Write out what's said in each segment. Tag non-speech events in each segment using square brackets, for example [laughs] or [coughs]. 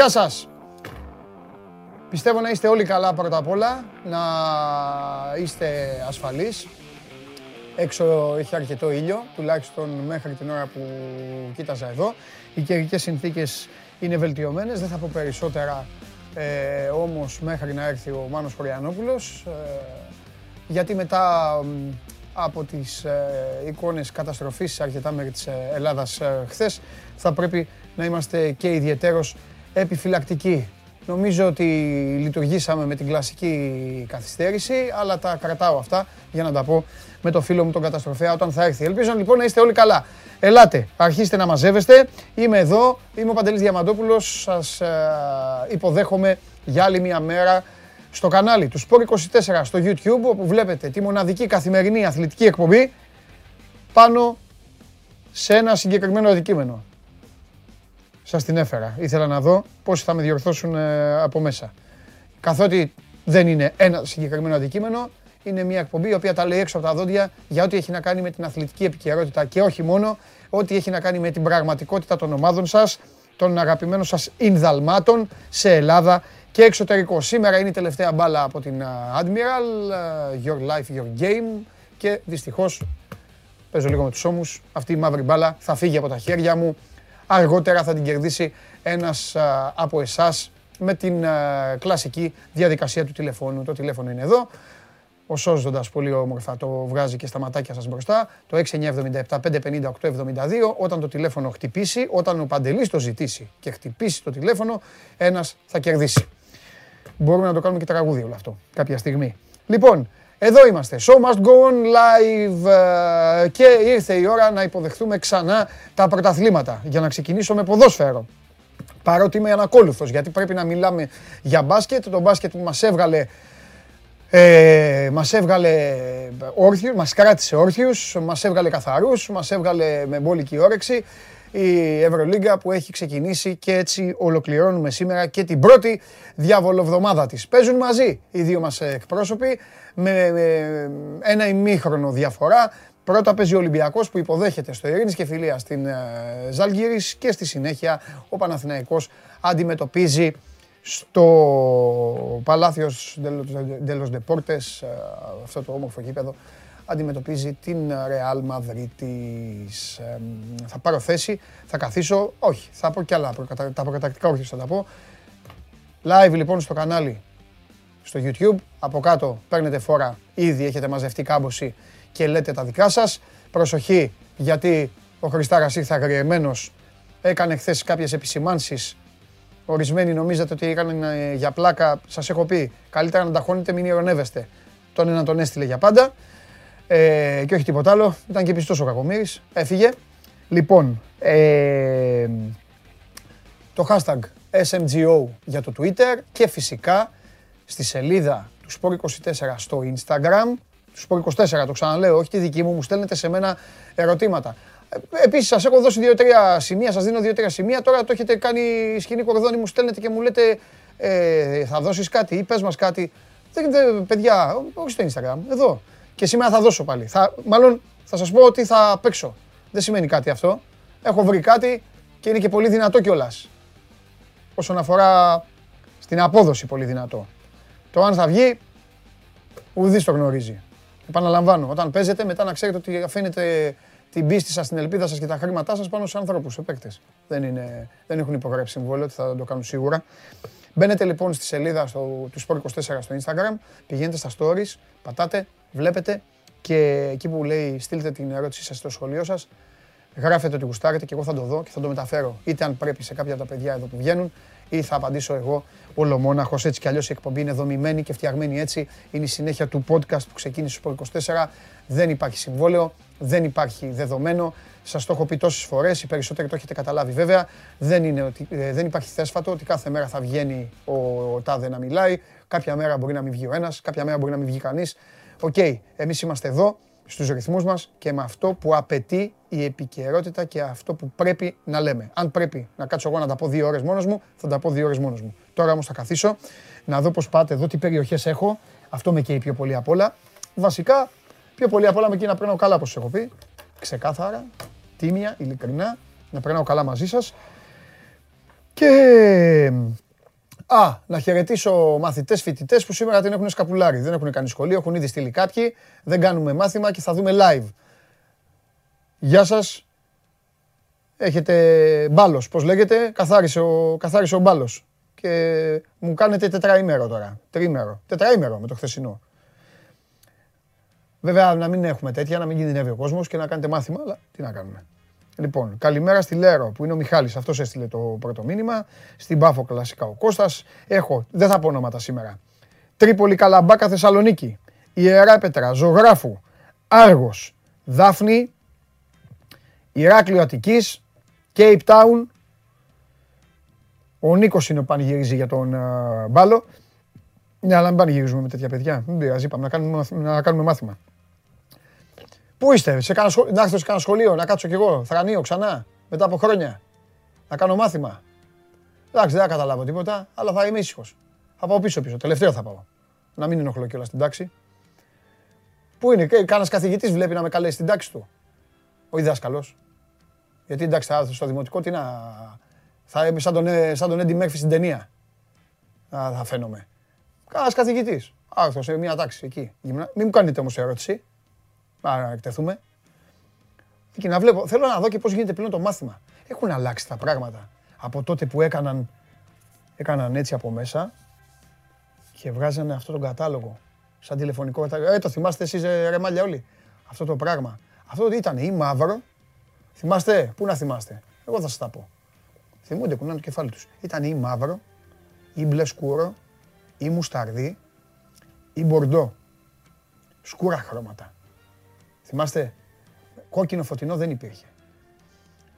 Γεια σας! Πιστεύω να είστε όλοι καλά πρώτα απ' όλα, να είστε ασφαλείς. Έξω έχει αρκετό ήλιο, τουλάχιστον μέχρι την ώρα που κοίταζα εδώ. Οι καιρικές συνθήκες είναι βελτιωμένες, δεν θα πω περισσότερα ε, όμως μέχρι να έρθει ο Μάνος Χωριανόπουλος. Ε, γιατί μετά από τις ε, εικόνες καταστροφής σε αρκετά μέρη της ε, Ελλάδας ε, χθες θα πρέπει να είμαστε και ιδιαίτερος επιφυλακτικοί. Νομίζω ότι λειτουργήσαμε με την κλασική καθυστέρηση, αλλά τα κρατάω αυτά για να τα πω με το φίλο μου τον καταστροφέα όταν θα έρθει. Ελπίζω λοιπόν να είστε όλοι καλά. Ελάτε, αρχίστε να μαζεύεστε. Είμαι εδώ, είμαι ο Παντελής Διαμαντόπουλος. Σας υποδέχομαι για άλλη μια μέρα στο κανάλι του Sport24 στο YouTube όπου βλέπετε τη μοναδική καθημερινή αθλητική εκπομπή πάνω σε ένα συγκεκριμένο αντικείμενο. Σας την έφερα. Ήθελα να δω πώς θα με διορθώσουν ε, από μέσα. Καθότι δεν είναι ένα συγκεκριμένο αντικείμενο, είναι μια εκπομπή η οποία τα λέει έξω από τα δόντια για ό,τι έχει να κάνει με την αθλητική επικαιρότητα και όχι μόνο, ό,τι έχει να κάνει με την πραγματικότητα των ομάδων σας, των αγαπημένων σας Ινδαλμάτων σε Ελλάδα και εξωτερικό. Σήμερα είναι η τελευταία μπάλα από την Admiral, Your Life, Your Game και δυστυχώς παίζω λίγο με τους ώμους, αυτή η μαύρη μπάλα θα φύγει από τα χέρια μου. Αργότερα θα την κερδίσει ένας από εσάς με την κλασική διαδικασία του τηλεφώνου. Το τηλέφωνο είναι εδώ. Ο Σώζοντας πολύ όμορφα το βγάζει και στα ματάκια σας μπροστά. Το 6977-558-72. Όταν το τηλέφωνο χτυπήσει, όταν ο Παντελής το ζητήσει και χτυπήσει το τηλέφωνο, ένας θα κερδίσει. Μπορούμε να το κάνουμε και τραγούδι όλο αυτό κάποια στιγμή. Λοιπόν, εδώ είμαστε. Show must go on live ε, και ήρθε η ώρα να υποδεχθούμε ξανά τα πρωταθλήματα για να ξεκινήσω με ποδόσφαιρο. Παρότι είμαι ανακόλουθος γιατί πρέπει να μιλάμε για μπάσκετ. Το μπάσκετ που μας έβγαλε ε, μας έβγαλε όρθιους, μας κράτησε όρθιους, μας έβγαλε καθαρούς, μας έβγαλε με μπόλικη όρεξη η Ευρωλίγκα που έχει ξεκινήσει και έτσι ολοκληρώνουμε σήμερα και την πρώτη διαβολοβδομάδα της. Παίζουν μαζί οι δύο μας εκπρόσωποι με ένα ημίχρονο διαφορά. Πρώτα παίζει ο Ολυμπιακός που υποδέχεται στο Ειρήνης και Φιλία στην ε, Ζαλγύρης και στη συνέχεια ο Παναθηναϊκός αντιμετωπίζει στο Παλάθιο Ντέλος Ντεπόρτες, αυτό το όμορφο γήπεδο, αντιμετωπίζει την Ρεάλ Μαδρίτης. Θα πάρω θέση, θα καθίσω, όχι, θα πω κι άλλα, τα προκατακτικά όχι θα τα πω. Live λοιπόν στο κανάλι στο YouTube, από κάτω παίρνετε φόρα, ήδη έχετε μαζευτεί κάμποση και λέτε τα δικά σας. Προσοχή, γιατί ο Χριστάρας ήρθε αγριεμένος, έκανε χθες κάποιες επισημάνσεις Ορισμένοι νομίζατε ότι έκαναν ε, για πλάκα. Σας έχω πει, καλύτερα να τα χώνετε, μην ηρωνεύεστε. Τον ένα τον έστειλε για πάντα. Ε, και όχι τίποτα άλλο. Ήταν και πιστός ο Κακομοίρης. Έφυγε. Λοιπόν, ε, το hashtag SMGO για το Twitter και φυσικά στη σελίδα του Sport24 στο Instagram. Του Sport24 το ξαναλέω, όχι τη δική μου, μου στέλνετε σε μένα ερωτήματα. Επίσης, σας έχω δώσει δύο-τρία σημεία, σας δίνω δύο-τρία σημεία. Τώρα το έχετε κάνει σκηνή κορδόνι, μου στέλνετε και μου λέτε ε, θα δώσεις κάτι ή πες μας κάτι. Δεν, δε, παιδιά, όχι στο Instagram, εδώ. Και σήμερα θα δώσω πάλι. Θα, μάλλον θα σας πω ότι θα παίξω. Δεν σημαίνει κάτι αυτό. Έχω βρει κάτι και είναι και πολύ δυνατό κιόλας. Όσον αφορά στην απόδοση, πολύ δυνατό. Το αν θα βγει, ουδής το γνωρίζει. Επαναλαμβάνω, όταν παίζετε, μετά να ξέρετε ότι αφήνετε την πίστη σας, την ελπίδα σας και τα χρήματά σας πάνω σε ανθρώπους, σε παίκτες. Δεν, είναι, δεν έχουν υπογράψει συμβόλαιο ότι θα το κάνουν σίγουρα. Μπαίνετε λοιπόν στη σελίδα στο, του Sport24 στο Instagram, πηγαίνετε στα stories, πατάτε, βλέπετε και εκεί που λέει στείλτε την ερώτησή σας στο σχολείο σας, γράφετε ότι γουστάρετε και εγώ θα το δω και θα το μεταφέρω. Είτε αν πρέπει σε κάποια από τα παιδιά εδώ που βγαίνουν, ή θα απαντήσω εγώ ολομόναχο. Έτσι κι αλλιώς η εκπομπή είναι δομημένη και φτιαγμένη έτσι. Είναι η συνέχεια του podcast που ξεκίνησε στο 24. Δεν υπάρχει συμβόλαιο, δεν υπάρχει δεδομένο. Σας το έχω πει τόσες φορές, οι περισσότεροι το έχετε καταλάβει βέβαια. Δεν, είναι ότι, ε, δεν υπάρχει θέσφατο ότι κάθε μέρα θα βγαίνει ο, ο Τάδε να μιλάει. Κάποια μέρα μπορεί να μην βγει ο ένας, κάποια μέρα μπορεί να μην βγει κανείς. OK, okay, εμείς είμαστε εδώ στους ρυθμούς μας και με αυτό που απαιτεί η επικαιρότητα και αυτό που πρέπει να λέμε. Αν πρέπει να κάτσω εγώ να τα πω δύο ώρες μόνος μου, θα τα πω δύο ώρες μόνος μου. Τώρα όμως θα καθίσω να δω πώς πάτε εδώ, τι περιοχές έχω. Αυτό με καίει πιο πολύ απ' όλα. Βασικά, πιο πολύ απ' όλα με καίει να παίρνω καλά, όπως έχω πει. Ξεκάθαρα, τίμια, ειλικρινά να περνάω καλά μαζί σας. Και Α, να χαιρετήσω μαθητές, φοιτητές που σήμερα την έχουν σκαπουλάρει. Δεν έχουν κάνει σχολείο, έχουν ήδη στείλει κάποιοι. Δεν κάνουμε μάθημα και θα δούμε live. Γεια σας. Έχετε μπάλος, πώς λέγεται; Καθάρισε ο, καθάρισε ο μπάλος. Και μου κάνετε τετραήμερο τώρα. Τρίμερο. Τετραήμερο με το χθεσινό. Βέβαια να μην έχουμε τέτοια, να μην κινδυνεύει ο κόσμος και να κάνετε μάθημα, αλλά τι να κάνουμε. Λοιπόν, καλημέρα στη Λέρο που είναι ο Μιχάλης, αυτός έστειλε το πρώτο μήνυμα. Στην Πάφο κλασικά ο Κώστας. Έχω, δεν θα πω ονόματα σήμερα. Τρίπολη Καλαμπάκα Θεσσαλονίκη. Ιερά Πέτρα, Ζωγράφου, Άργος, Δάφνη, Ηράκλειο Αττικής, Cape Town. Ο Νίκος είναι ο πανηγυρίζει για τον uh, Μπάλο. Ναι, αλλά μην πανηγυρίζουμε με τέτοια παιδιά. Μην πειράζει, είπαμε να κάνουμε, να κάνουμε μάθημα. Πού είστε, σε κάνα σχολείο, να έρθω σε κάνα σχολείο, να κάτσω κι εγώ, θρανείο ξανά, μετά από χρόνια. Να κάνω μάθημα. Εντάξει, δεν θα καταλάβω τίποτα, αλλά θα είμαι ήσυχος. Θα πάω πίσω πίσω. Τελευταίο θα πάω. Να μην ενοχλώ κιόλας στην τάξη. Πού είναι, κάνα καθηγητής βλέπει να με καλέσει στην τάξη του. Ο διδάσκαλος. Γιατί εντάξει, θα έρθω στο δημοτικό, τι να. Θα είμαι σαν τον, σαν τον Έντι Μέρφυ στην ταινία. Α, θα φαίνομαι. Κάνα καθηγητής. Άρθρο σε μια τάξη εκεί. Μην μου κάνετε όμως ερώτηση να εκτεθούμε. Και να βλέπω, θέλω να δω και πώς γίνεται πλέον το μάθημα. Έχουν αλλάξει τα πράγματα από τότε που έκαναν, έκαναν έτσι από μέσα και βγάζανε αυτό τον κατάλογο σαν τηλεφωνικό κατάλογο. Ε, το θυμάστε εσείς ε, ρε μάλια όλοι; Αυτό το πράγμα. Αυτό τι ήταν ή μαύρο. Θυμάστε, πού να θυμάστε; Εγώ θα σας τα πω. Θυμούνται, κουνάνε το κεφάλι τους. Ήταν ή μαύρο, ή μπλε σκούρο, ή μουσταρδί, ή μπορντό. Σκούρα χρώματα. Θυμάστε, κόκκινο φωτεινό δεν υπήρχε.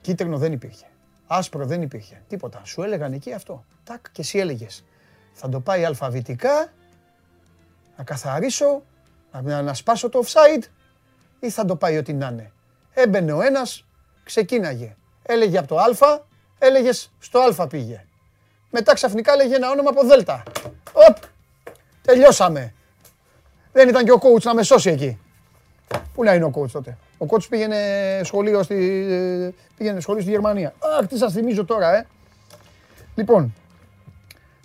Κίτρινο δεν υπήρχε. Άσπρο δεν υπήρχε. Τίποτα. Σου έλεγαν εκεί αυτό. Τάκ και εσύ έλεγες. Θα το πάει αλφαβητικά, να καθαρίσω, να, να σπάσω το offside ή θα το πάει ό,τι να είναι. Έμπαινε ο ένας, ξεκίναγε. Έλεγε από το α, έλεγες στο α πήγε. Μετά ξαφνικά έλεγε ένα όνομα από δέλτα. Οπ, τελειώσαμε. Δεν ήταν και ο coach να με σώσει εκεί. Πού να είναι ο coach τότε. Ο coach πήγαινε σχολείο στη, πήγαινε σχολείο στη Γερμανία. Αχ, τι σας θυμίζω τώρα, ε. Λοιπόν,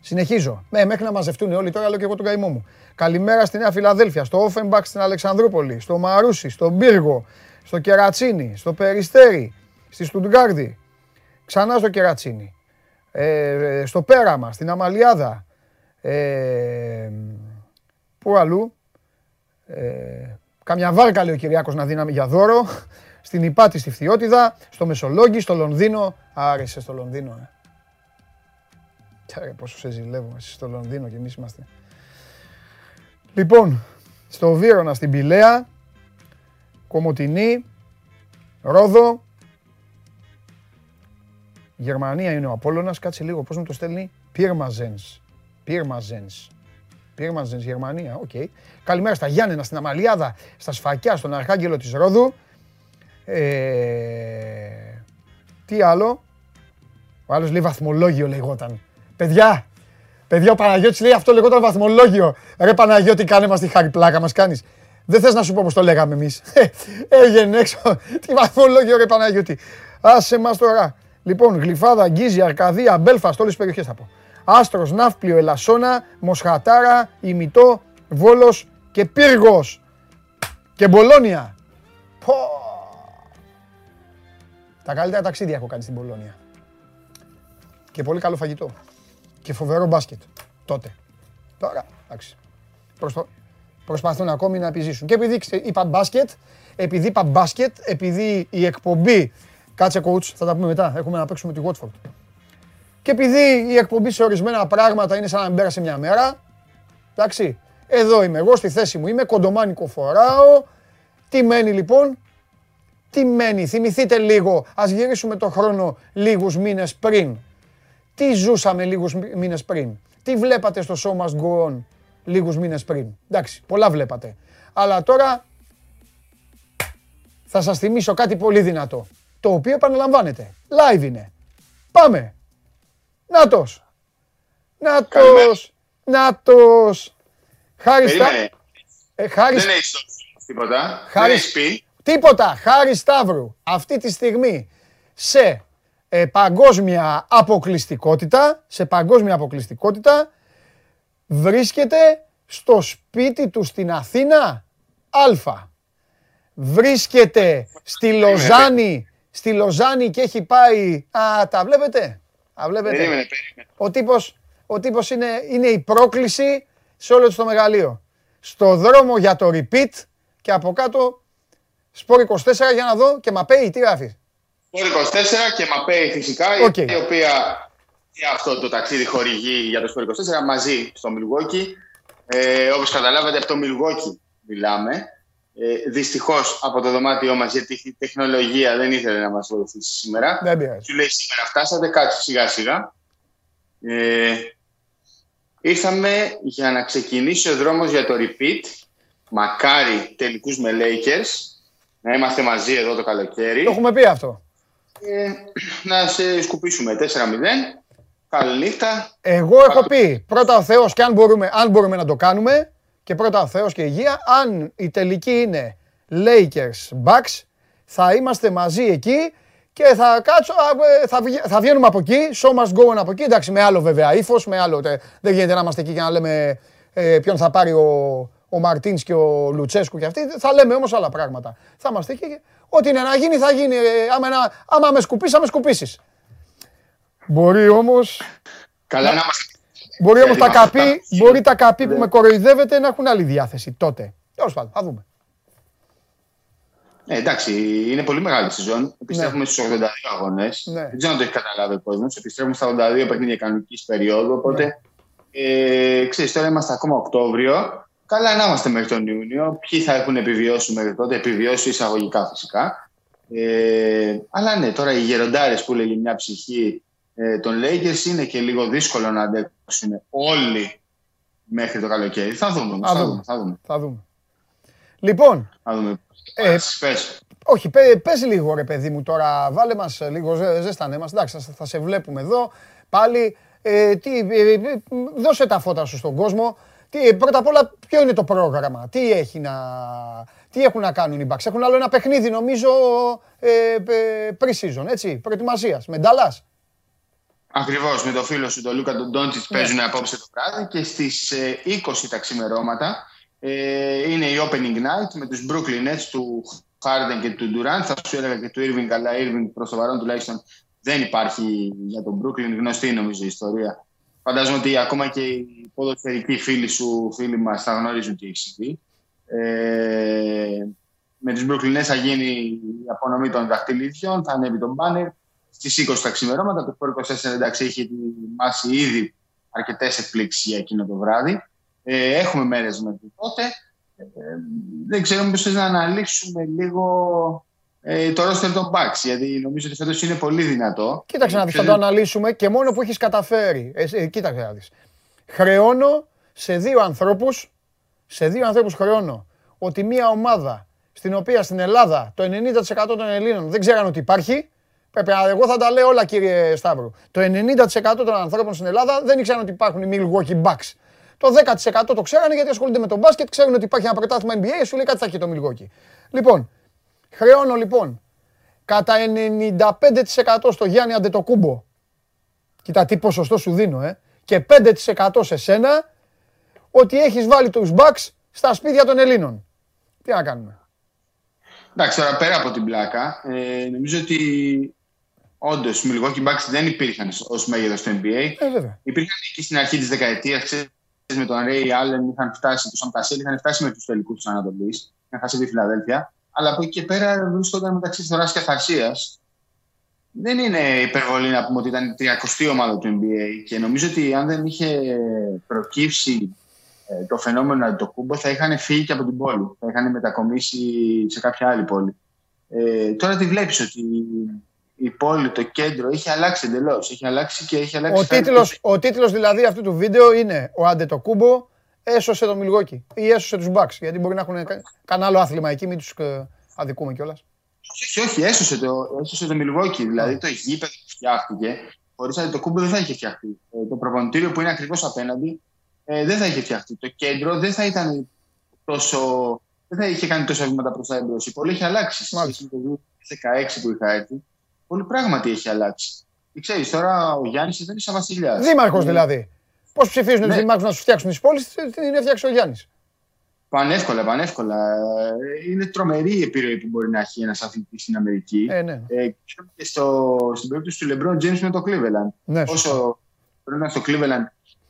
συνεχίζω. Ε, μέχρι να μαζευτούν όλοι τώρα, λέω και εγώ τον καημό μου. Καλημέρα στη Νέα Φιλαδέλφια, στο Όφενμπακ στην Αλεξανδρούπολη, στο Μαρούσι, στο Μπύργο, στο Κερατσίνι, στο Περιστέρι, στη Στουτγκάρδη, ξανά στο Κερατσίνι, ε, στο Πέραμα, στην Αμαλιάδα, ε, πού αλλού, ε, Καμιά βάρκα λέει ο Κυριάκος να δίναμε για δώρο. Στην Υπάτη στη Φθιώτιδα, στο Μεσολόγγι, στο Λονδίνο. Άρεσε στο Λονδίνο, ε. Ρε, πόσο σε ζηλεύω, εσύ στο Λονδίνο και εμείς είμαστε. Λοιπόν, στο Βύρονα, στην Πηλαία, Κομωτινή, Ρόδο, Γερμανία είναι ο Απόλλωνας, κάτσε λίγο, πώς μου το στέλνει, Πίρμαζενς, Πίρμαζενς. Πίρμαζενς Γερμανία, OK. Okay. Καλημέρα στα Γιάννενα, στην Αμαλιάδα, στα Σφακιά, στον Αρχάγγελο της Ρόδου. Ε, τι άλλο; Ο άλλος λέει βαθμολόγιο λεγόταν. Παιδιά, παιδιά ο Παναγιώτης λέει αυτό λεγόταν βαθμολόγιο. Ρε Παναγιώτη κάνε μας τη χάρη πλάκα μας κάνεις. Δεν θες να σου πω πώς το λέγαμε εμείς. Ε, Έγινε έξω. [laughs] Τι βαθμολόγιο ρε Παναγιώτη. Άσε μας τώρα. Λοιπόν, Γλυφάδα, Αγγίζη, Αρκαδία, Μπέλφαστ, όλες τις περιοχές θα πω. Άστρος, Ναύπλιο, Ελασσόνα, Μοσχατάρα, Ημιτό, Βόλος και Πύργος. Και Μπολόνια. Πω. Τα καλύτερα ταξίδια έχω κάνει στην Μπολόνια. Και πολύ καλό φαγητό. Και φοβερό μπάσκετ. Τότε. Τώρα, εντάξει. Προσπα... Προσπαθούν ακόμη να επιζήσουν. Και επειδή είπα μπάσκετ, επειδή είπα μπάσκετ, επειδή η εκπομπή... Κάτσε coach, θα τα πούμε μετά. Έχουμε να παίξουμε τη Watford. Και επειδή η εκπομπή σε ορισμένα πράγματα είναι σαν να μην πέρασε μια μέρα, εντάξει, εδώ είμαι εγώ στη θέση μου, είμαι κοντομάνικο φοράω. Τι μένει λοιπόν, τι μένει, θυμηθείτε λίγο, ας γυρίσουμε το χρόνο λίγους μήνες πριν. Τι ζούσαμε λίγους μήνες πριν, τι βλέπατε στο Show Must Go On λίγους μήνες πριν; Εντάξει, πολλά βλέπατε. Αλλά τώρα θα σας θυμίσω κάτι πολύ δυνατό, το οποίο επαναλαμβάνεται. Live είναι. Πάμε. Νάτος. Νάτος. Νάτος. Χάρη στα... Ε, χάρη... Δεν έχεις τίποτα. Χάρη... Δεν πει. Τίποτα. Χάρη Σταύρου. Αυτή τη στιγμή σε ε, παγκόσμια αποκλειστικότητα, σε παγκόσμια αποκλειστικότητα, βρίσκεται στο σπίτι του στην Αθήνα Α. Βρίσκεται στη Λοζάνη, στη Λοζάνη και έχει πάει... Α, τα βλέπετε; Α, βλέπετε. Ο τύπος, ο τύπος είναι, είναι η πρόκληση σε όλο το μεγαλείο. Στο δρόμο για το repeat και από κάτω Σπόρ 24 για να δω και Μαπέι, τι γράφεις; Σπόρ 24 και Μαπέι φυσικά, okay. η οποία αυτό το ταξίδι χορηγεί για το Σπόρ 24 μαζί στο Μιλγόκι. Ε, όπως καταλάβατε από το Μιλγόκι μιλάμε. Ε, Δυστυχώς από το δωμάτιό μας, γιατί η τεχνολογία δεν ήθελε να μας βοηθήσει σήμερα. Δεν πειράζει. Του λέει σήμερα φτάσατε, κάτσε σιγά σιγά. Ε, ήρθαμε για να ξεκινήσει ο δρόμος για το repeat. Μακάρι τελικούς με Lakers να είμαστε μαζί εδώ το καλοκαίρι. Το έχουμε πει αυτό. Ε, να σε σκουπίσουμε 4-0. Καλή νύχτα. Εγώ έχω πει πρώτα ο Θεός και αν μπορούμε, αν μπορούμε να το κάνουμε και πρώτα ο Θεός και η υγεία, αν η τελική είναι Lakers Bucks, θα είμαστε μαζί εκεί και θα κάτσω, ε, θα, θα βγαίνουμε από εκεί, show must go από εκεί, εντάξει με άλλο βέβαια ύφος, με άλλο, δεν γίνεται να είμαστε εκεί και να λέμε ε, ποιον θα πάρει ο, ο Μαρτίνς και ο Λουτσέσκου και αυτοί, θα λέμε όμως άλλα πράγματα. Θα είμαστε εκεί. Ό,τι είναι να γίνει, θα γίνει. Ε, άμα, άμα με σκουπίσεις, θα με σκουπίσεις. Μπορεί όμως. Καλά να είμαστε. Μπορεί όμως τα καπί, μπορεί τα καπί που με κοροϊδεύετε να έχουν άλλη διάθεση τότε. Τέλος πάντων, θα δούμε. Ε, εντάξει, είναι πολύ μεγάλη σεζόν. Επιστρέφουμε ναι. στους 82 αγώνες. Ναι. Δεν ξέρω αν το έχεις καταλάβει ο κόσμος. Επιστρέφουμε στα 82 παιχνίδια κανονικής περίοδου. Οπότε, ναι. ε, ξέρεις, τώρα είμαστε ακόμα Οκτώβριο. Καλά να είμαστε μέχρι τον Ιούνιο. Ποιοι θα έχουν επιβιώσει μέχρι τότε, επιβιώσει εισαγωγικά φυσικά. Ε, αλλά ναι, τώρα οι γεροντάρες που λέγει μια ψυχή ε, των Lakers είναι και λίγο δύσκολο να αντέξουν όλοι μέχρι το καλοκαίρι. Θα δούμε. Θα, θα, δούμε, θα, δούμε. θα δούμε. Λοιπόν, θα δούμε. Ε, πες. Όχι, πε, πες λίγο ρε παιδί μου τώρα, βάλε μας λίγο, ζέστανέ μας, εντάξει θα σε βλέπουμε εδώ πάλι, ε, τι, ε, ε, δώσε τα φώτα σου στον κόσμο, τι, πρώτα απ' όλα, ποιο είναι το πρόγραμμα, τι, έχει να, τι έχουν να κάνουν οι Bucks; Έχουν άλλο ένα παιχνίδι, νομίζω, ε, ε, pre-season, έτσι, προετοιμασίας, με Νταλάς. Ακριβώς, με το φίλο σου, τον Λούκα τον Ντόντζιτ, ναι. παίζουν απόψε το βράδυ και στις 20 ε, τα ξημερώματα ε, είναι η opening night με τους Brooklyn Nets του Harden και του Durant. Θα σου έλεγα και του Irving, αλλά Irving προς το παρόν τουλάχιστον δεν υπάρχει για τον Brooklyn. Γνωστή νομίζω η ιστορία Φαντάζομαι ότι ακόμα και οι ποδοσφαιρικοί φίλοι σου, φίλοι μας, θα γνωρίζουν τι έχει συμβεί. Ε, με τις Brooklyn θα γίνει η απονομή των δαχτυλίδιων, θα ανέβει τον μπάνερ. Στις 20 τα ξημερώματα, το 24 εντάξει έχει ετοιμάσει ήδη αρκετές εκπλήξεις για εκείνο το βράδυ. Ε, έχουμε μέρες μέχρι τότε. Ε, δεν ξέρω μήπως να αναλύσουμε λίγο ε, το roster των Bucks, γιατί νομίζω ότι φέτος είναι πολύ δυνατό. Κοίταξε να δεις, θα το αναλύσουμε και μόνο που έχεις καταφέρει. Ε, ε, κοίταξε να δεις. Χρεώνω σε δύο ανθρώπους, σε δύο ανθρώπους χρεώνω ότι μια ομάδα στην οποία στην Ελλάδα το 90% των Ελλήνων δεν ξέραν ότι υπάρχει, Πρέπει να, εγώ θα τα λέω όλα κύριε Σταύρο. Το 90% των ανθρώπων στην Ελλάδα δεν ήξεραν ότι υπάρχουν οι Milwaukee Bucks. Το 10% το ξέρανε γιατί ασχολούνται με τον μπάσκετ, ξέρουν ότι υπάρχει ένα πρωτάθλημα NBA, σου λέει κάτι θα έχει το Milwaukee. Λοιπόν, Χρεώνω λοιπόν κατά 95% στο Γιάννη Αντετοκούμπο. Κοίτα τι ποσοστό σου δίνω, ε. Και 5% σε σένα ότι έχεις βάλει τους Bucks στα σπίτια των Ελλήνων. Τι να κάνουμε. Εντάξει, τώρα πέρα από την πλάκα, ε, νομίζω ότι όντως οι Milwaukee Bucks δεν υπήρχαν ως μέγεθος του NBA. Ε, βέβαια. Υπήρχαν εκεί στην αρχή της δεκαετίας, με τον Ray Allen, είχαν φτάσει, τους Σαμπτασίλ, είχαν φτάσει με τους τελικούς τη Ανατολή. Είχαν χάσει τη Φιλαδέλφια αλλά από εκεί και πέρα βρίσκονταν μεταξύ Θωράς και Αθαρσία. Δεν είναι υπερβολή να πούμε ότι ήταν η 30η ομάδα του NBA και νομίζω ότι αν δεν είχε προκύψει ε, το φαινόμενο το κούμπο θα είχαν φύγει και από την πόλη. Θα είχαν μετακομίσει σε κάποια άλλη πόλη. Ε, τώρα τη βλέπεις ότι η πόλη, το κέντρο έχει αλλάξει εντελώς. Έχει αλλάξει και έχει αλλάξει. Ο τίτλο ο τίτλος δηλαδή αυτού του βίντεο είναι Ο Άντε το κούμπο έσωσε το Μιλγόκι ή έσωσε τους Bucks. Γιατί μπορεί να έχουν κανένα άλλο άθλημα εκεί, μην τους ε, αδικούμε κιόλας. Όχι, όχι, έσωσε το, έσωσε το Μιλγόκι. Δηλαδή το γήπεδο που φτιάχτηκε, χωρίς το κούμπο δεν θα είχε φτιαχτεί. Ε, το προπονητήριο που είναι ακριβώς απέναντι ε, δεν θα είχε φτιαχτεί. Το κέντρο δεν θα ήταν τόσο. Δεν θα είχε κάνει τόσα βήματα προς τα εμπρό. Η πόλη έχει αλλάξει. Μάλιστα. το 2016 που είχα έρθει. Πολύ πράγματι έχει αλλάξει. Και ξέρεις, τώρα ο Γιάννης δεν είναι σαν βασιλιάς. Δήμαρχος δηλαδή. Πώς ψηφίζουν ναι. τους δημάρχους να σου φτιάξουν τις πόλεις, την είναι φτιάξει ο Γιάννης; Πανεύκολα, πανεύκολα. Είναι τρομερή η επιρροή που μπορεί να έχει ένας αθλητής στην Αμερική. Ε, ναι. ε, και στο, στην περίπτωση του LeBron James με το Cleveland. Ναι, Όσο ήταν στο Cleveland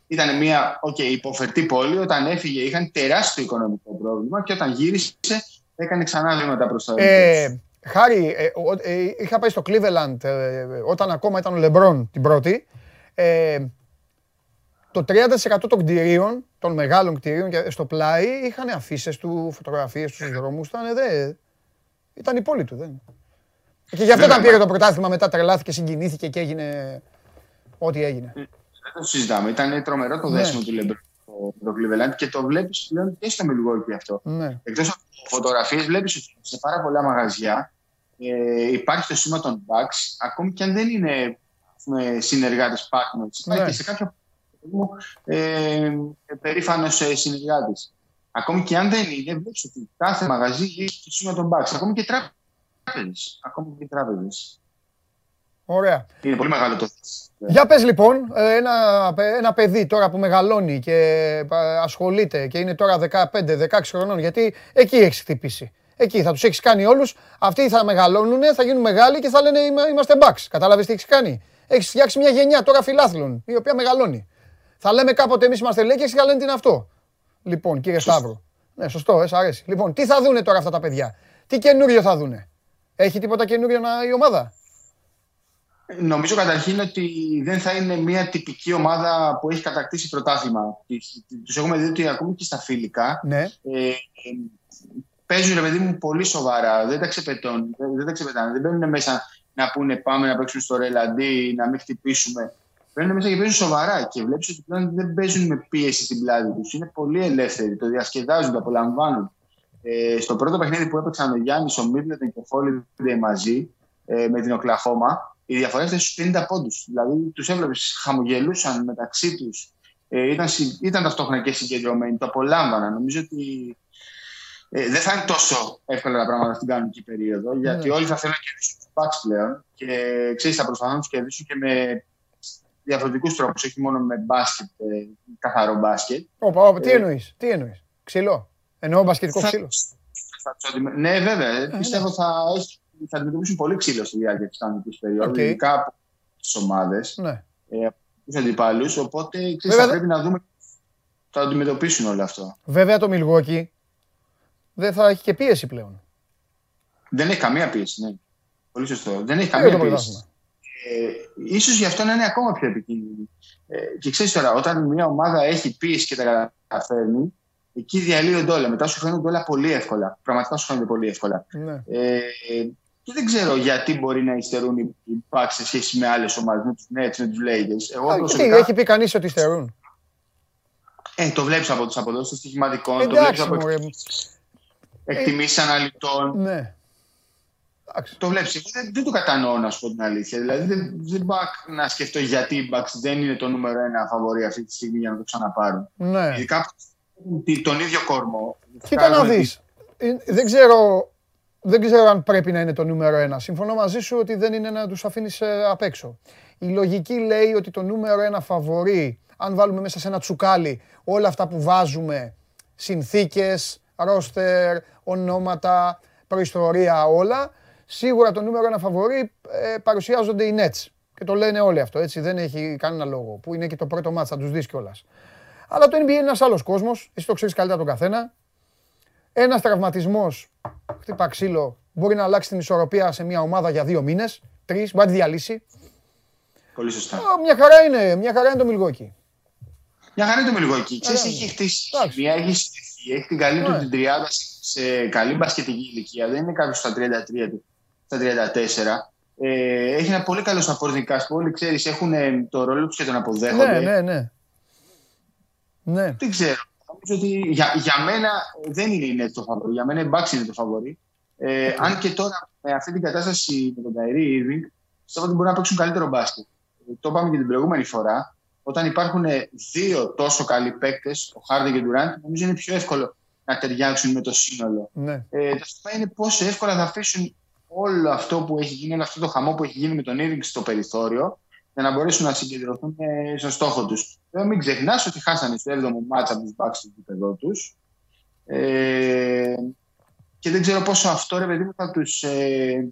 ήταν μια okay, υποφερτή πόλη, όταν έφυγε είχαν τεράστιο οικονομικό πρόβλημα και όταν γύρισε έκανε ξανά βήματα προς τα ε, Χάρη, ε, ε, είχα πάει στο Cleveland ε, όταν ακόμα ήταν ο LeBron την πρώτη. Ε, το 30% των κτηρίων, των μεγάλων κτηρίων στο πλάι, είχαν αφήσεις του, φωτογραφίες τους δρόμους. Ήταν, δε, ήταν η πόλη του. Δεν. Και γι' αυτό όταν πήρε το πρωτάθλημα μετά τρελάθηκε, συγκινήθηκε και έγινε ό,τι έγινε. Δεν το συζητάμε. Ήταν τρομερό το ναι. δέσιμο του Λεμπρό το Cleveland και το βλέπεις πλέον και στο Milwaukee αυτό. Ναι. Εκτός από φωτογραφίες, βλέπεις ότι σε πάρα πολλά μαγαζιά ε, υπάρχει το σήμα των Bucks, ακόμη και αν δεν είναι συνεργάτες partners. Υπάρχει ναι. και σε κάποια μου ε, περήφανος συνεργάτης. Ακόμη και αν δεν είναι, βλέπεις ότι κάθε μαγαζί έχει το σήμα των Bucks. Ακόμη και τράπεζες. Ακόμη και τράπεζες. Ωραία. Είναι πολύ μεγάλο το Για πες λοιπόν, ένα, ένα παιδί τώρα που μεγαλώνει και ασχολείται και είναι τώρα 15-16 χρονών, γιατί εκεί έχεις χτυπήσει. Εκεί θα τους έχεις κάνει όλους. Αυτοί θα μεγαλώνουν, θα γίνουν μεγάλοι και θα λένε είμαστε μπαξ. Κατάλαβε τι έχεις κάνει. Έχεις φτιάξει μια γενιά τώρα φιλάθλων, η οποία μεγαλώνει. Θα λέμε κάποτε εμείς είμαστε λέει και θα λένε τι είναι αυτό. Λοιπόν, κύριε Σταύρο. Ναι, σωστό, ε, αρέσει. Λοιπόν, τι θα δούνε τώρα αυτά τα παιδιά; Τι καινούριο θα δούνε; Έχει τίποτα καινούριο να, η ομάδα; Νομίζω καταρχήν ότι δεν θα είναι μια τυπική ομάδα που έχει κατακτήσει πρωτάθλημα. Τους έχουμε δει ότι ακόμη και στα φιλικά ναι. ε, παίζουν ρε παιδί μου πολύ σοβαρά. Δεν τα ξεπετώνουν. Δεν, τα ξεπετάνε. Δεν μπαίνουν μέσα να πούνε πάμε να παίξουμε στο ρελαντί, να μην χτυπήσουμε. Μπαίνουν μέσα και παίζουν σοβαρά. Και βλέπεις ότι πλέον δεν παίζουν με πίεση στην πλάτη τους. Είναι πολύ ελεύθεροι. Το διασκεδάζουν, το απολαμβάνουν. Ε, στο πρώτο παιχνίδι που έπαιξαν ο Γιάννης, ο Μίρλετον και ο Χόλιντ μαζί ε, με την Οκλαχώμα, η διαφορά ήταν στους 50 πόντους. Δηλαδή τους έβλεπες χαμογελούσαν μεταξύ τους. Ε, ήταν, ήταν ταυτόχρονα και συγκεντρωμένοι. Το απολάμβαναν. Νομίζω ότι ε, δεν θα είναι τόσο εύκολα τα πράγματα στην κανονική περίοδο, γιατί ναι. όλοι θα θέλουν να κερδίσουν τους Bucks πλέον και ξέρεις, θα προσπαθούν να τους κερδίσουν και με διαφορετικούς τρόπους, όχι μόνο με μπάσκετ, ε, καθαρό μπάσκετ. Ωπα, τι ε, εννοείς, τι εννοείς. Ξύλο. Εννοώ μπασκετικό ξύλο. ναι, βέβαια. Ε, ναι. πιστεύω θα, θα αντιμετωπίσουν πολύ ξύλο στη διάρκεια της κανονική περίοδου, okay. ειδικά από τις ομάδες. Ναι. Ε, τους αντιπάλους. Οπότε ξέρεις, θα πρέπει να δούμε θα αντιμετωπίσουν όλο αυτό. Βέβαια το Μιλγόκι δεν θα έχει και πίεση πλέον. Δεν έχει καμία πίεση, ναι. Πολύ σωστό. Δεν έχει καμία πίεση. Ε, ίσως γι' αυτό να είναι ακόμα πιο επικίνδυνη. Ε, και ξέρεις τώρα, όταν μια ομάδα έχει πίεση και τα καταφέρνει, εκεί διαλύονται όλα. Μετά σου φαίνονται όλα πολύ εύκολα. Πραγματικά σου φαίνονται πολύ εύκολα. Ναι. Ε, και δεν ξέρω γιατί μπορεί να υστερούν οι Bucks σε σχέση με άλλες ομάδες, με τους Nets, με τους Lakers. Εγώ προσωπικά... Έχει πει κανείς ότι υστερούν; Ε, το βλέπεις από τους αποδόσεις των στοιχηματικών, το βλέπεις από εκτιμήσεις αναλυτών. Ναι. Το βλέπεις. Δεν, δεν το κατανοώ, να σου πω την αλήθεια. Δηλαδή, δεν, δεν μπορώ να σκεφτώ γιατί οι Bucks δεν είναι το νούμερο ένα φαβορή αυτή τη στιγμή για να το ξαναπάρουν. Ναι. Ειδικά τον ίδιο κόρμο. Κοίτα να δεις. Ε, δεν ξέρω, δεν ξέρω αν πρέπει να είναι το νούμερο ένα. Συμφωνώ μαζί σου ότι δεν είναι να τους αφήνεις ε, απ' έξω. Η λογική λέει ότι το νούμερο ένα φαβορή, αν βάλουμε μέσα σε ένα τσουκάλι όλα αυτά που βάζουμε, συνθήκες, ρόστερ, ονόματα, προϊστορία, όλα. Σίγουρα το νούμερο ένα φαβορή ε, παρουσιάζονται οι Nets. Και το λένε όλοι αυτό, έτσι. Δεν έχει κανένα λόγο. Που είναι και το πρώτο μάτς, θα τους δεις κιόλας. Αλλά το NBA είναι ένας άλλος κόσμος. Εσύ το ξέρεις καλύτερα τον καθένα. Ένας τραυματισμός, χτύπα ξύλο, μπορεί να αλλάξει την ισορροπία σε μια ομάδα για δύο μήνες, τρεις, μπορεί να τη διαλύσει. Πολύ σωστά. μια χαρά είναι, μια χαρά είναι το Μιλγόκι. Μια χαρά είναι το Μιλγόκι. Ξέρεις, έχει χτίσει, έχει έχει την καλή του ναι. την τριάδα σε καλή μπασκετική ηλικία. Δεν είναι κάποιος στα 33 του, στα 34. Ε, έχει ένα πολύ καλό supporting cast που όλοι ξέρεις έχουν ε, το ρόλο τους και τον αποδέχονται. Ναι, ναι, ναι. ναι. Δεν ξέρω. Νομίζω ότι για, για μένα δεν είναι το φαβορή. Για μένα η Bucks είναι το φαβορή. Ε, αν και τώρα με αυτή την κατάσταση με τον Kyrie Irving, πιστεύω ότι μπορεί να παίξουν καλύτερο μπάσκετ. Ε, το είπαμε και την προηγούμενη φορά όταν υπάρχουν δύο τόσο καλοί παίκτες, ο Χάρντε και ο Ντουράντ, νομίζω είναι πιο εύκολο να ταιριάξουν με το σύνολο. Ναι. Ε, το θέμα είναι πόσο εύκολα θα αφήσουν όλο αυτό που έχει γίνει, όλο αυτό το χαμό που έχει γίνει με τον Irving στο περιθώριο, για να μπορέσουν να συγκεντρωθούν ε, στον στόχο τους. Βέβαια, μην ξεχνάς ότι χάσανε στο 7ο μάτσα από τους Bucks στο επίπεδο τους. Ε, και δεν ξέρω πόσο αυτό ρε παιδί μου θα τους ε,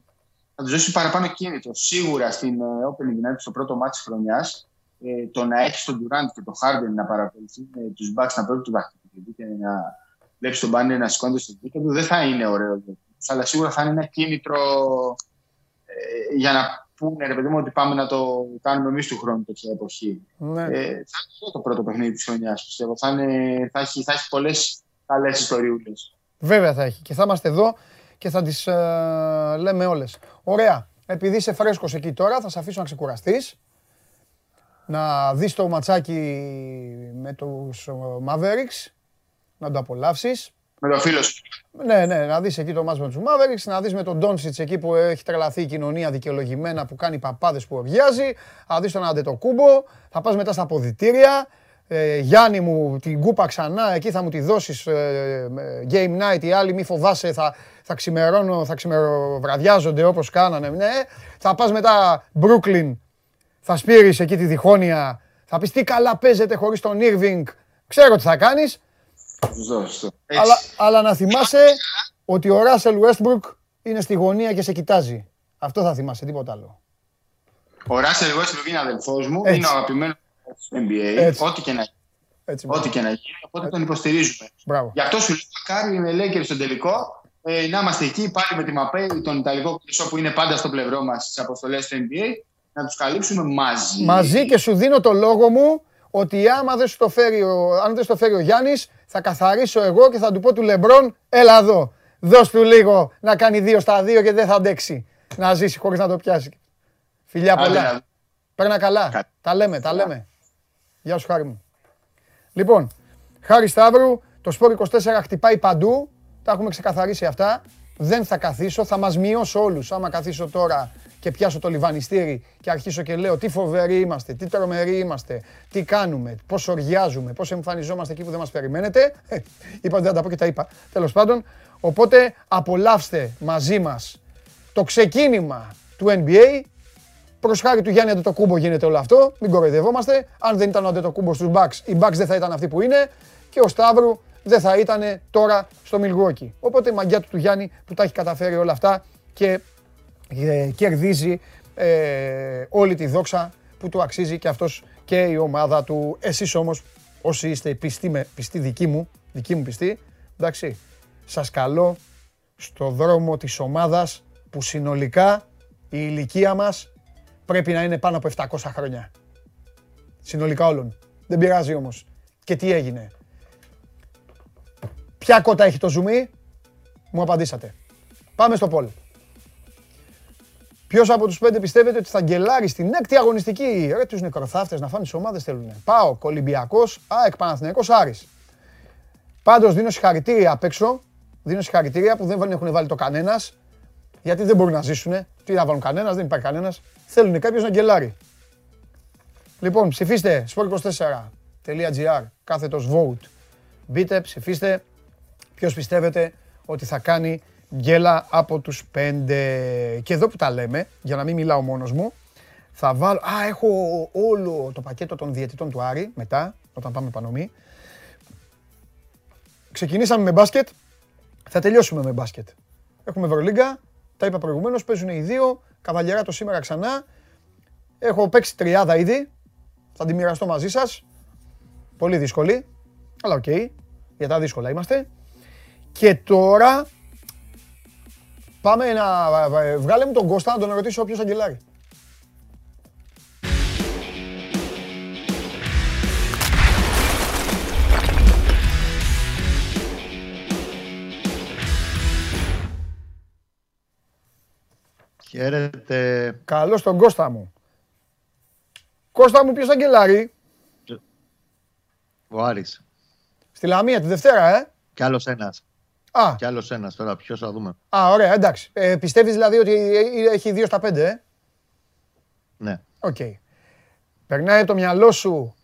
θα τους δώσει παραπάνω κίνητρο. Σίγουρα στην ε, Opening Night, στο πρώτο μάτι της χρονιάς, ε, το να έχει τον Durant και τον Harden να παρακολουθούν ε, τους Bucks να παίρνουν το δαχτυλίδι και να βλέπει τον Μπάνι να σηκώνεται στο δίκτυο δεν θα είναι ωραίο. Αλλά σίγουρα θα είναι ένα κίνητρο ε, για να πούνε ρε παιδί μου ότι πάμε να το κάνουμε εμείς του χρόνου τέτοια εποχή. Ναι. Ε, θα είναι το πρώτο παιχνίδι της χρονιάς, πιστεύω. Θα, είναι, θα έχει, θα έχει πολλές καλές ιστοριούλες. Βέβαια θα έχει. Και θα είμαστε εδώ και θα τις ε, λέμε όλες. Ωραία. Επειδή είσαι φρέσκος εκεί τώρα, θα σε αφήσω να ξεκουραστείς. Να δεις το ματσάκι με τους Mavericks, να το απολαύσεις. Με το φίλο σου. Ναι, ναι, να δεις εκεί το μάτς με τους Mavericks, να δεις με τον Ντόνσιτς εκεί που έχει τρελαθεί η κοινωνία δικαιολογημένα που κάνει παπάδες που οργιάζει, να δεις τον Αντετοκούμπο, θα πας μετά στα ποδητήρια, ε, Γιάννη μου την κούπα ξανά, εκεί θα μου τη δώσεις ε, ε, game night, οι άλλοι μη φοβάσαι, θα, θα ξημερώνω, θα ξημεροβραδιάζονται όπως κάνανε, ναι. Θα πας μετά Brooklyn, θα σπείρεις εκεί τη διχόνοια, θα πεις τι καλά παίζετε χωρίς τον Irving, ξέρω τι θα κάνεις. Αλλά, αλλά να θυμάσαι ότι ο Russell Westbrook είναι στη γωνία και σε κοιτάζει. Αυτό θα θυμάσαι, τίποτα άλλο. Ο Russell Westbrook είναι αδελφός μου, είναι ο αγαπημένος του NBA, ό,τι και να γίνει. Ό,τι και να γίνει, οπότε τον υποστηρίζουμε. Μπράβο. Γι' αυτό σου λέω, μακάρι με Lakers στον τελικό, ε, να είμαστε εκεί πάλι με τη Μαπέ, τον Ιταλικό κλεισό που είναι πάντα στο πλευρό μας στις αποστολές του NBA, να τους καλύψουμε μαζί. Μαζί και σου δίνω το λόγο μου ότι άμα δεν το φέρει ο, αν δεν στο φέρει ο Γιάννης, θα καθαρίσω εγώ και θα του πω του Λεμπρόν, έλα εδώ, δώσ' του λίγο να κάνει δύο στα δύο και δεν θα αντέξει να ζήσει χωρίς να το πιάσει. Φιλιά πολλά. Παίρνα καλά. Τα λέμε, τα λέμε. Γεια σου Χάρη μου. Λοιπόν, Χάρη Σταύρου, το Σπόρ 24 χτυπάει παντού. Τα έχουμε ξεκαθαρίσει αυτά. Δεν θα καθίσω, θα μας μειώσω όλους. Άμα καθίσω τώρα και πιάσω το λιβανιστήρι και αρχίσω και λέω τι φοβεροί είμαστε, τι τρομεροί είμαστε, τι κάνουμε, πώς οργιάζουμε, πώς εμφανιζόμαστε εκεί που δεν μας περιμένετε. Ε, είπα δεν θα τα πω και τα είπα. Τέλος πάντων, οπότε απολαύστε μαζί μας το ξεκίνημα του NBA. Προς χάρη του Γιάννη Αντετοκούμπο γίνεται όλο αυτό, μην κοροϊδευόμαστε. Αν δεν ήταν ο Αντετοκούμπος στους Bucks, οι Bucks δεν θα ήταν αυτοί που είναι και ο Σταύρου δεν θα ήταν τώρα στο Milwaukee. Οπότε η μαγιά του του Γιάννη που τα έχει καταφέρει όλα αυτά και ε, κερδίζει ε, όλη τη δόξα που του αξίζει και αυτός και η ομάδα του. Εσείς όμως, όσοι είστε πιστοί, με, πιστοί δικοί μου, δική μου πιστοί, εντάξει, σας καλώ στο δρόμο της ομάδας που συνολικά η ηλικία μας πρέπει να είναι πάνω από 700 χρόνια. Συνολικά όλων. Δεν πειράζει όμως. Και τι έγινε. Ποια κότα έχει το ζουμί, μου απαντήσατε. Πάμε στο πόλ. Ποιος από τους πέντε πιστεύετε ότι θα γκελάρει στην έκτη αγωνιστική; Ρε τους νεκροθάφτες να φάνε τις ομάδες θέλουν. Πάω, Ολυμπιακό, ΑΕΚ Παναθυναϊκό, Άρης. Πάντως δίνω συγχαρητήρια απ' έξω. Δίνω συγχαρητήρια που δεν έχουν βάλει το κανένας. Γιατί δεν μπορούν να ζήσουν. Τι να βάλουν κανένας, δεν υπάρχει κανένας. Θέλουν κάποιος να γκελάρει. Λοιπόν, ψηφίστε sport24.gr κάθετος vote. Μπείτε, ψηφίστε ποιος πιστεύετε ότι θα κάνει γκέλα από τους πέντε. Και εδώ που τα λέμε, για να μην μιλάω μόνος μου, θα βάλω... Α, έχω όλο το πακέτο των διαιτητών του Άρη, μετά, όταν πάμε πανομή. Ξεκινήσαμε με μπάσκετ, θα τελειώσουμε με μπάσκετ. Έχουμε Ευρωλίγκα, τα είπα προηγουμένως, παίζουν οι δύο, καβαλιεράτο σήμερα ξανά. Έχω παίξει τριάδα ήδη, θα τη μοιραστώ μαζί σας. Πολύ δύσκολη, αλλά OK, okay, για τα δύσκολα είμαστε. Και τώρα Πάμε να... Βγάλε μου τον Κώστα να τον ρωτήσω ποιος θα γκελάρει. Χαίρετε. Καλώς τον Κώστα μου. Κώστα μου, ποιος θα γκελάρει; Ο Άρης. Στη Λαμία τη Δευτέρα, ε. Κι άλλος ένας. Α. Κι άλλος ένας τώρα, ποιος, θα δούμε. Α, ωραία, εντάξει. Ε, Πιστεύεις δηλαδή ότι έχει δύο στα πέντε, ε; Ναι. OK. Okay. Περνάει από το μυαλό σου.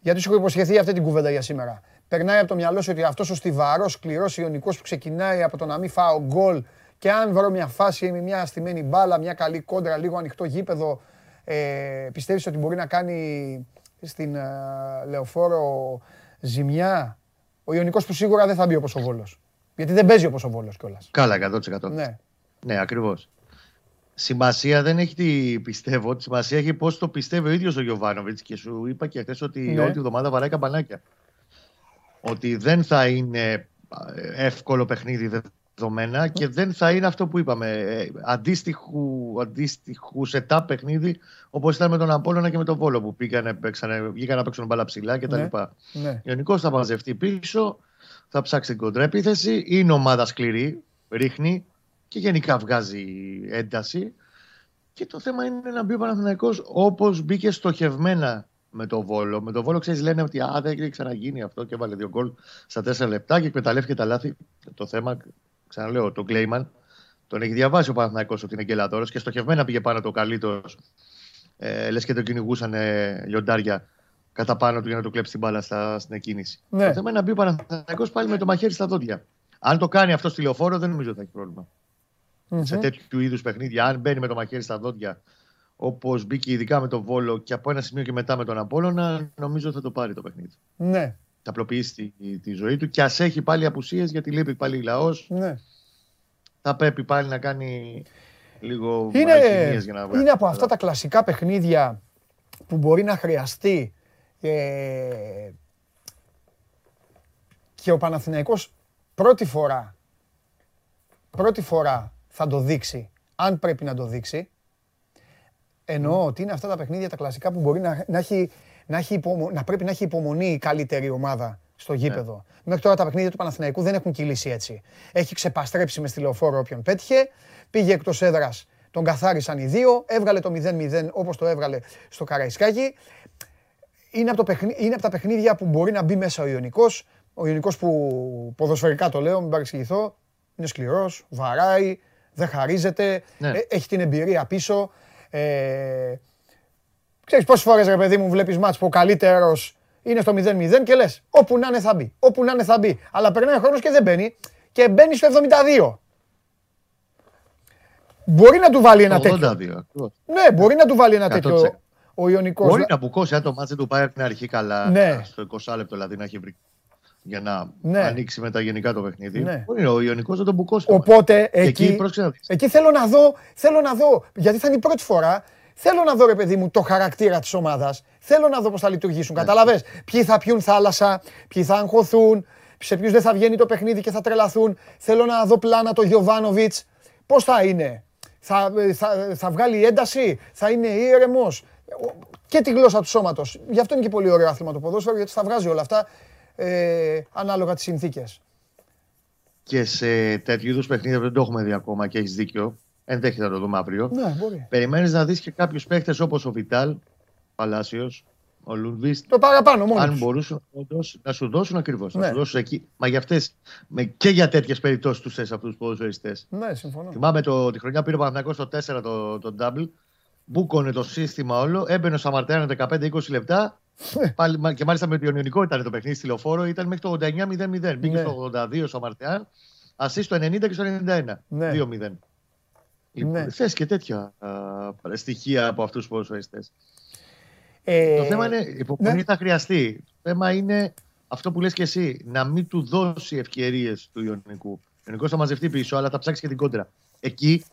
Γιατί σου έχω υποσχεθεί αυτή την κουβέντα για σήμερα. Περνάει από το μυαλό σου ότι αυτός ο στιβαρός, σκληρός Ιωνικός που ξεκινάει από το να μην φάω γκολ και αν βρω μια φάση με μια στημένη μπάλα, μια καλή κόντρα, λίγο ανοιχτό γήπεδο, ε, πιστεύεις ότι μπορεί να κάνει στην ε, Λεωφόρο ζημιά; Ο Ιωνικός που σίγουρα δεν θα μπει όπως ο Βόλος. Γιατί δεν παίζει όπως ο Βόλος κιόλας. Καλά, 100%. Ναι. Ναι, ακριβώς. Σημασία δεν έχει τι πιστεύω. Τη σημασία έχει πώς το πιστεύει ο ίδιος ο Γιωβάνοβιτς. Και σου είπα και χθες ότι Ναι. όλη τη βδομάδα βαράει καμπανάκια. Ότι δεν θα είναι εύκολο παιχνίδι δεδομένα και δεν θα είναι αυτό που είπαμε. ε, Αντίστοιχου, αντίστοιχους setup παιχνίδι όπως ήταν με τον Απόλλωνα και με τον Βόλο που πήγανε, παίξανε, βγήκαν να παίξουν μπάλα ψηλά κτλ. Ναι. Ναι. Ο Ιωνικός θα μαζευτεί πίσω, θα ψάξει την κοντρέπιθεση. Είναι ομάδα σκληρή, ρίχνει και γενικά βγάζει ένταση. Και το θέμα είναι να μπει ο Παναθηναϊκός όπως μπήκε στοχευμένα με το Βόλο. Με το Βόλο ξέρεις λένε ότι α, δεν έχει ξαναγίνει αυτό και έβαλε δύο γκολ στα τέσσερα λεπτά και εκμεταλλεύτηκε τα λάθη. Το θέμα, ξαναλέω, τον Κλέιμαν τον έχει διαβάσει ο Παναθηναϊκός ότι είναι γκελαδόρος και στοχευμένα πήγε πάνω το καλύτερος. Ε, λες και τον κυνηγούσαν ε, λιοντάρια κατά πάνω του για να του κλέψει την μπάλα στα, στην εκκίνηση. Ναι. Το θέμα είναι να μπει ο Παναθηναϊκός πάλι με το μαχαίρι στα δόντια. Αν το κάνει αυτό στη λεωφόρο, δεν νομίζω ότι θα έχει πρόβλημα. Μμμ. Σε τέτοιου είδους παιχνίδια, αν μπαίνει με το μαχαίρι στα δόντια, όπως μπήκε ειδικά με τον Βόλο και από ένα σημείο και μετά με τον Απόλλωνα, νομίζω θα το πάρει το παιχνίδι. Ναι, Θα απλοποιήσει τη, τη ζωή του και ας έχει πάλι απουσίες, γιατί λείπει πάλι λαός, ναι. θα πρέπει πάλι να κάνει λίγο Είναι, αλχημίες για να βγάλει. είναι από αυτά τα κλασικά παιχνίδια που μπορεί να χρειαστεί ε, και ο Παναθηναϊκός πρώτη φορά πρώτη φορά θα το δείξει αν πρέπει να το δείξει εννοώ ότι είναι αυτά τα παιχνίδια τα κλασικά που μπορεί να, να, έχει, να, έχει υπομο- να πρέπει να έχει υπομονή η καλύτερη ομάδα στο γήπεδο. Μέχρι τώρα τα παιχνίδια του Παναθηναϊκού δεν έχουν κυλήσει έτσι. Έχει ξεπαστρέψει μες στη λεωφόρο όποιον πέτυχε, πήγε εκτός έδρας, τον καθάρισαν οι δύο, έβγαλε το 0-0 όπως το έβγαλε στο Καραϊσκάκι. Είναι από, το παιχνί- είναι από τα παιχνίδια που μπορεί να μπει μέσα ο Ιωνικός. Ο Ιωνικός που ποδοσφαιρικά το λέω, μην παρεξηγηθώ, είναι σκληρός, βαράει, δεν χαρίζεται, Ναι. ε, έχει την εμπειρία πίσω. Ε, ξέρεις πόσες φορές ρε παιδί μου βλέπεις μάτς που ο καλύτερος είναι στο 0-0 και λες όπου να είναι θα μπει, όπου να είναι θα μπει. Αλλά περνάει ο χρόνος και δεν μπαίνει και μπαίνει στο 72. Μπορεί να του βάλει ένα 82, τέτοιο. ακριβώς. Ναι, μπορεί να του βάλει ένα 100%. τέτοιο ο Ιωνικός. Μπορεί να μπουκώσει, αν το μάτς δεν του πάει από την αρχή καλά, Ναι. στο 20 λεπτό δηλαδή να έχει βρει για να Ναι. ανοίξει μετά γενικά το παιχνίδι. Ναι. Μπορεί ο Ιωνικός να τον μπουκώσει. το μάτς. Οπότε Και εκεί, εκεί, πρόσεξε να δεις. εκεί θέλω να δω, θέλω να δω, γιατί θα είναι η πρώτη φορά, θέλω να δω ρε παιδί μου το χαρακτήρα της ομάδας, θέλω να δω πώς θα λειτουργήσουν, Ναι. καταλαβες, ποιοι θα πιούν θάλασσα, ποιοι θα αγχωθούν, σε ποιους δεν θα βγαίνει το παιχνίδι και θα τρελαθούν, θέλω να δω πλάνα το Γιωβάνοβιτς, πώς θα είναι, θα, θα, θα βγάλει ένταση, θα είναι ήρεμος; Και τη γλώσσα του σώματος. Γι' αυτό είναι και πολύ ωραίο άθλημα το ποδόσφαιρο, γιατί θα βγάζει όλα αυτά ε, ανάλογα τις συνθήκες. Και σε τέτοιου είδους παιχνίδια που δεν το έχουμε δει ακόμα και έχεις δίκιο. Ενδέχεται να το δούμε αύριο. Ναι, μπορεί. Περιμένεις να δεις και κάποιους παίχτε όπως ο Βιτάλ, Παλάσιος, ο Λουνβίστ. Το παραπάνω μόνος. Αν τους. μπορούσαν όντως να σου δώσουν ακριβώς. Ναι. Να σου δώσουν εκεί. Μα για αυτές και για τέτοιες περιπτώσεις τους θες αυτούς τους ποδοσφαιριστές. Ναι, συμφωνώ. Θυμάμαι το, τη χρονιά που πήρε ο Παναθηναϊκός στο 4 το, το double. Μπούκωνε το σύστημα όλο. Έμπαινε ο Σαμαρτέαν 15-20 λεπτά. Πάλι, μα- και μάλιστα με το Ιωνικό ήταν το παιχνίδι στη λεωφόρο. Ήταν μέχρι το 89-0-0. Μπήκε Ναι. στο 82 ο Σαμαρτέαν. Ασύ στο 90 και στο 91. Ναι. 2-0. Λοιπόν, Ναι. θες και τέτοια α, στοιχεία από αυτούς του ποδοσφαιριστέ. Ε, Το θέμα είναι, η υπομονή ναι. θα χρειαστεί. Το θέμα είναι αυτό που λες και εσύ, να μην του δώσει ευκαιρίες του Ιωνικού. Ο Ιωνικός θα μαζευτεί πίσω, αλλά θα ψάξει και την κόντρα. Εκεί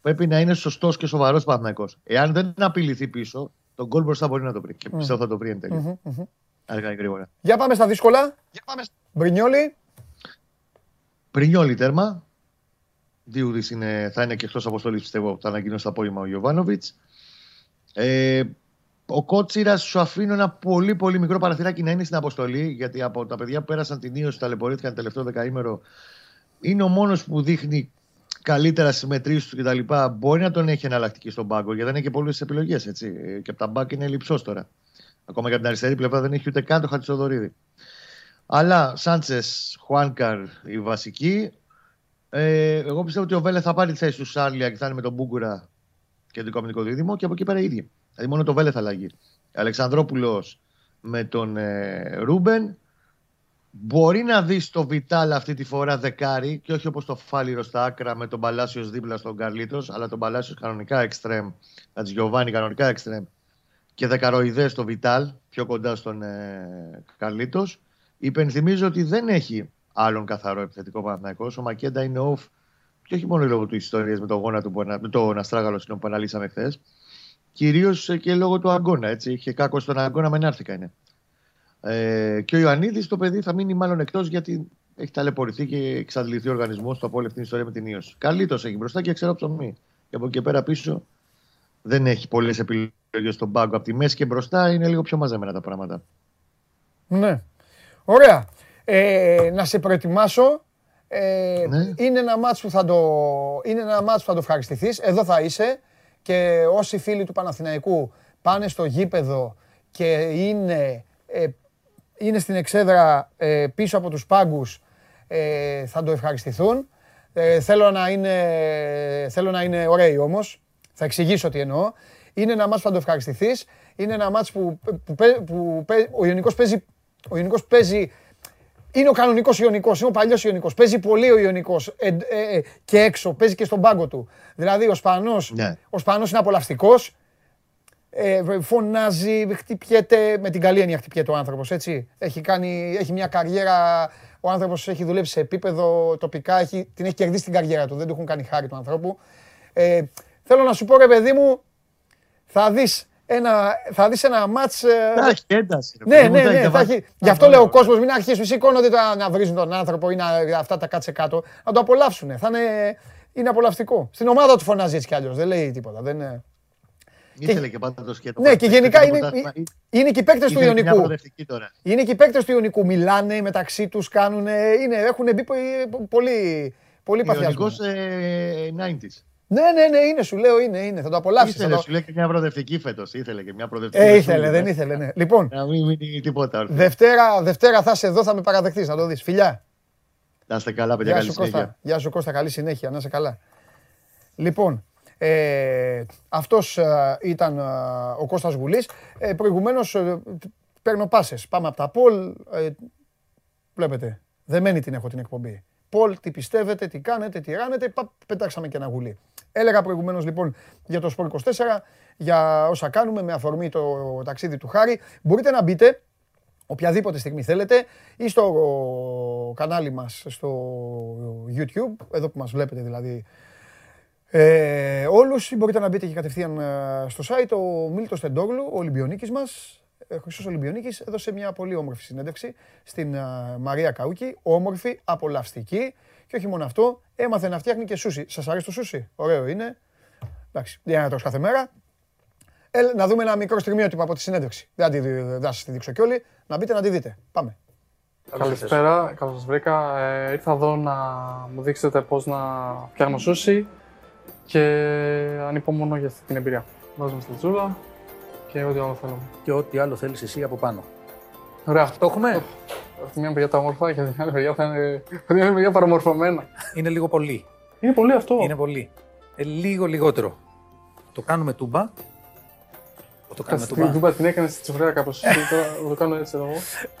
πρέπει να είναι σωστός και σοβαρός Παναθυνακό. Εάν δεν απειληθεί πίσω, τον γκολ μπροστά μπορεί να το βρει. Και πιστεύω θα το βρει εν τέλει. μμμ, μμμ. Αργά ή γρήγορα. Για πάμε στα δύσκολα. Μπρινιόλι. Πρινιόλι τέρμα. Διούδη είναι, θα είναι και εκτός αποστολής, πιστεύω. Θα ανακοινώσει το απόγευμα ο Γιωβάνοβιτ. Ε, ο Κότσιρας σου αφήνω ένα πολύ πολύ μικρό παραθυράκι να είναι στην αποστολή, γιατί από τα παιδιά που πέρασαν την ίωση, ταλαιπωρήθηκαν τελευταίο δεκαήμερο, είναι ο μόνος που δείχνει καλύτερα στι μετρήσει του κτλ. Μπορεί να τον έχει εναλλακτική στον πάγκο, γιατί δεν έχει και πολλές επιλογές. Και από τα μπακ είναι λυψός τώρα. Ακόμα και από την αριστερή πλευρά δεν έχει ούτε καν το Χατσοδωρίδη. Αλλά Σάντσες, Χουάνκαρ, η βασική. Ε, εγώ πιστεύω ότι ο Βέλε θα πάρει τη θέση του Σάρλια και θα είναι με τον Μπούγκουρα και το κομμουνικό δίδυμο και από εκεί πέρα οι ίδιοι. Δηλαδή μόνο το Βέλε θα αλλαγεί. Αλεξανδρόπουλος με τον ε, Ρούμπεν. Μπορεί να δεις το Βιτάλ αυτή τη φορά δεκάρι και όχι όπως το Φάλιρο στα άκρα με τον Παλάσιος δίπλα στον Καρλίτος, αλλά τον Παλάσιος κανονικά εξτρέμ, Ατζιωβάνι κανονικά εξτρέμ και δεκαροειδές στο Βιτάλ, πιο κοντά στον ε, Καρλίτος. Υπενθυμίζω ότι δεν έχει άλλον καθαρό επιθετικό Παναθηναϊκός. Ο Μακέντα είναι off και όχι μόνο λόγω του ιστορίας με τον γόνατο που, με τον Αστράγαλο που αναλύσαμε χθες. Κυρίως και λόγω του Αγκώνα. Έτσι. Είχε κάκο στον Αγκώνα, μενάρθηκα είναι. Ε, και ο Ιωαννίδης το παιδί θα μείνει μάλλον εκτός γιατί έχει ταλαιπωρηθεί και εξαντληθεί ο οργανισμός του από όλη αυτή την ιστορία με την ίωση. Καλή έχει μπροστά και ξέρω ψωμί. Και από εκεί και πέρα πίσω δεν έχει πολλές επιλογές στον πάγκο. Από τη μέση και μπροστά είναι λίγο πιο μαζεμένα τα πράγματα. Ναι. Ωραία. Ε, να σε προετοιμάσω. Ε, ναι. Είναι ένα μάτς που θα το, είναι ένα μάτς που θα το ευχαριστηθείς. Εδώ θα είσαι και όσοι φίλοι του Παναθηναϊκού πάνε στο γήπεδο και είναι, ε, είναι στην εξέδρα ε, πίσω από τους πάγκους ε, θα το ευχαριστηθούν. θέλω, να είναι, θέλω να είναι ωραίοι όμως. Θα εξηγήσω τι εννοώ. Είναι ένα μάτς που θα το ευχαριστηθείς. Είναι ένα μάτς που, που, που, ο Ιωνικός παίζει, ο Ιωνικός παίζει είναι ο κανονικός Ιωνικός, είναι ο παλιός Ιωνικός. Παίζει πολύ ο Ιωνικός ε, ε, ε, και έξω, παίζει και στον πάγκο του. Δηλαδή ο Σπανός ναι. είναι απολαυστικός. Ε, φωνάζει, χτυπιέται. Με την καλή έννοια χτυπιέται ο άνθρωπος. Έχει, κάνει, έχει μια καριέρα. Ο άνθρωπος έχει δουλέψει σε επίπεδο τοπικά, έχει, την έχει κερδίσει την καριέρα του. Δεν του έχουν κάνει χάρη του ανθρώπου. Ε, θέλω να σου πω, ρε παιδί μου, θα δεις ένα, θα δεις ένα μάτς... Ε, θα έχει ένταση. Ναι, ναι, ναι. Θα έχει... Γι' αυτό λέω ο κόσμος μην αρχίσουν, σηκώνονται να βρίζουν τον άνθρωπο ή να, αυτά τα κάτσε κάτω. Να το απολαύσουν. Θα είναι, είναι απολαυστικό. Στην ομάδα του φωνάζει έτσι κι αλλιώς. Δεν λέει τίποτα. Δεν, Ήθελε και πάντα το σκέτο. Ναι, και γενικά είναι, είναι και οι παίκτες του Ιωνικού. Είναι και οι παίκτες του Ιωνικού. Μιλάνε μεταξύ τους, κάνουν. έχουν μπει πολύ, πολύ παθιασμό. Ιωνικός ε, 90s. Ναι, ναι, ναι, είναι, σου λέω, είναι, είναι. Θα το απολαύσεις. Ήθελε, το... σου λέει και μια προοδευτική φέτος. Ήθελε και μια προοδευτική. Ε, ήθελε, δεν ήθελε, ναι. Λοιπόν. Να μην μείνει τίποτα. Δευτέρα, Δευτέρα θα είσαι εδώ, θα με παραδεχτεί, να το δεις. Φιλιά. Να είστε καλά, παιδιά. Γεια σου, Κώστα. Γεια σου, Κώστα. Καλή συνέχεια. Να είσαι καλά. Λοιπόν, ε, αυτός ε, ήταν ε, ο Κώστας Γουλής. Ε, προηγουμένως ε, παίρνω πάσες. Πάμε από τα Πολ. Ε, βλέπετε, δεμένη την έχω την εκπομπή. Πολ, τι πιστεύετε, τι κάνετε, τι ράνετε. Πα, πετάξαμε και ένα γουλί. Έλεγα προηγουμένως λοιπόν για το Σπορ 24, για όσα κάνουμε με αφορμή το ταξίδι του Χάρη. Μπορείτε να μπείτε οποιαδήποτε στιγμή θέλετε ή στο κανάλι μας στο YouTube, εδώ που μας βλέπετε δηλαδή ε, όλους μπορείτε να μπείτε και κατευθείαν ε, στο site. Ο Μίλτος Τεντόγλου, ο Ολυμπιονίκης μας, ο Χρυσός Ολυμπιονίκης, έδωσε μια πολύ όμορφη συνέντευξη στην ε, Μαρία Καούκη, όμορφη, απολαυστική και όχι μόνο αυτό, έμαθε να φτιάχνει και σούσι. Σας αρέσει το σούσι, ωραίο είναι. Εντάξει, για να τρως κάθε μέρα. Ε, να δούμε ένα μικρό στιγμιότυπο από τη συνέντευξη. Δεν θα σας τη δείξω κι όλοι. Να μπείτε να τη δείτε. Πάμε. Καλησπέρα, καλώς σας βρήκα. Ε, ήρθα εδώ να μου δείξετε πώς να φτιάχνω σούσι και ανυπομονώ για αυτή την εμπειρία. Βάζουμε στη τσούλα και ό,τι άλλο θέλουμε. Και ό,τι άλλο θέλεις εσύ από πάνω. Ωραία. Το έχουμε; Αυτή μια παιδιά τα όμορφα και την άλλη παιδιά θα είναι, θα παιδιά παραμορφωμένα. Είναι λίγο πολύ. Είναι πολύ αυτό. Είναι πολύ. Ε, λίγο λιγότερο. Το κάνουμε τούμπα. Το κάνουμε τούμπα. Την τούμπα την έκανες στη τσουφρέα κάπως. τώρα το κάνω έτσι εδώ.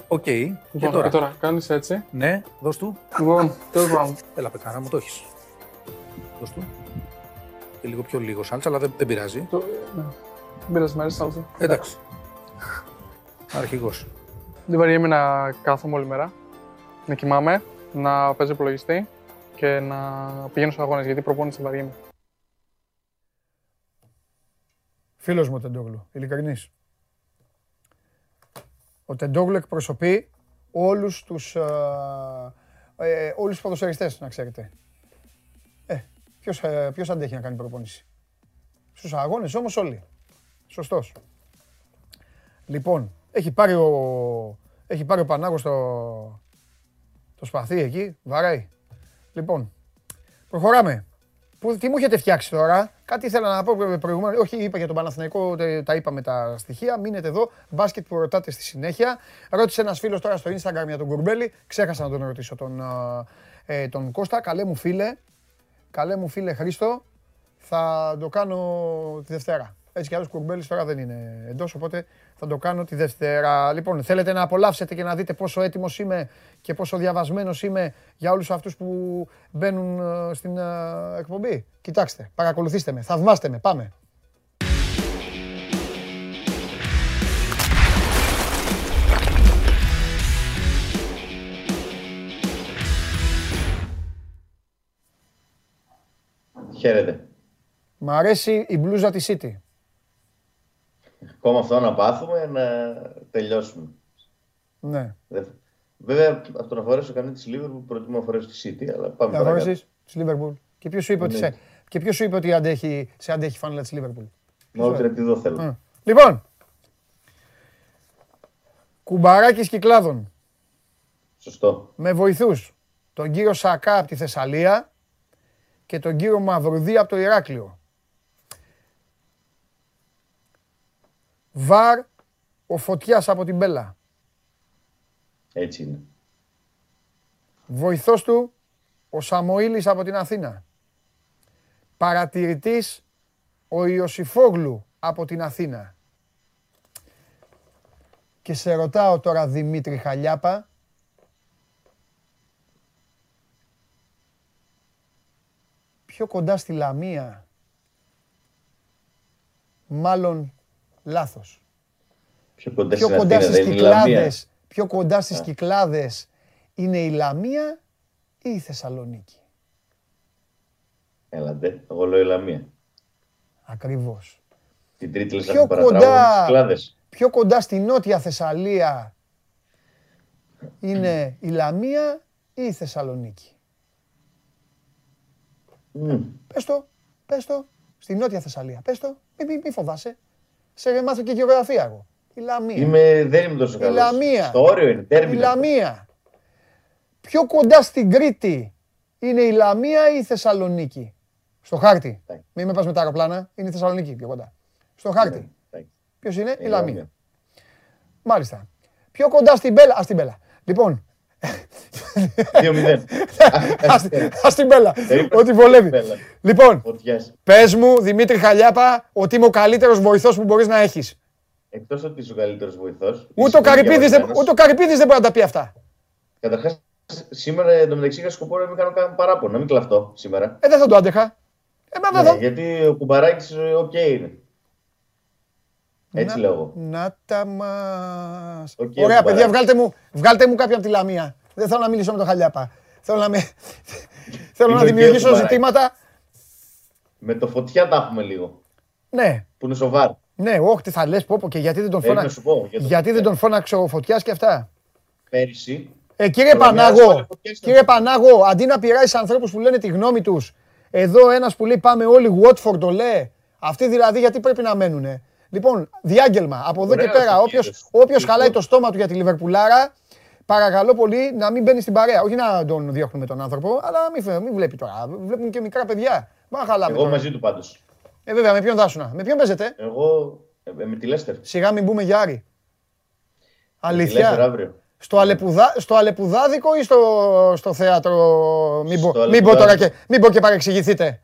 OK. Okay. Λοιπόν, και τώρα, τώρα κάνεις έτσι. Ναι, δώσ' του. Λοιπόν, τέλος πάντων. Έλα, πεκάνα μου, το έχεις. Δώσ' του. Και λίγο πιο λίγο σάλτσα, αλλά δεν, δεν πειράζει. Το, ναι. Δεν πειράζει, μου αρέσει σάλτσα. Εντάξει. Αρχηγός. Δεν βαριέμαι να κάθομαι όλη μέρα, να κοιμάμαι, να παίζω υπολογιστή και να πηγαίνω στους αγώνες, γιατί προπόνηση βαριέμαι. Φίλος μου ο Τεντόγλου, ειλικρινής. Ο Τεντόγλου εκπροσωπεί όλους τους, ε, ε, όλους τους ποδοσφαιριστές, να ξέρετε. Ε, ποιος, ε, ποιος αντέχει να κάνει προπόνηση; Στους αγώνες όμως όλοι. Σωστός. Λοιπόν, έχει πάρει ο, έχει πάρει ο Πανάγος το, το σπαθί εκεί, βαράει. Λοιπόν, προχωράμε. Που, τι μου έχετε φτιάξει τώρα, κάτι ήθελα να πω προηγουμένως, όχι είπα για τον Παναθηναϊκό, τα είπαμε τα στοιχεία, μείνετε εδώ, μπάσκετ που ρωτάτε στη συνέχεια. Ρώτησε ένας φίλος τώρα στο Instagram για τον Κουρμπέλη, ξέχασα να τον ρωτήσω τον, ε, τον Κώστα, καλέ μου φίλε, καλέ μου φίλε Χρήστο, θα το κάνω τη Δευτέρα. Έτσι κι άλλο κουρμπέλη τώρα δεν είναι εντός, οπότε θα το κάνω τη Δευτέρα. Λοιπόν, θέλετε να απολαύσετε και να δείτε πόσο έτοιμος είμαι και πόσο διαβασμένος είμαι για όλους αυτούς που μπαίνουν ε, στην ε, εκπομπή; Κοιτάξτε, παρακολουθήστε με, θαυμάστε με, πάμε. Χαίρετε. Μ' αρέσει η μπλούζα της City. Ακόμα αυτό να πάθουμε, να τελειώσουμε. Ναι. Βέβαια, από το να φορέσω κανένα της Liverpool, προτιμώ να φορέσω τη City, αλλά πάμε Να φορέσεις της Liverpool. Και ποιος σου είπε, ότι, σε, και ποιος σου είπε ότι αντέχει, σε αντέχει φάνελα της Liverpool. Μα ό,τι εδώ θέλω. Λοιπόν, κουμπαράκης κυκλάδων. Σωστό. Με βοηθούς τον κύριο Σακά από τη Θεσσαλία και τον κύριο Μαυρουδί από το Ηράκλειο. Βαρ ο Φωτιάς από την Μπέλα. Έτσι είναι. Βοηθός του ο Σαμοήλης από την Αθήνα. Παρατηρητής ο Ιωσήφογλου από την Αθήνα. Και σε ρωτάω τώρα Δημήτρη Χαλιάπα, πιο κοντά στη Λαμία, μάλλον λάθος. Πιο κοντά, πιο κοντά στις Κυκλάδες, πιο κοντά στις Κυκλάδες είναι η Λαμία ή η Θεσσαλονίκη. Έλατε, εγώ λέω η Λαμία. Ακριβώς. Την τρίτη λες πιο κοντά, Κυκλάδες. Πιο κοντά στη Νότια Θεσσαλία είναι η Λαμία ή η Θεσσαλονίκη. Mm. Πες το, πες το, στη Νότια Θεσσαλία. Πες το, μη, μη, μη φοβάσαι. Σε μάθω και γεωγραφία εγώ. Η Λαμία. Είμαι, δεν είμαι τόσο καλός. Η Λαμία. Στο όριο είναι, τέρμινο. Η Λαμία. Πιο κοντά στην Κρήτη είναι η Λαμία ή η Θεσσαλονίκη; Στο χάρτη. Ναι. Μην με πας με τα αεροπλάνα. Είναι η Θεσσαλονίκη πιο κοντά. Στο χάρτη. Ναι. Ποιος είναι, η Η Λαμία. Λαμία. Μάλιστα. Πιο κοντά στην Μπέλα. Α, στην Μπέλα. Λοιπόν, 2-0. [laughs] ας την Μπέλα. Περίμενε. Ό,τι βολεύει. Μπέλα. Λοιπόν, Φωτιάς. πες μου, Δημήτρη Χαλιάπα, ότι είμαι ο καλύτερος βοηθός που μπορείς να έχεις. Εκτός ότι είσαι ο καλύτερος βοηθός. Ούτε ο Καρυπίδης δεν, ούτε ο Καρυπίδης δεν μπορεί να τα πει αυτά. Καταρχάς, σήμερα εντωμεταξύ είχα σκοπό να μην κάνω κανένα παράπονο, να μην κλαφτώ σήμερα. Ε, δεν θα το άντεχα. Ε, μα δεν Ναι, θα... γιατί ο κουμπαράκης ε, οκ είναι. Έτσι Να- λέω εγώ. Να τα μας. Οκ, Ωραία, ο παιδιά, Μπαράκης. βγάλτε μου, βγάλτε μου κάποια από τη Λαμία. Δεν θέλω να μιλήσω με τον Χαλιάπα. Θέλω να, με... [laughs] θέλω Είναι να ο δημιουργήσω κύριος Μπαράκης. ζητήματα. Με το φωτιά τα έχουμε λίγο. Ναι, Που είναι σοβαρό. ναι, όχι, τι θα λες, πω, πω, και γιατί δεν τον Πρέπει να φώναξε. σου πω. για το Γιατί δεν Φωτιά. τον φώναξε ο Φωτιάς και αυτά; Πέρυσι. Ε, κύριε Αλλά μια Πανάγο, ασφάλεια φωτιάς ήταν. κύριε Πανάγο, αντί να πειράζει ανθρώπους που λένε τη γνώμη τους, εδώ ένας που λέει πάμε όλοι Watford το λέει. Αυτοί δηλαδή γιατί πρέπει να μένουνε; Λοιπόν, διάγγελμα. Από εδώ Ωραία, και πέρα, ο όποιο κύριος. όποιος Λοιπόν. χαλάει το στόμα του για τη Λιβερπουλάρα, παρακαλώ πολύ να μην μπαίνει στην παρέα. Όχι να τον διώχνουμε τον άνθρωπο, αλλά μην, φε- μην βλέπει τώρα. Βλέπουν και μικρά παιδιά. Μα χαλάμε. Εγώ τώρα. μαζί του πάντως. Ε, βέβαια, με ποιον δάσουνα; Με ποιον παίζετε; Εγώ ε, με τη Λέστερ. Σιγά μην μπούμε για Άρη. Τη Λέστερ Αλήθεια. αύριο. Στο, αλεπουδά, στο αλεπουδάδικο ή στο, στο θέατρο; Μην πω, Στο μην πω τώρα και, Αλεπουδάδικο. μην πω και παρεξηγηθείτε.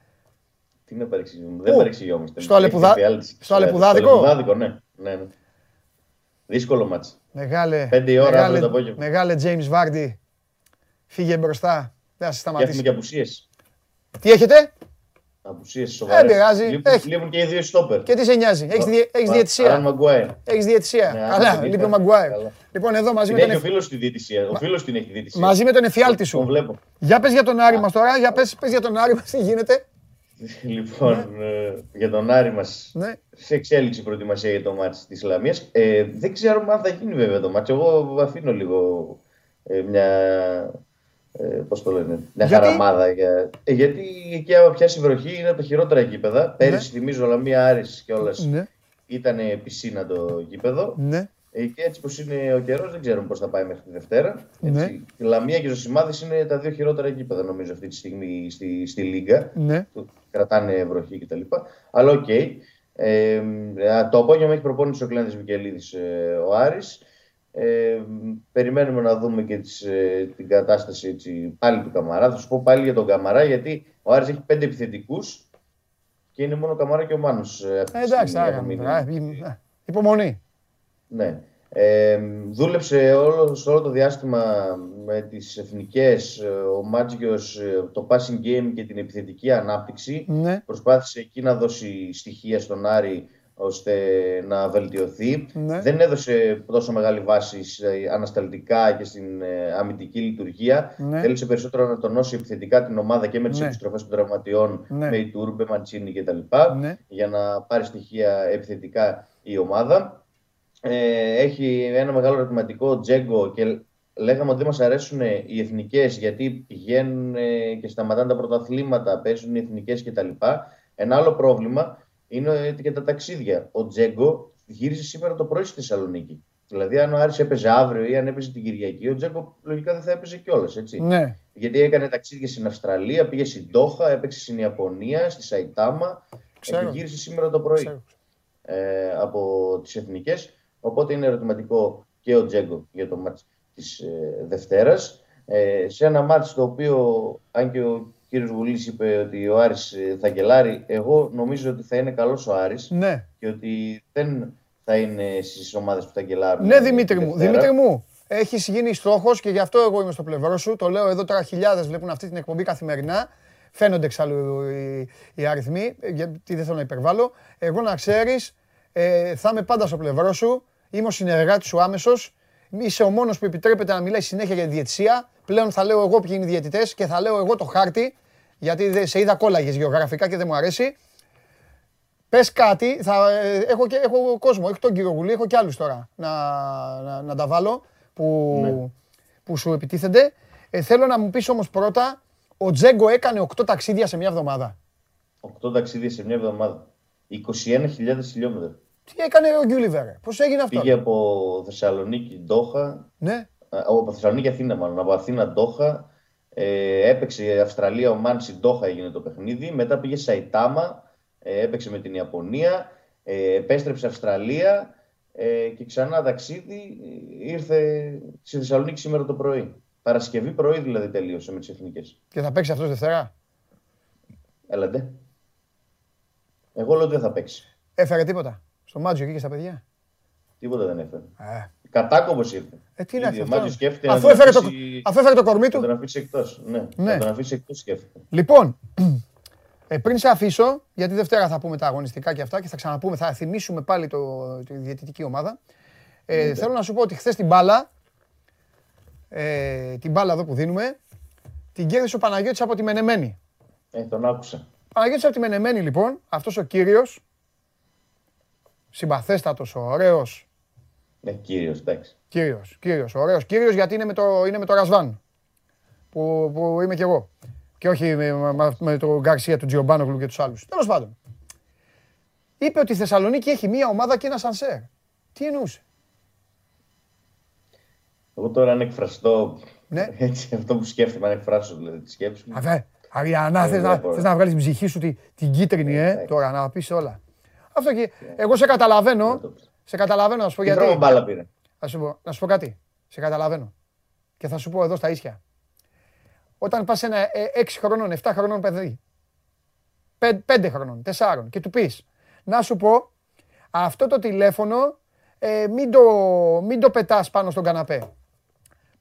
Τι να παρεξηγούμε; Δεν Πού; παρεξηγιόμαστε. Στο Αλεπουδά- Έχει reality. στο Αλεπουδάδικο; Στο Αλεπουδάδικο, ναι. ναι, ναι. Δύσκολο μάτς. Μεγάλε, Πέντε η ώρα αύριο μεγάλε, το απόγευμα. μεγάλε James Vardy. Φύγε μπροστά. Δεν θα σε Και έχουμε σταματήσει. και απουσίες. Τι έχετε; Απουσίες σοβαρές. Δεν πειράζει. Λείπουν, Έχει. λείπουν και οι δύο στόπερ. και τι σε νοιάζει; Έχεις, διε, έχεις Αράν διαιτησία; Μαγκουάιρ. Έχεις διαιτησία; Ναι, Καλά, αν δεν λείπει ο είχα. Μαγκουάιρ. Καλά. Λοιπόν, εδώ μαζί Την με, έχει ο τον, φίλος τη διαιτησία. Ο φίλος την έχει διαιτησία. μαζί με τον εφιάλτη σου. Τον βλέπω. Για πες για τον Άρη μας τώρα. Για πες, πες για τον Άρη μας τι γίνεται. [laughs] Λοιπόν, ε, για τον Άρη μας Ναι. σε εξέλιξη προετοιμασία για το μάτς της Ισλαμίας. Ε, δεν ξέρω αν θα γίνει βέβαια το μάτς. Εγώ αφήνω λίγο ε, μια, ε, πώς το λένε, μια Γιατί; χαραμάδα. Για, ε, γιατί εκεί άμα πιάσει βροχή είναι από τα χειρότερα γήπεδα. Πέρυσι θυμίζω Λαμία Άρης κιόλας Ναι, ήταν πισίνα το γήπεδο. ναι. Ε, και έτσι πως είναι ο καιρός δεν ξέρουμε πώς θα πάει μέχρι τη Δευτέρα. Ναι. Έτσι, Η Λαμία και ο Ζωσιμάδης είναι τα δύο χειρότερα γήπεδα νομίζω αυτή τη στιγμή στη, στη Λίγκα ναι. Που κρατάνε βροχή κτλ. Αλλά οκ. Ε, α, το απόγευμα έχει προπόνηση ο Κλεάνθης Βικελίδης ε, ο Άρης. Ε, περιμένουμε να δούμε και τις, ε, την κατάσταση έτσι, πάλι του Καμαρά. Θα σου πω πάλι για τον Καμαρά γιατί ο Άρης έχει πέντε επιθετικούς και είναι μόνο ο Καμάρα και ο Μάνος. ε, αυτή Ε, τη εντάξει, στιγμή άρα. έχουν μείνει. ε, ε, Υπομονή. Ναι. Ε, δούλεψε όλο, σε όλο το διάστημα με τις εθνικές, ε, ο Μάντζιος, ε, το passing game και την επιθετική ανάπτυξη. Ναι. Προσπάθησε εκεί να δώσει στοιχεία στον Άρη ώστε να βελτιωθεί. Ναι. Δεν έδωσε τόσο μεγάλη βάση σε ανασταλτικά και στην ε, αμυντική λειτουργία. Ναι. Θέλησε περισσότερο να τονώσει επιθετικά την ομάδα και με τις Ναι. επιστροφές των τραυματιών, Ναι. με η Τούρμπε, Μαντσίνη κτλ. Ναι. Για να πάρει στοιχεία επιθετικά η ομάδα. Ε, έχει ένα μεγάλο ερωτηματικό Τζέγκο και λέγαμε ότι δεν μας αρέσουν οι εθνικές γιατί πηγαίνουν ε, και σταματάνε τα πρωταθλήματα, παίζουν οι εθνικές κτλ. Ένα άλλο πρόβλημα είναι ότι και τα ταξίδια. Ο Τζέγκο γύρισε σήμερα το πρωί στη Θεσσαλονίκη. Δηλαδή, αν ο Άρης έπαιζε αύριο ή αν έπαιζε την Κυριακή, ο Τζέγκο λογικά δεν θα έπαιζε κιόλας. Ναι. Γιατί έκανε ταξίδια στην Αυστραλία, πήγε στην Τόχα, έπαιξε στην Ιαπωνία, στη Σαϊτάμα Ξέρω. και γύρισε σήμερα το πρωί Ξέρω. ε, από τις εθνικές. Οπότε είναι ερωτηματικό και ο Τζέγκο για το μάτς της ε, Δευτέρας. Ε, σε ένα μάτς το οποίο, αν και ο κύριος Βουλής είπε ότι ο Άρης ε, θα γκελάρει, εγώ νομίζω ότι θα είναι καλός ο Άρης Ναι. και ότι δεν θα είναι στις ομάδες που θα γκελάρουν. Ναι, Δημήτρη τη μου. Δευτέρα. Δημήτρη μου, έχεις γίνει στόχος και γι' αυτό εγώ είμαι στο πλευρό σου. Το λέω εδώ τώρα χιλιάδες βλέπουν αυτή την εκπομπή καθημερινά. Φαίνονται εξάλλου οι, οι αριθμοί, ε, γιατί δεν θέλω να υπερβάλλω. Εγώ να ξέρεις, ε, θα είμαι πάντα στο πλευρό σου. Είμαι ο συνεργάτης σου άμεσος. Είσαι ο μόνος που επιτρέπεται να μιλάει συνέχεια για τη διαιτησία. Πλέον θα λέω εγώ ποιοι είναι οι διαιτητές και θα λέω εγώ το χάρτη. Γιατί δεν- σε είδα κόλλαγες γεωγραφικά και δεν μου αρέσει. Πες κάτι, θα, ε, έχω, και, έχω κόσμο, έχω τον κύριο Γουλή, έχω και άλλους τώρα να, να, να τα βάλω που, Ναι. που σου επιτίθενται. Ε, θέλω να μου πεις όμως πρώτα, ο Τζέγκο έκανε 8 ταξίδια σε μια εβδομάδα. 8 ταξίδια σε μια εβδομάδα. 21.000 χιλιόμετρα. Τι έκανε ο Γκιούλιβερ, πώς έγινε αυτό; Πήγε από Θεσσαλονίκη, Ντόχα, Ναι, Α, από Θεσσαλονίκη Αθήνα μάλλον, από Αθήνα Ντόχα, ε, έπαιξε Αυστραλία, ο Μάνση Ντόχα έγινε το παιχνίδι, μετά πήγε Σαϊτάμα, ε, έπαιξε με την Ιαπωνία, ε, επέστρεψε Αυστραλία ε, και ξανά ταξίδι, ε, ήρθε στη Θεσσαλονίκη σήμερα το πρωί. Παρασκευή πρωί δηλαδή τελείωσε με τις εθνικές. και θα παίξει αυτός Δευτέρα; Έλατε. Εγώ λέω ότι δεν θα παίξει. Έφερε τίποτα; Στο Μάτζιο εκεί και στα παιδιά. Τίποτα δεν έφερε. Ε, Κατάκοπος ήρθε. ε τι είναι Ήδη αυτό. Ο Μάτζιος σκέφτεται Αφού να τον έφερε, το, αφήσει- αφού έφερε το κορμί να τον του. αφήσει εκτός. Ναι, Ναι. να τον αφήσει εκτός σκέφτεται. Λοιπόν, [clears throat] ε, πριν σε αφήσω, γιατί Δευτέρα θα πούμε τα αγωνιστικά και αυτά και θα ξαναπούμε, θα θυμίσουμε πάλι το, τη διαιτητική ομάδα. Ε, Θέλω να σου πω ότι χθες την μπάλα, ε, την μπάλα εδώ που δίνουμε, την κέρδισε ο Παναγιώτης από τη Μενεμένη. Ε, τον άκουσα. Παναγιώτης από τη Μενεμένη λοιπόν, αυτός ο κύριος, συμπαθέστατος, ωραίος, Ναι, κύριος, εντάξει. κύριος, κύριος, ωραίος κύριος γιατί είναι με το, είναι με το Ρασβάν, που, που είμαι κι εγώ. Και όχι με, με, με τον Γκαρσία, του Τζιομπάνογλου και τους άλλους. Τέλος πάντων. Είπε ότι η Θεσσαλονίκη έχει μία ομάδα και ένα σανσέρ. Τι εννοούσε; Εγώ τώρα αν εκφραστώ Ναι. έτσι, αυτό που σκέφτομαι, αν εκφράσω δηλαδή τη σκέψη μου. Αβέ, Αριανά, Ε, θες να, δεν μπορώ. θες να βγάλεις την ψυχή σου τη, την κίτρινη, ε, εντάξει. τώρα, να πεις όλα. Αυτό και, εγώ σε καταλαβαίνω, σε καταλαβαίνω να σου πω Τι δρόμο γιατί. μπάλα πήρε; Θα σου πω, να σου πω κάτι. Σε καταλαβαίνω. Και θα σου πω εδώ στα ίσια. Όταν πας σε ένα 6 χρονών, 7 χρονών παιδί, 5 χρονών, 4 και του πεις, να σου πω, αυτό το τηλέφωνο ε, μην, το, μην το πετάς πάνω στον καναπέ.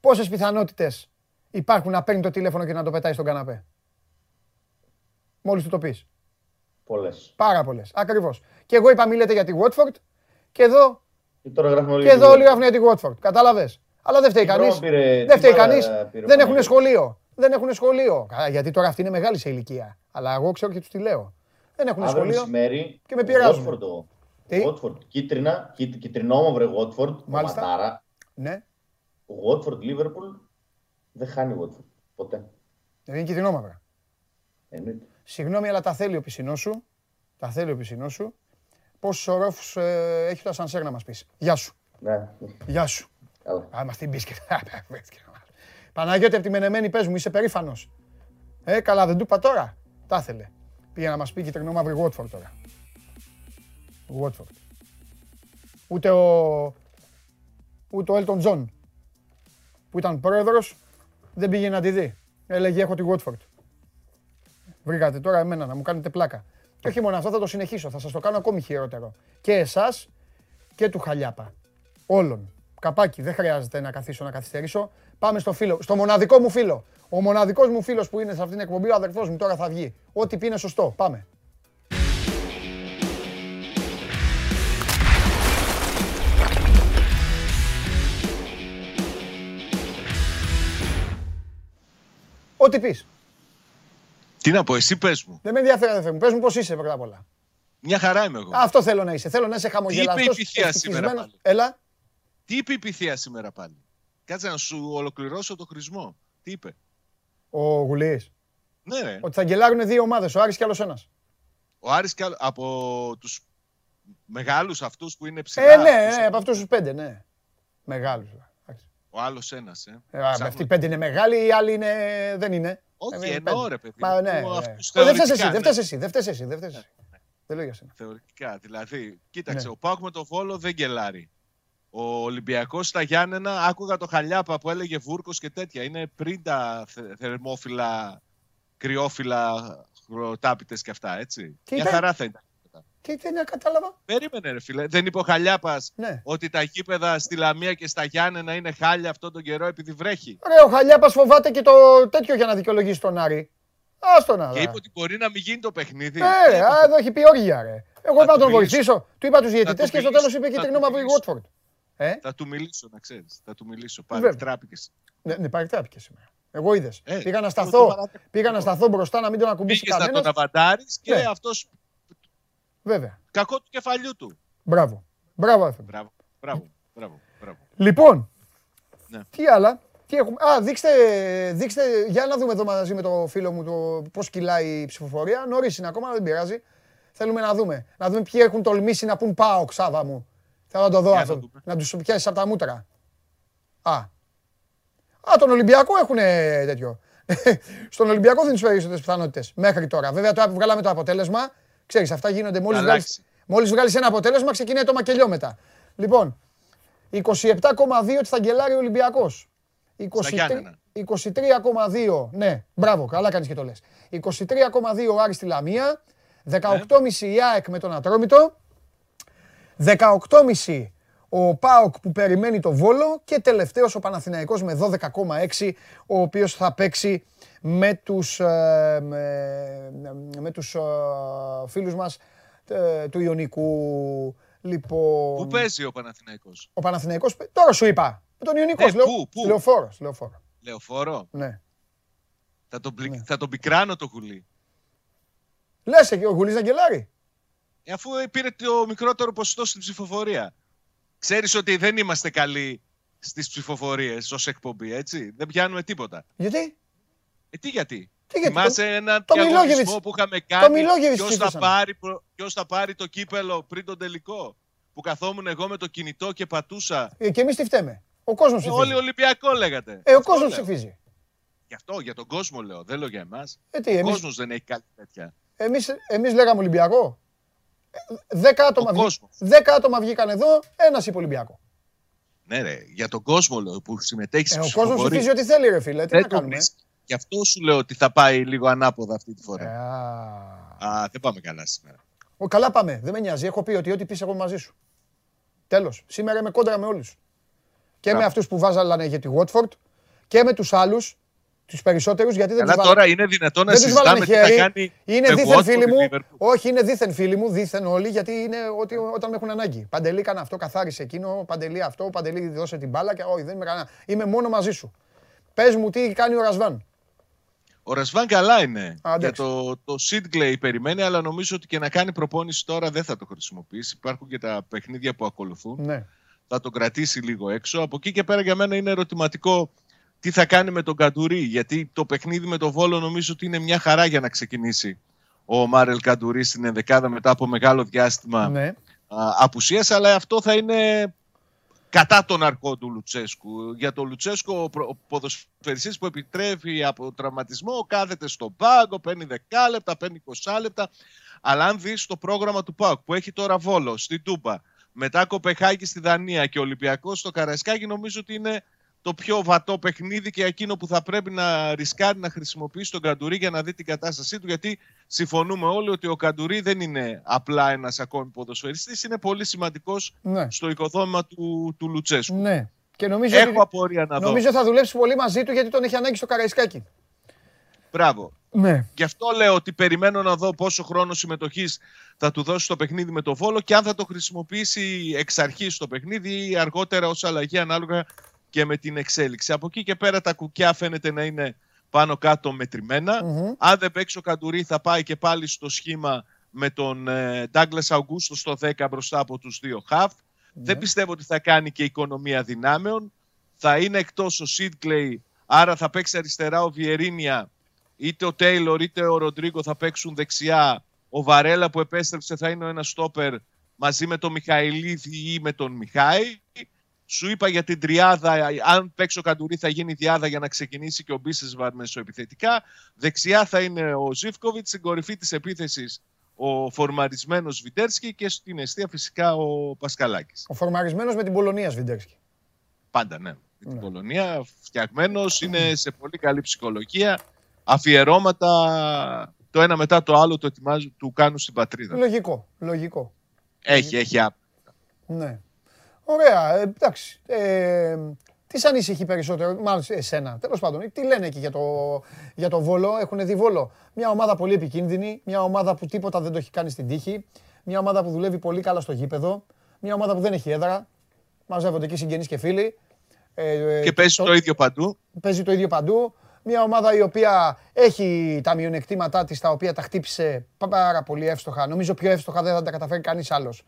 Πόσες πιθανότητες υπάρχουν να παίρνει το τηλέφωνο και να το πετάει στον καναπέ; Μόλις του το πεις. Πολλές. Πάρα πολλές. Ακριβώς. Και εγώ είπα μιλάτε για τη Watford και εδώ Και τώρα γράφουμε όλοι. και εδώ όλοι γράφουν για την Watford. Κατάλαβες. Αλλά δεν φταίει Τι κανείς. δρόμο πήρε- Δεν τι φταίει μπάλα κανείς. πήρε ο Δεν έχουν Παναγιώτης. σχολείο. Δεν έχουν σχολείο. Καλά, Γιατί τώρα αυτή είναι μεγάλη σε ηλικία. Αλλά εγώ ξέρω και τους τι λέω. Δεν έχουν Αύριο σχολείο. μεσημέρι. και με πειράζουν. Watford, ο- Τι; Watford, κίτρινα, κίτ, κυτρινόμαυρε Watford, Μάλιστα. κομματάρα. Ναι, Watford, Liverpool, δεν χάνει Watford. Ποτέ. δεν είναι κυτρινό μαύρα. Εννοείται. Συγγνώμη, αλλά τα θέλει ο πισινός σου. Τα θέλει ο πισινός σου. Πόσους ορόφου ε, έχει το ασανσέρ να μας πεις. Γεια σου. Ναι, Γεια σου. καλά. Α, μα την πεις και Παναγιώτη από τη Μενεμένη πες μου, είσαι περήφανος. Ε, καλά, δεν του είπα τώρα. Τα ήθελε. Πήγε να μας πει κυτρινό μαύρη Watford τώρα. Watford. Ούτε ο... Ούτε ο Elton John, που ήταν πρόεδρος, δεν πήγε να τη δει. Έλεγε έχω τη Watford. Βρήκατε τώρα εμένα να μου κάνετε πλάκα. Και όχι μόνο αυτό, θα το συνεχίσω. Θα σας το κάνω ακόμη χειρότερο. Και εσάς και του Χαλιάπα. Όλων. Καπάκι, δεν χρειάζεται να καθίσω να καθυστερήσω. Πάμε στο φίλο, στο μοναδικό μου φίλο. Ο μοναδικός μου φίλος που είναι σε αυτήν την εκπομπή, ο αδερφός μου τώρα θα βγει. Ό,τι πει είναι σωστό. Πάμε. Ό,τι πεις. Τι να πω, εσύ πες μου. Δεν με ενδιαφέρει, αδερφέ μου. Πες μου πώς είσαι πρώτα απ' όλα. Μια χαρά είμαι εγώ. Αυτό θέλω να είσαι. Θέλω να είσαι χαμογελαστός. Τι είπε η πυθία σήμερα πάλι; Έλα. Τι είπε η πυθία σήμερα πάλι; Κάτσε να σου ολοκληρώσω το χρησμό. Τι είπε; Ο Γουλής. Ναι, ρε. Ότι θα γκελάρουν δύο ομάδες, ο Άρης και άλλος ένας. Ο Άρης και άλλος, από τους μεγάλους αυτούς που είναι ψηλά. Ε, ναι, ναι, από αυτούς τους πέντε, ναι. Μεγάλους. Ο άλλος ένας. Ε. Ε, αυτοί οι πέντε είναι μεγάλοι, οι άλλοι είναι... δεν είναι. Όχι, εννοώ ρε παιδί. Μα, ναι, ναι. Δεν φταίεις εσύ, δεν φταίεις εσύ. Δεν φταίεις εσύ. Δεν φταίεις εσύ. Δεν λέω για σένα. Θεωρητικά. Δηλαδή, κοίταξε, ο Πάουκ με το Βόλο δεν γκελάρει. Ο Ολυμπιακός στα Γιάννενα, άκουγα το Χαλιάπα που έλεγε Βούρκος και τέτοια. Είναι πριν τα θερμόφυλλα, κρυόφυλλα, χροτάπητε και αυτά, έτσι. Τι Μια είπε; χαρά θα ήταν. Τι δεν κατάλαβα. Περίμενε, ρε φίλε. Δεν είπε ο Χαλιάπας Ναι. ότι τα γήπεδα στη Λαμία και στα Γιάννενα είναι χάλια αυτόν τον καιρό επειδή βρέχει. Ρε, ο Χαλιάπας φοβάται και το τέτοιο για να δικαιολογήσει τον Άρη. Άστο να Και δω. είπε ότι μπορεί να μην γίνει το παιχνίδι. Ε, ρε, α, εδώ έχει πει όργια, ρε. Εγώ είπα να του τον μιλήσω. βοηθήσω. Του είπα τους διαιτητές του και στο μιλήσω. τέλος είπε Θα κίτρινο του μαύρο η μιλήσω. Watford. Ε, Θα του μιλήσω, να ξέρεις. Θα του μιλήσω. Βέβαια. Πάλι τράπηκε. ναι, ναι, παρεκτράπηκε σήμερα. Εγώ είδες. Ε, πήγα, να το- το σταθώ, παράδειγμα. πήγα να σταθώ μπροστά να μην τον ακουμπήσει Πήγε να τον κανένας. αβαντάρεις και Ναι. αυτός Βέβαια. κακό του κεφαλιού του. Μπράβο. Μπράβο, έφερε. Μπράβο, μπράβο, μπράβο. μπράβο. Λοιπόν, Ναι. τι άλλα. Τι έχουμε. Α, δείξτε, δείξτε, για να δούμε εδώ μαζί με το φίλο μου το πώς κυλάει η ψηφοφορία. Νωρίς είναι ακόμα, δεν πειράζει. Θέλουμε να δούμε. Να δούμε ποιοι έχουν τολμήσει να πούν πάω, ξάβα μου. Θέλω να το δω Για αυτό. να δούμε. Να τους πιάσεις από τα μούτρα. Α. Α, τον Ολυμπιακό έχουν τέτοιο. [laughs] Στον Ολυμπιακό δεν τις περισσότερες πιθανότητες. Μέχρι τώρα. Βέβαια τώρα που βγάλαμε το αποτέλεσμα, ξέρεις, αυτά γίνονται μόλις Θα βγάλεις, αλλάξει. μόλις βγάλεις ένα αποτέλεσμα, ξεκινάει το μακελιό μετά. Λοιπόν, 27,2 ότι θα γκελάρει ο Ολυμπιακός. 23 Γιάννενα. 23,2, ναι, μπράβο, καλά κάνεις και το λες. 23,2 ο Άρης στη Λαμία, 18,5 η ΑΕΚ με τον Ατρόμητο, 18,5 ο ΠΑΟΚ που περιμένει το Βόλο και τελευταίος ο Παναθηναϊκός με 12,6 ο οποίος θα παίξει με τους, ε, με, με τους ε, φίλους μας ε, του Ιωνικού. Λοιπόν, Πού παίζει ο Παναθηναϊκός; ο Παναθηναϊκός, παι- τώρα σου είπα, με τον Ιωνικό, Ε, πού, πού; Λεωφόρος, Λεωφόρο. Λεωφόρο; Ναι. Θα τον, πλη- Ναι. θα τον πικράνω το γουλί. Λες ε, ο Γουλής να γκελάρει. Ε, Αφού πήρε το μικρότερο ποσοστό στην ψηφοφορία. Ξέρεις ότι δεν είμαστε καλοί στις ψηφοφορίες ως εκπομπή, έτσι; Δεν πιάνουμε τίποτα. Γιατί; Ε, τι γιατί; Τι γιατί, Θυμάσαι ένα το διαγωνισμό Μιλόγεβιτς- που είχαμε το κάνει Μιλόγεβιτς ποιος θα, ψήφισαν. πάρει, προ- ποιος θα πάρει το κύπελο πριν τον τελικό. Που καθόμουν εγώ με το κινητό και πατούσα. Ε, και εμείς τι φταίμε. Ο κόσμος Ε, ψηφίζει. όλοι Ολυμπιακό λέγατε. Ε, ο Αυτό κόσμος λέω. ψηφίζει. Γι' αυτό, για τον κόσμο λέω. Δεν λέω για εμάς. Ε, τι, Ο εμείς, κόσμος δεν έχει κάτι τέτοια. εμείς, εμείς λέγαμε Ολυμπιακό. Ε, Δέκα άτομα, Ο βγή- κόσμος. δέκα άτομα βγήκαν εδώ, ένας είπε Ολυμπιακό. Ναι, ρε, για τον κόσμο λέω που συμμετέχεις Ε, στην ο κόσμος ψηφοφορία. ψηφίζει ό,τι θέλει ρε φίλε, τι Δεν να το κάνουμε. βρίσκει. Γι' αυτό σου λέω ότι θα πάει λίγο ανάποδα αυτή τη Ε, φορά. α. Α, δεν πάμε καλά σήμερα. Ο, καλά πάμε, δεν με νοιάζει. Έχω πει ότι ό,τι πεις εγώ μαζί σου. Τέλος. Σήμερα είμαι κόντρα με όλους. Και με Μπράβο. αυτούς που βάζαλανε για τη Watford και με τους άλλους, τους περισσότερους, γιατί δεν Καλά, τους βάλανε. τώρα είναι δυνατόν να Δεν τους βάλανε συζητάμε τι θα χέρι. κάνει Είναι με δίθεν Watford φίλοι η μου. Liverpool. Όχι, είναι δίθεν φίλοι μου, δίθεν όλοι, γιατί είναι ότι όταν με έχουν ανάγκη. Παντελή, κάνα αυτό, καθάρισε εκείνο. Παντελή αυτό, παντελή δώσε την μπάλα. Και όχι, δεν είμαι κανένα. Είμαι μόνο μαζί σου. Πες μου τι κάνει ο Ρασβάν. Ο Ρασβάν καλά είναι. Α, Για εντάξει. το, το Σίτγκλεϊ περιμένει, αλλά νομίζω ότι και να κάνει προπόνηση τώρα δεν θα το χρησιμοποιήσει. Υπάρχουν και τα παιχνίδια που ακολουθούν. Ναι. Θα τον κρατήσει λίγο έξω. Από εκεί και πέρα για μένα είναι ερωτηματικό τι θα κάνει με τον Καντουρί. Γιατί το παιχνίδι με τον Βόλο νομίζω ότι είναι μια χαρά για να ξεκινήσει ο Μάρελ Καντουρί στην ενδεκάδα μετά από μεγάλο διάστημα ναι. α, απουσίας, αλλά αυτό θα είναι κατά τον αρκό του Λουτσέσκου. Για τον Λουτσέσκου, ο, προ- ο ποδοσφαιριστής που επιτρέπει από τραυματισμό, κάθεται στον πάγκο, παίρνει 10 λεπτά, παίρνει 20 λεπτά. Αλλά αν δεις το πρόγραμμα του ΠΑΟΚ που έχει τώρα Βόλο, στην Τούμπα, μετά Κοπεχάγη στη Δανία και Ολυμπιακός στο Καραϊσκάκι, νομίζω ότι είναι το πιο βατό παιχνίδι και εκείνο που θα πρέπει να ρισκάρει να χρησιμοποιήσει τον Καντουρί για να δει την κατάστασή του. Γιατί συμφωνούμε όλοι ότι ο Καντουρί δεν είναι απλά ένας ακόμη ποδοσφαιριστής, είναι πολύ σημαντικός Ναι. στο οικοδόμημα του, του Λουτσέσκου. Ναι. Και νομίζω, Έχω ότι, απορία να δω. νομίζω θα δουλέψει πολύ μαζί του γιατί τον έχει ανάγκη στο Καραϊσκάκι. Μπράβο. Ναι. Γι' αυτό λέω ότι περιμένω να δω πόσο χρόνο συμμετοχής θα του δώσει το παιχνίδι με το Βόλο και αν θα το χρησιμοποιήσει εξ αρχής στο παιχνίδι ή αργότερα ως αλλαγή ανάλογα και με την εξέλιξη. Από εκεί και πέρα τα κουκιά φαίνεται να είναι πάνω κάτω μετρημένα. Μμμ. Αν δεν παίξει ο Καντουρί θα πάει και πάλι στο σχήμα με τον Ντάγκλας Αουγκούστο στο 10 μπροστά από τους δύο χαφ. Δεν πιστεύω ότι θα κάνει και οικονομία δυνάμεων. Θα είναι εκτός ο Σίτκλεϊ, άρα θα παίξει αριστερά ο Βιερίνια, είτε ο Τέιλορ είτε ο Ροντρίγκο θα παίξουν δεξιά. Ο Βαρέλα που επέστρεψε θα είναι ο ένας στόπερ μαζί με τον Μιχαηλίδη ή με τον Μιχάη. Σου είπα για την τριάδα, αν παίξει ο Καντουρί θα γίνει διάδα για να ξεκινήσει και ο Μπίσεσβαρ μεσοεπιθετικά. Δεξιά θα είναι ο Ζίφκοβιτ, στην κορυφή της επίθεσης ο φορμαρισμένος Βιντέρσκι και στην αιστεία φυσικά ο Πασκαλάκης. Ο φορμαρισμένος με την Πολωνία Σβιντέρσκι. Πάντα ναι. Με την Ναι. Πολωνία φτιαγμένος, είναι σε πολύ καλή ψυχολογία. Αφιερώματα το ένα μετά το άλλο το ετοιμάζουν, του κάνουν στην πατρίδα. Λογικό. Λογικό. Έχει, έχει άπ. Ναι. Ωραία. ε, εντάξει. Ε, τις σε ανησυχεί περισσότερο, μάλλον σε εσένα. Τέλος πάντων, τι λένε εκεί για το, για το Βόλο. Έχουν δει Βόλο; Μια ομάδα πολύ επικίνδυνη. Μια ομάδα που τίποτα δεν το έχει κάνει στην τύχη. Μια ομάδα που δουλεύει πολύ καλά στο γήπεδο. Μια ομάδα που δεν έχει έδρα. Μαζεύονται εκεί συγγενείς και φίλοι. Ε, ε, Και παίζει το ίδιο παντού. παίζει το ίδιο παντού. Μια ομάδα η οποία έχει τα μειονεκτήματά της, τα οποία τα χτύπησε πάρα πολύ εύστοχα. Νομίζω πιο εύστοχα δεν θα τα καταφέρει κανείς άλλος.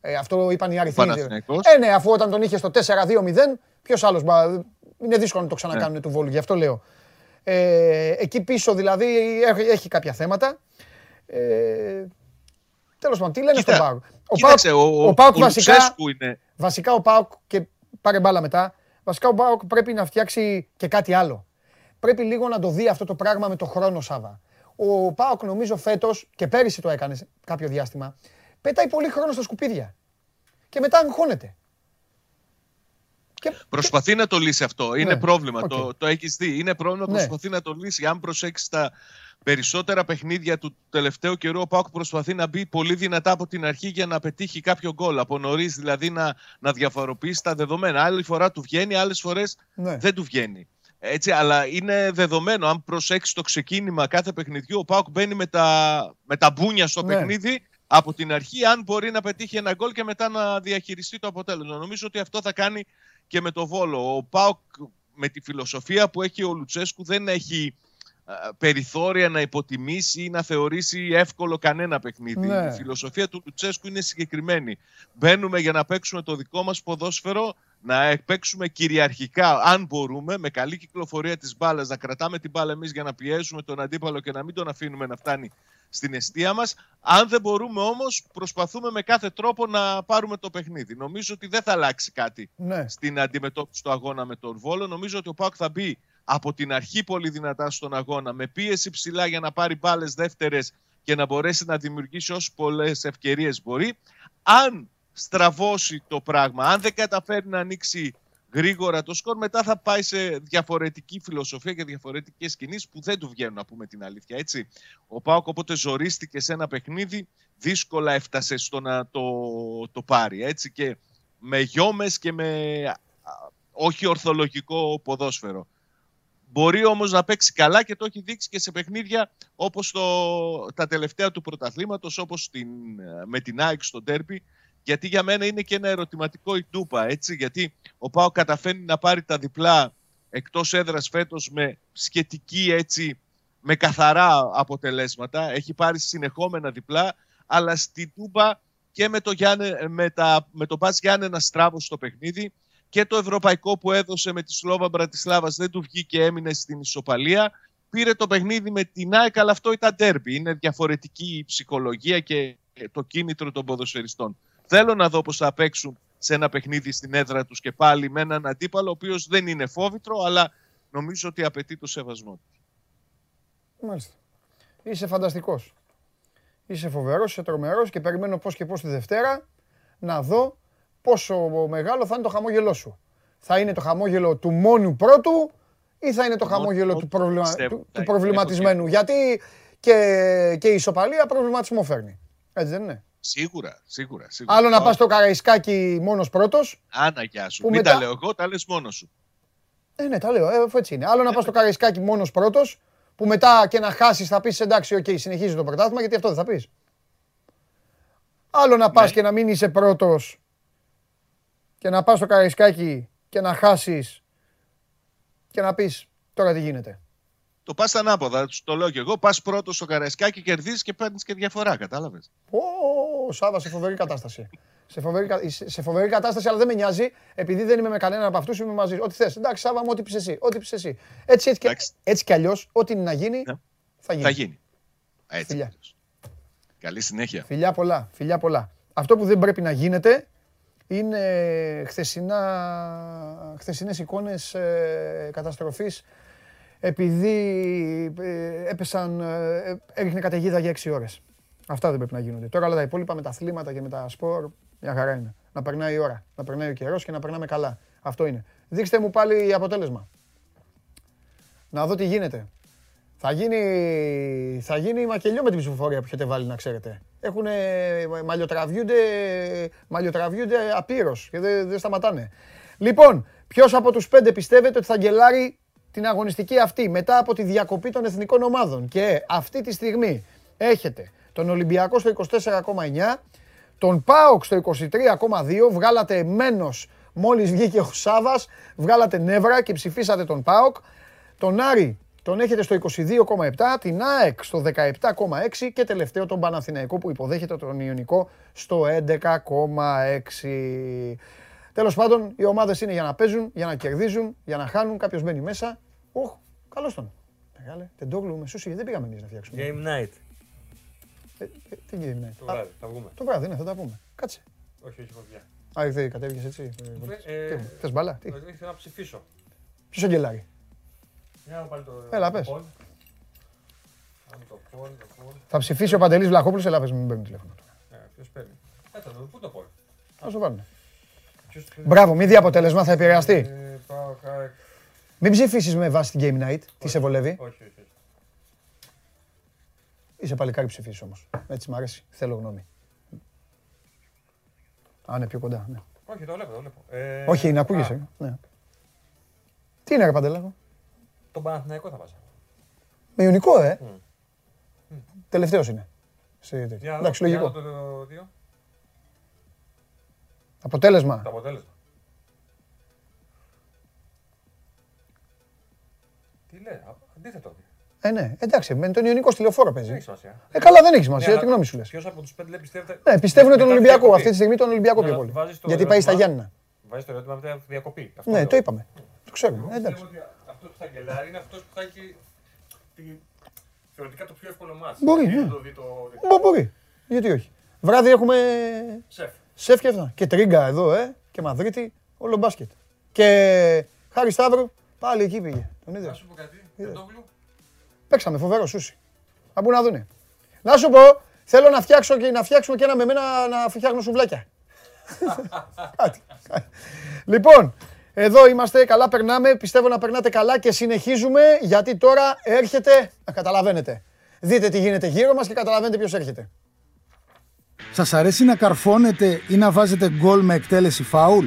Ε, αυτό είπαν οι αριθμοί. Παναθηναϊκός. Ε, ναι, αφού όταν τον είχε στο 4-2-0, ποιος άλλος. μπα, Είναι δύσκολο να το ξανακάνουν Ναι. του Βόλου, γι' αυτό λέω. Ε, εκεί πίσω δηλαδή έχει, έχει κάποια θέματα. Ε, τέλος πάντων, τι λένε Κοίτα, στον Πάουκ. Ο Κοίταξε, ο, ο ο, Πάουκ ο βασικά, Λουτσέσκου είναι. βασικά ο Πάουκ και πάρε μπάλα μετά. Βασικά ο Πάουκ πρέπει να φτιάξει και κάτι άλλο. Πρέπει λίγο να το δει αυτό το πράγμα με το χρόνο, Σάβα. Ο Πάουκ νομίζω φέτος και πέρυσι το έκανες κάποιο διάστημα. Πετάει πολύ χρόνο στα σκουπίδια. Και μετά αγχώνεται. Και... Προσπαθεί να το λύσει αυτό. Είναι Ναι, πρόβλημα. οκ. Το, το έχεις δει. Είναι πρόβλημα. Ναι. Προσπαθεί να το λύσει. Αν προσέξεις τα περισσότερα παιχνίδια του τελευταίου καιρού, ο ΠΑΟΚ προσπαθεί να μπει πολύ δυνατά από την αρχή για να πετύχει κάποιο γκολ. Από νωρίς δηλαδή να, να διαφοροποιήσει τα δεδομένα. Άλλη φορά του βγαίνει, άλλες φορές Ναι. δεν του βγαίνει. Έτσι, αλλά είναι δεδομένο. Αν προσέξεις το ξεκίνημα κάθε παιχνιδιού, ο ΠΑΟΚ μπαίνει με τα, με τα μπούνια στο Ναι. παιχνίδι από την αρχή, αν μπορεί να πετύχει ένα γκολ και μετά να διαχειριστεί το αποτέλεσμα. Νομίζω ότι αυτό θα κάνει και με το Βόλο. Ο Πάουκ με τη φιλοσοφία που έχει ο Λουτσέσκου δεν έχει α, περιθώρια να υποτιμήσει ή να θεωρήσει εύκολο κανένα παιχνίδι. Ναι. Η φιλοσοφία του Λουτσέσκου είναι συγκεκριμένη. Μπαίνουμε για να παίξουμε το δικό μας ποδόσφαιρο, να παίξουμε κυριαρχικά, αν μπορούμε, με καλή κυκλοφορία της μπάλας, να κρατάμε την μπάλα εμείς για να πιέζουμε τον αντίπαλο και να μην τον αφήνουμε να φτάνει στην αιστεία μας. Αν δεν μπορούμε όμως, προσπαθούμε με κάθε τρόπο να πάρουμε το παιχνίδι. Νομίζω ότι δεν θα αλλάξει κάτι Ναι. στην αντιμετώπιση του αγώνα με τον Βόλο. Νομίζω ότι ο Πάουκ θα μπει από την αρχή πολύ δυνατά στον αγώνα, με πίεση ψηλά για να πάρει μπάλες δεύτερες και να μπορέσει να δημιουργήσει όσο πολλές ευκαιρίες μπορεί. Αν στραβώσει το πράγμα, αν δεν καταφέρει να ανοίξει γρήγορα το σκορ, μετά θα πάει σε διαφορετική φιλοσοφία και διαφορετικές κινήσεις που δεν του βγαίνουν, να πούμε την αλήθεια. Έτσι. Ο Πάοκ οπότε ζορίστηκε σε ένα παιχνίδι, δύσκολα έφτασε στο να το, το πάρει. Έτσι. Και με γιόμες και με α, όχι ορθολογικό ποδόσφαιρο. Μπορεί όμως να παίξει καλά και το έχει δείξει και σε παιχνίδια όπως το, τα τελευταία του πρωταθλήματος, όπως την, με την ΑΕΚ στο Ντέρμπι, γιατί για μένα είναι και ένα ερωτηματικό η Ντούπα, έτσι, γιατί ο Πάο καταφέρνει να πάρει τα διπλά εκτός έδρας φέτος με σχετική έτσι, με καθαρά αποτελέσματα. Έχει πάρει συνεχόμενα διπλά, αλλά στην Τούμπα και με το, Γιάννε, με τα, με το Μπάς Γιάννενα στράβο στο παιχνίδι και το ευρωπαϊκό που έδωσε με τη Σλόβα Μπρατισλάβας δεν του βγήκε έμεινε στην ισοπαλία. Πήρε το παιχνίδι με την ΑΕΚ, αλλά αυτό ήταν τέρμπι. Είναι διαφορετική η ψυχολογία και το κίνητρο των ποδοσφαιριστών. Θέλω να δω πώς θα παίξουν σε ένα παιχνίδι στην έδρα τους και πάλι με έναν αντίπαλο ο οποίος δεν είναι φόβητρο, αλλά νομίζω ότι απαιτεί το σεβασμό του. Μάλιστα. Είσαι φανταστικός. Είσαι φοβερός, είσαι τρομερός και περιμένω πώς και πώς τη Δευτέρα να δω πόσο μεγάλο θα είναι το χαμόγελό σου. θα είναι το χαμόγελο του μόνου πρώτου ή θα είναι το Το μόνο χαμόγελο πρώτου του, προβλημα... πιστεύω του, θα του είναι. προβληματισμένου. Γιατί και, και η ισοπαλία προβληματισμό φέρνει. Έτσι δεν είναι; Σίγουρα, σίγουρα. σίγουρα. Άλλο να Το- πας στο Καραϊσκάκι μόνος πρώτος. Άνα, γεια σου. που Μην μετά- τα λέω εγώ, τα λες μόνος σου. Ε, ναι, τα λέω, ε, αφού έτσι είναι. Άλλο να πας στο Καραϊσκάκι μόνος πρώτος, που μετά και να χάσεις θα πεις εντάξει, οκ, συνεχίζει το πρωτάθλημα, γιατί αυτό δεν θα πεις. Άλλο να πας Ναι. και να μην είσαι πρώτος και να πας στο Καραϊσκάκι και να χάσεις και να πεις τώρα τι γίνεται. Το πας στα ανάποδα, σου το λέω και εγώ. Πας πρώτος στο Καραϊσκάκι, κερδίζεις και παίρνεις και διαφορά, κατάλαβες. Ω, Σάβα, σε φοβερή κατάσταση. Σε φοβερή, κα- σε σε φοβερή κατάσταση, αλλά δεν με νοιάζει, επειδή δεν είμαι με κανέναν από αυτούς, είμαι μαζί. Ό,τι θες. Εντάξει, Σάβα μου, ό,τι πεις εσύ. Ό,τι πεις εσύ. Έτσι, έτσι, και, Εντάξει. έτσι κι αλλιώς, ό,τι είναι να γίνει, Ναι. θα γίνει. Θα γίνει. Έτσι. Φιλιά. κι αλλιώς. Καλή συνέχεια. Φιλιά πολλά, φιλιά πολλά. Αυτό που δεν πρέπει να γίνεται είναι χθεσινά, χθεσινές εικόνες ε, καταστροφής επειδή ε, έπεσαν, ε, έριχνε καταιγίδα για 6 ώρες. Αυτά δεν πρέπει να γίνονται. Τώρα όλα τα υπόλοιπα με τα αθλήματα και με τα σπορ, μια χαρά είναι. Να περνάει η ώρα, να περνάει ο καιρός και να περνάμε καλά. Αυτό είναι. Δείξτε μου πάλι αποτέλεσμα. Να δω τι γίνεται. Θα γίνει, θα γίνει μακελιό με την ψηφοφορία που έχετε βάλει, να ξέρετε. Έχουν μαλλιοτραβιούνται, μαλλιοτραβιούνται απείρως και δεν, δεν σταματάνε. Λοιπόν, ποιος από τους πέντε πιστεύετε ότι θα γκελάρει την αγωνιστική αυτή μετά από τη διακοπή των εθνικών ομάδων. Και αυτή τη στιγμή έχετε τον Ολυμπιακό στο 24,9, τον ΠΑΟΚ στο 23,2, βγάλατε μένος μόλις βγήκε ο Σάβας, βγάλατε νεύρα και ψηφίσατε τον ΠΑΟΚ. Τον Άρη τον έχετε στο 22,7, την ΑΕΚ στο 17,6 και τελευταίο τον Παναθηναϊκό που υποδέχεται τον Ιωνικό στο 11,6. Τέλος πάντων, οι ομάδες είναι για να παίζουν, για να κερδίζουν, για να χάνουν. Κάποιος μπαίνει μέσα. Οχ, καλώς τον. Μεγάλε, τεντόγλου με σούσι, δεν πήγαμε εμείς να φτιάξουμε. Game night. Ε, ε, Τι γίνεται, Το βράδυ, θα βγούμε. Το βράδυ, ναι, θα τα πούμε. Κάτσε. Όχι, όχι, φοβιά. Α, ήρθε, κατέβηκες έτσι; Ε, Τι, Θες μπάλα, τι; Ήθελα να ψηφίσω. Ποιος ο Γκελάρη. Για να πάλι το. Έλα, το πες. poll. Πάμε το poll, το poll. Θα ψηφίσει ο Παντελής Βλαχόπουλος, έλα πες μου, μην παίρνει τηλέφωνο. Ε, ποιος παίρνει; Κάτσε να δούμε, πού το poll. Θα σου πάρουν. Ποιος παίρνει. Μπράβο, μη δει αποτέλεσμα, θα επηρεαστεί. Ε, πάω, κα- Μην ψηφίσεις με βάση την Game Night, τι σε βολεύει. Όχι, όχι, όχι. Είσαι παλικάρι ψηφίσεις όμως. Έτσι μ' αρέσει, θέλω γνώμη. Α, ναι, πιο κοντά, ναι. Όχι, το βλέπω, το βλέπω. Ε, Όχι, να α, ακούγεσαι. Ναι. Τι είναι ρε Παντελάκο. Τον Παναθηναϊκό θα βάζα. Με Ιωνικό, ε. Τελευταίος είναι. Σε τέτοιο. Για να Εντάξει, δω- για να λογικό. δω το δύο. Αποτέλεσμα. Το αποτέλεσμα. Λέει, α, αντίθετο. Ε, ναι, εντάξει, με τον Ιωνικό στη λεωφόρο Δεν έχει παίζει. σημασία. Ε, καλά, δεν έχει σημασία, Ναι, τι αλλά γνώμη σου λες. Ποιος από τους πέντε λέει πιστεύετε. Ναι, πιστεύουν τον μετά τη Ολυμπιακό. διακοπή. Αυτή τη στιγμή τον Ολυμπιακό Ναι, πιο αλλά πολύ. βάζεις το Γιατί πάει στα ερώτημα. Γιάννηνα. Βάζεις το ερώτημα μετά τη διακοπή. Αυτό Ναι, λέω. το είπαμε. Το ξέρουμε. Εγώ Ε, εντάξει. πιστεύω ότι αυτός που θα γκελάρει είναι αυτός που θα έχει τη- θεωρητικά το πιο εύκολο μάτς. Μπορεί, Γιατί ναι. δεν το δει το Μπο- Μπορεί. Γιατί όχι. Βράδυ έχουμε σεφ. σεφ και αυτά. Και τρίγκα εδώ, ε. Και Μαδρίτη, όλο μπάσκετ. Και Χάρη Σταύρου, πάλι εκεί πήγε. Τον Να είδες. σου πω κάτι, Τεντόγλου. Παίξαμε φοβερό σούσι. Να μπουν να δούνε. Να σου πω, θέλω να φτιάξω και να φτιάξουμε και ένα με μένα να φτιάχνω σουβλάκια. [laughs] κάτι, κάτι. Λοιπόν, εδώ είμαστε, καλά περνάμε, πιστεύω να περνάτε καλά και συνεχίζουμε γιατί τώρα έρχεται, να καταλαβαίνετε. Δείτε τι γίνεται γύρω μας και καταλαβαίνετε ποιος έρχεται. Σας αρέσει να καρφώνετε ή να βάζετε γκολ με εκτέλεση φάουλ;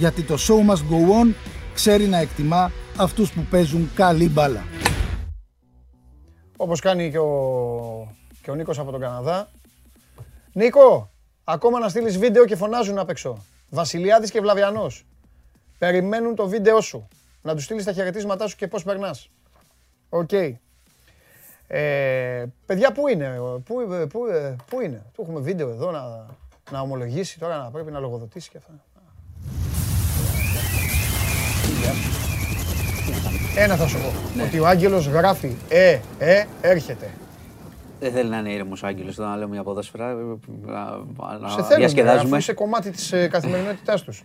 Γιατί το show must go on ξέρει να εκτιμά αυτούς που παίζουν καλή μπάλα. Όπως κάνει και ο, και ο Νίκος από τον Καναδά. Νίκο, ακόμα να στείλεις βίντεο και φωνάζουν απ' έξω. Βασιλιάδης και Βλαβιανός. Περιμένουν το βίντεο σου. Να τους στείλεις τα χαιρετίσματά σου και πώς περνάς. Οκ. Ε, παιδιά, πού είναι, πού, ε, πού, ε, πού είναι. Του έχουμε βίντεο εδώ να, να ομολογήσει τώρα, να πρέπει να λογοδοτήσει και αυτά. Ένα θα σου πω. Ότι ο Άγγελος γράφει «Ε, ε, έρχεται». Δεν θέλει να είναι ήρεμος ο Άγγελος όταν λέμε για ποδόσφαιρα. ε, Να, να Σε θέλουν, ρε, αφού διασκεδάζουμε. είσαι κομμάτι της ε, καθημερινότητάς τους.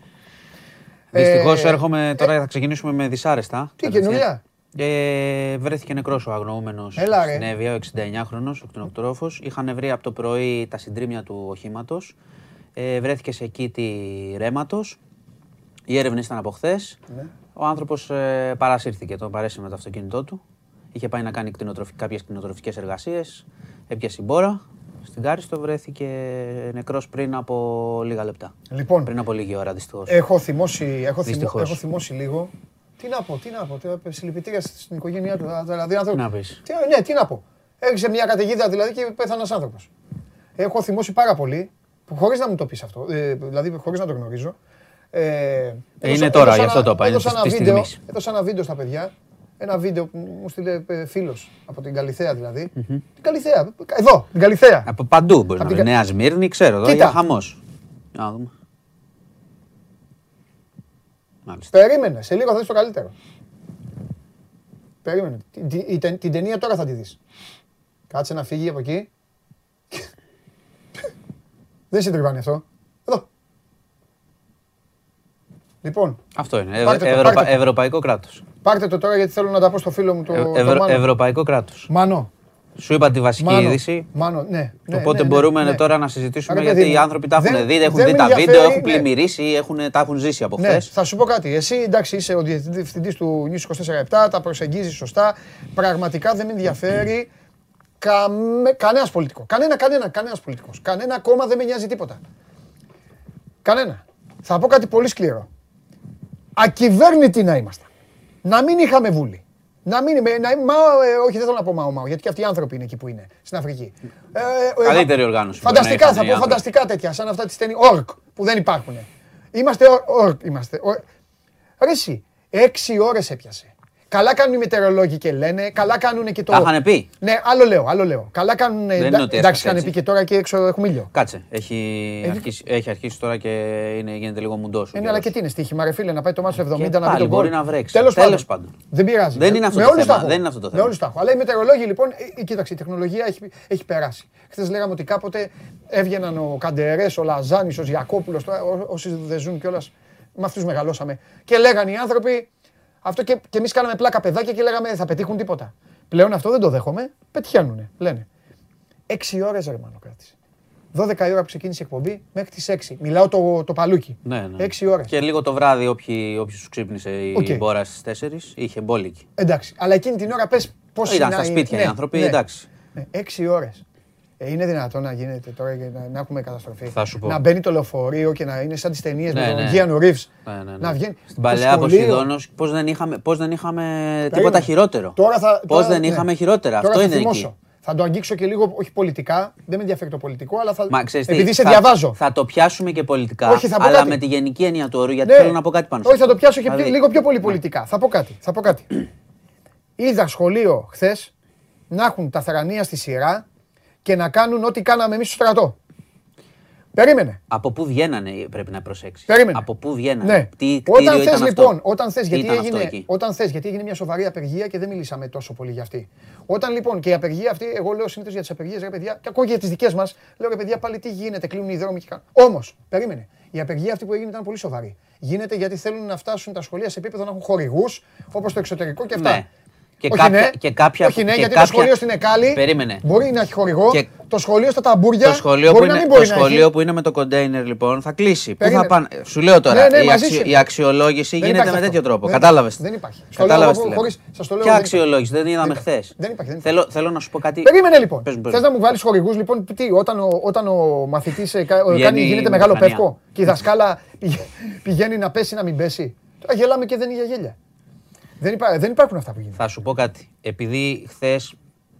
Δυστυχώς Ε, έρχομαι τώρα, θα ξεκινήσουμε με δυσάρεστα. Τι, κατευθείαν. καινούρια; Ε, βρέθηκε νεκρός ο αγνοούμενος Έλα, ρε. στην Εύβοια, ο 69χρονο, ο κτηνοτρόφος. Είχαν βρει από το πρωί τα συντρίμια του οχήματος. Ε, βρέθηκε σε κήτη ρέματος. Οι έρευνες ήταν από χθες. Ναι. Ο άνθρωπος ε, παρασύρθηκε, τον παρέσυρε με το αυτοκίνητό του. Είχε πάει να κάνει κάποιες κτηνοτροφικές εργασίες. Έπιασε μπόρα. Στην Κάριστο βρέθηκε νεκρός πριν από λίγα λεπτά. Λοιπόν, Πριν από λίγη ώρα, δυστυχώς. έχω θυμώσει, έχω, θυμω, Δυστυχώς. έχω θυμώσει λίγο. Τι να πω, τι να πω, τι- συλληπιτήρια στην οικογένειά του. Δηλαδή, άνθρωπο. να πεις. Τι, ναι, τι να πω. Έριξε μια καταιγίδα δηλαδή και πέθανε ένας άνθρωπος. Έχω θυμώσει πάρα πολύ, χωρίς να μου το πεις αυτό, ε, δηλαδή χωρίς να το γνωρίζω. Ε, έδωσα- τώρα, έδωσα γι' αυτό ένα- το είπα, είναι έδωσα της- ένα της βίντεο- στιγμής. Έδωσα ένα βίντεο στα παιδιά. Ένα βίντεο που μου στείλε φίλος από την Καλιθέα δηλαδή. Την Καλιθέα, εδώ, την Καλιθέα. Από παντού μπορεί Απ' να την είναι. κα- Νέα Σμύρνη, ξέρω εδώ, Κοίτα. για χαμός. Να δούμε. Μάλιστα. Περίμενε, σε λίγο θα δεις το καλύτερο. Περίμενε. Την, την, η ται- την ταινία τώρα θα τη δεις. Κάτσε να φύγει από εκεί. [laughs] Δεν σε τριβάνει αυτό. Εδώ. Λοιπόν, Αυτό είναι. Ευ- Πάρτε το, Ευρωπα- πάρτε το. Ευρωπαϊκό κράτος. πάρτε το τώρα γιατί θέλω να τα πω στο φίλο μου το, το Μάνο. Ευρωπαϊκό κράτος. Μάνο. Σου είπα τη βασική Μάνο. είδηση. Μάνο, ναι. ναι, Οπότε ναι, ναι, μπορούμε ναι. τώρα να συζητήσουμε Ρε, γιατί παιδί οι μου, άνθρωποι τα έχουν δεν- δει, έχουν δεν δει με τα βίντεο, ενδιαφέρει, έχουν ναι. πλημμυρίσει, έχουν, τα έχουν ζήσει από Ναι, χθες. θα σου πω κάτι. Εσύ εντάξει είσαι ο διευθυντής του News 24-7, τα προσεγγίζεις σωστά. Πραγματικά δεν με ενδιαφέρει καμε, κανένας πολιτικός. Κανένα, κανένα, κανένας πολιτικός. Κανένα κόμμα δεν με νοιάζει τίποτα. Κανένα. Θα πω κάτι πολύ σκληρό. Ακυβέρνητοι να ήμασταν. Να μην είχαμε βούλη. Να μην είμαι, να, μάω, ε, όχι δεν θέλω να πω μάω μάω, γιατί και αυτοί οι άνθρωποι είναι εκεί που είναι, στην Αφρική. Ε, ε, Καλύτερη οργάνωση μπορεί Φανταστικά, να είχαν θα οι πω άνθρωποι. φανταστικά τέτοια, σαν αυτά της ταινία ορκ, που δεν υπάρχουν. Είμαστε ορκ, είμαστε. ο- Ρε εσύ, έξι ώρες έπιασε. Καλά κάνουν οι μετεωρολόγοι και λένε, καλά κάνουν και το... Τα είχαν πει. Ναι, άλλο λέω, άλλο λέω. Καλά κάνουν, είναι εντά- ότι εντάξει, έσκασε είχαν έτσι. πει και τώρα και έξω έχουμε ήλιο. Κάτσε. Έχει, αρχίσει, έχει αρχίσει τώρα και είναι, γίνεται λίγο μουντός. Ε, ναι, αλλά και τι είναι στοίχημα, ρε φίλε, να πάει το μάτσο 70 να πάλι πει τον μπορεί γκολ. να βρέξει. Τέλος Τέλος πάντων. πάντων. Δεν πειράζει. Δεν είναι αυτό Με το όλους θέμα, τα έχω. δεν είναι αυτό το Με θέμα. όλους τα έχω. Αλλά οι μετεωρολόγοι λοιπόν, ε, ε, κοίταξε, η τεχνολογία έχει, έχει περάσει. Χθες λέγαμε ότι κάποτε έβγαιναν ο Καντερέ, ο Λαζάνης, ο Γιακόπουλο, όσοι δεν ζουν κιόλας, με αυτούς μεγαλώσαμε. Και λέγανε οι άνθρωποι, αυτό και, και εμείς κάναμε πλάκα παιδάκια και λέγαμε θα πετύχουν τίποτα. Πλέον αυτό δεν το δέχομαι, πετυχαίνουν, λένε. Έξι ώρες ρε μάλλον κράτησε. 12 η ώρα που ξεκίνησε η εκπομπή μέχρι τις 6. Μιλάω το, το παλούκι. Ναι, ναι. 6 ώρες. Και λίγο το βράδυ, όποιοι, όποιος σου ξύπνησε η Οκ. μπόρα στις 4, είχε μπόλικη. Εντάξει. Αλλά εκείνη την ώρα πες πώς Ήταν στα σπίτια οι άνθρωποι, εντάξει. Ναι, έξι ώρες. Ε, είναι δυνατόν να γίνεται τώρα και να, να έχουμε καταστροφή. Θα σου πω. Να μπαίνει το λεωφορείο και να είναι σαν τις ταινίες Ναι, με τον ναι. Κιάνου Ριβς. Ναι, ναι, ναι. Να βγαίνει. Στην το παλαιά σχολείο. Ποσειδώνος, πώς δεν είχαμε, πώς δεν είχαμε τίποτα Περίμενε. χειρότερο. Τώρα θα, Πώς τώρα- δεν ναι. είχαμε χειρότερα. Τώρα Αυτό θα είναι θυμώσω. εκεί. Θα το αγγίξω και λίγο, όχι πολιτικά. Δεν με ενδιαφέρει το πολιτικό, αλλά θα. Μα ξέρεις τι, επειδή σε θα, διαβάζω. Θα το πιάσουμε και πολιτικά, Όχι, θα πω αλλά κάτι. με τη γενική έννοια του όρου, γιατί Ναι. θέλω να πω κάτι πάνω σε Όχι, θα αυτό. το πιάσω και Δηλαδή, πιο- λίγο πιο πολύ πολιτικά. Θα πω κάτι. Θα πω κάτι. [clears throat] Είδα σχολείο χθες να έχουν τα θερανία στη σειρά και να κάνουν ό,τι κάναμε εμείς στο στρατό. Περίμενε. Από πού βγαίνανε πρέπει να προσέξεις. Περίμενε. Από πού βγαίνανε; Ναι. Τι Όταν κτίριο θες ήταν λοιπόν, αυτό; όταν θες, Τι γιατί ήταν αυτό έγινε, εκεί; όταν θες, γιατί έγινε μια σοβαρή απεργία και δεν μιλήσαμε τόσο πολύ για αυτή. Όταν λοιπόν και η απεργία αυτή, εγώ λέω συνήθως για τις απεργίες, ρε παιδιά, και ακούω και για τις δικές μας, λέω ρε παιδιά πάλι τι γίνεται, κλείνουν οι δρόμοι και κάνουν. Όμως, περίμενε. Η απεργία αυτή που έγινε ήταν πολύ σοβαρή. Γίνεται γιατί θέλουν να φτάσουν τα σχολεία σε επίπεδο να έχουν χορηγούς, όπως το εξωτερικό και αυτά. Ναι. Και Όχι κάποια- ναι, και κάποια- όχι ναι, και γιατί κάποια- το σχολείο στην Εκάλη Περίμενε. μπορεί να έχει χορηγό. Και- Το σχολείο στα ταμπούρια Το σχολείο, που μπορεί να είναι, μην το μπορεί να σχολείο έχει. που είναι με το κοντέινερ λοιπόν θα κλείσει. Πού Περίμενε. θα πάνε; Σου λέω τώρα, Ναι, ναι, η, μαζί αξιο- σου. η αξιολόγηση Δεν γίνεται υπάρχει με αυτό. τέτοιο τρόπο. Δεν Κατάλαβες. υπάρχει. Δεν υπάρχει. Στο λέω Κατάλαβες εγώ τι λέω. χωρίς- σας το λέω, Ποια δεν αξιολόγηση, δεν είδαμε υπάρχει. χθες. Δεν υπάρχει, δεν Θέλω, θέλω να σου πω κάτι. Περίμενε λοιπόν. Πες μου, πες Θες μου. να μου βάλεις χορηγούς, λοιπόν, τι, όταν ο, όταν ο μαθητής Βγαίνει κάνει, γίνεται η μεγάλο μηχανία. πεύκο και η δασκάλα πηγα- [laughs] πηγαίνει να πέσει να μην πέσει. Τώρα γελάμε και δεν είναι για γέλια. Δεν, υπά, δεν υπάρχουν αυτά που γίνονται. Θα σου πω κάτι. Επειδή χθες.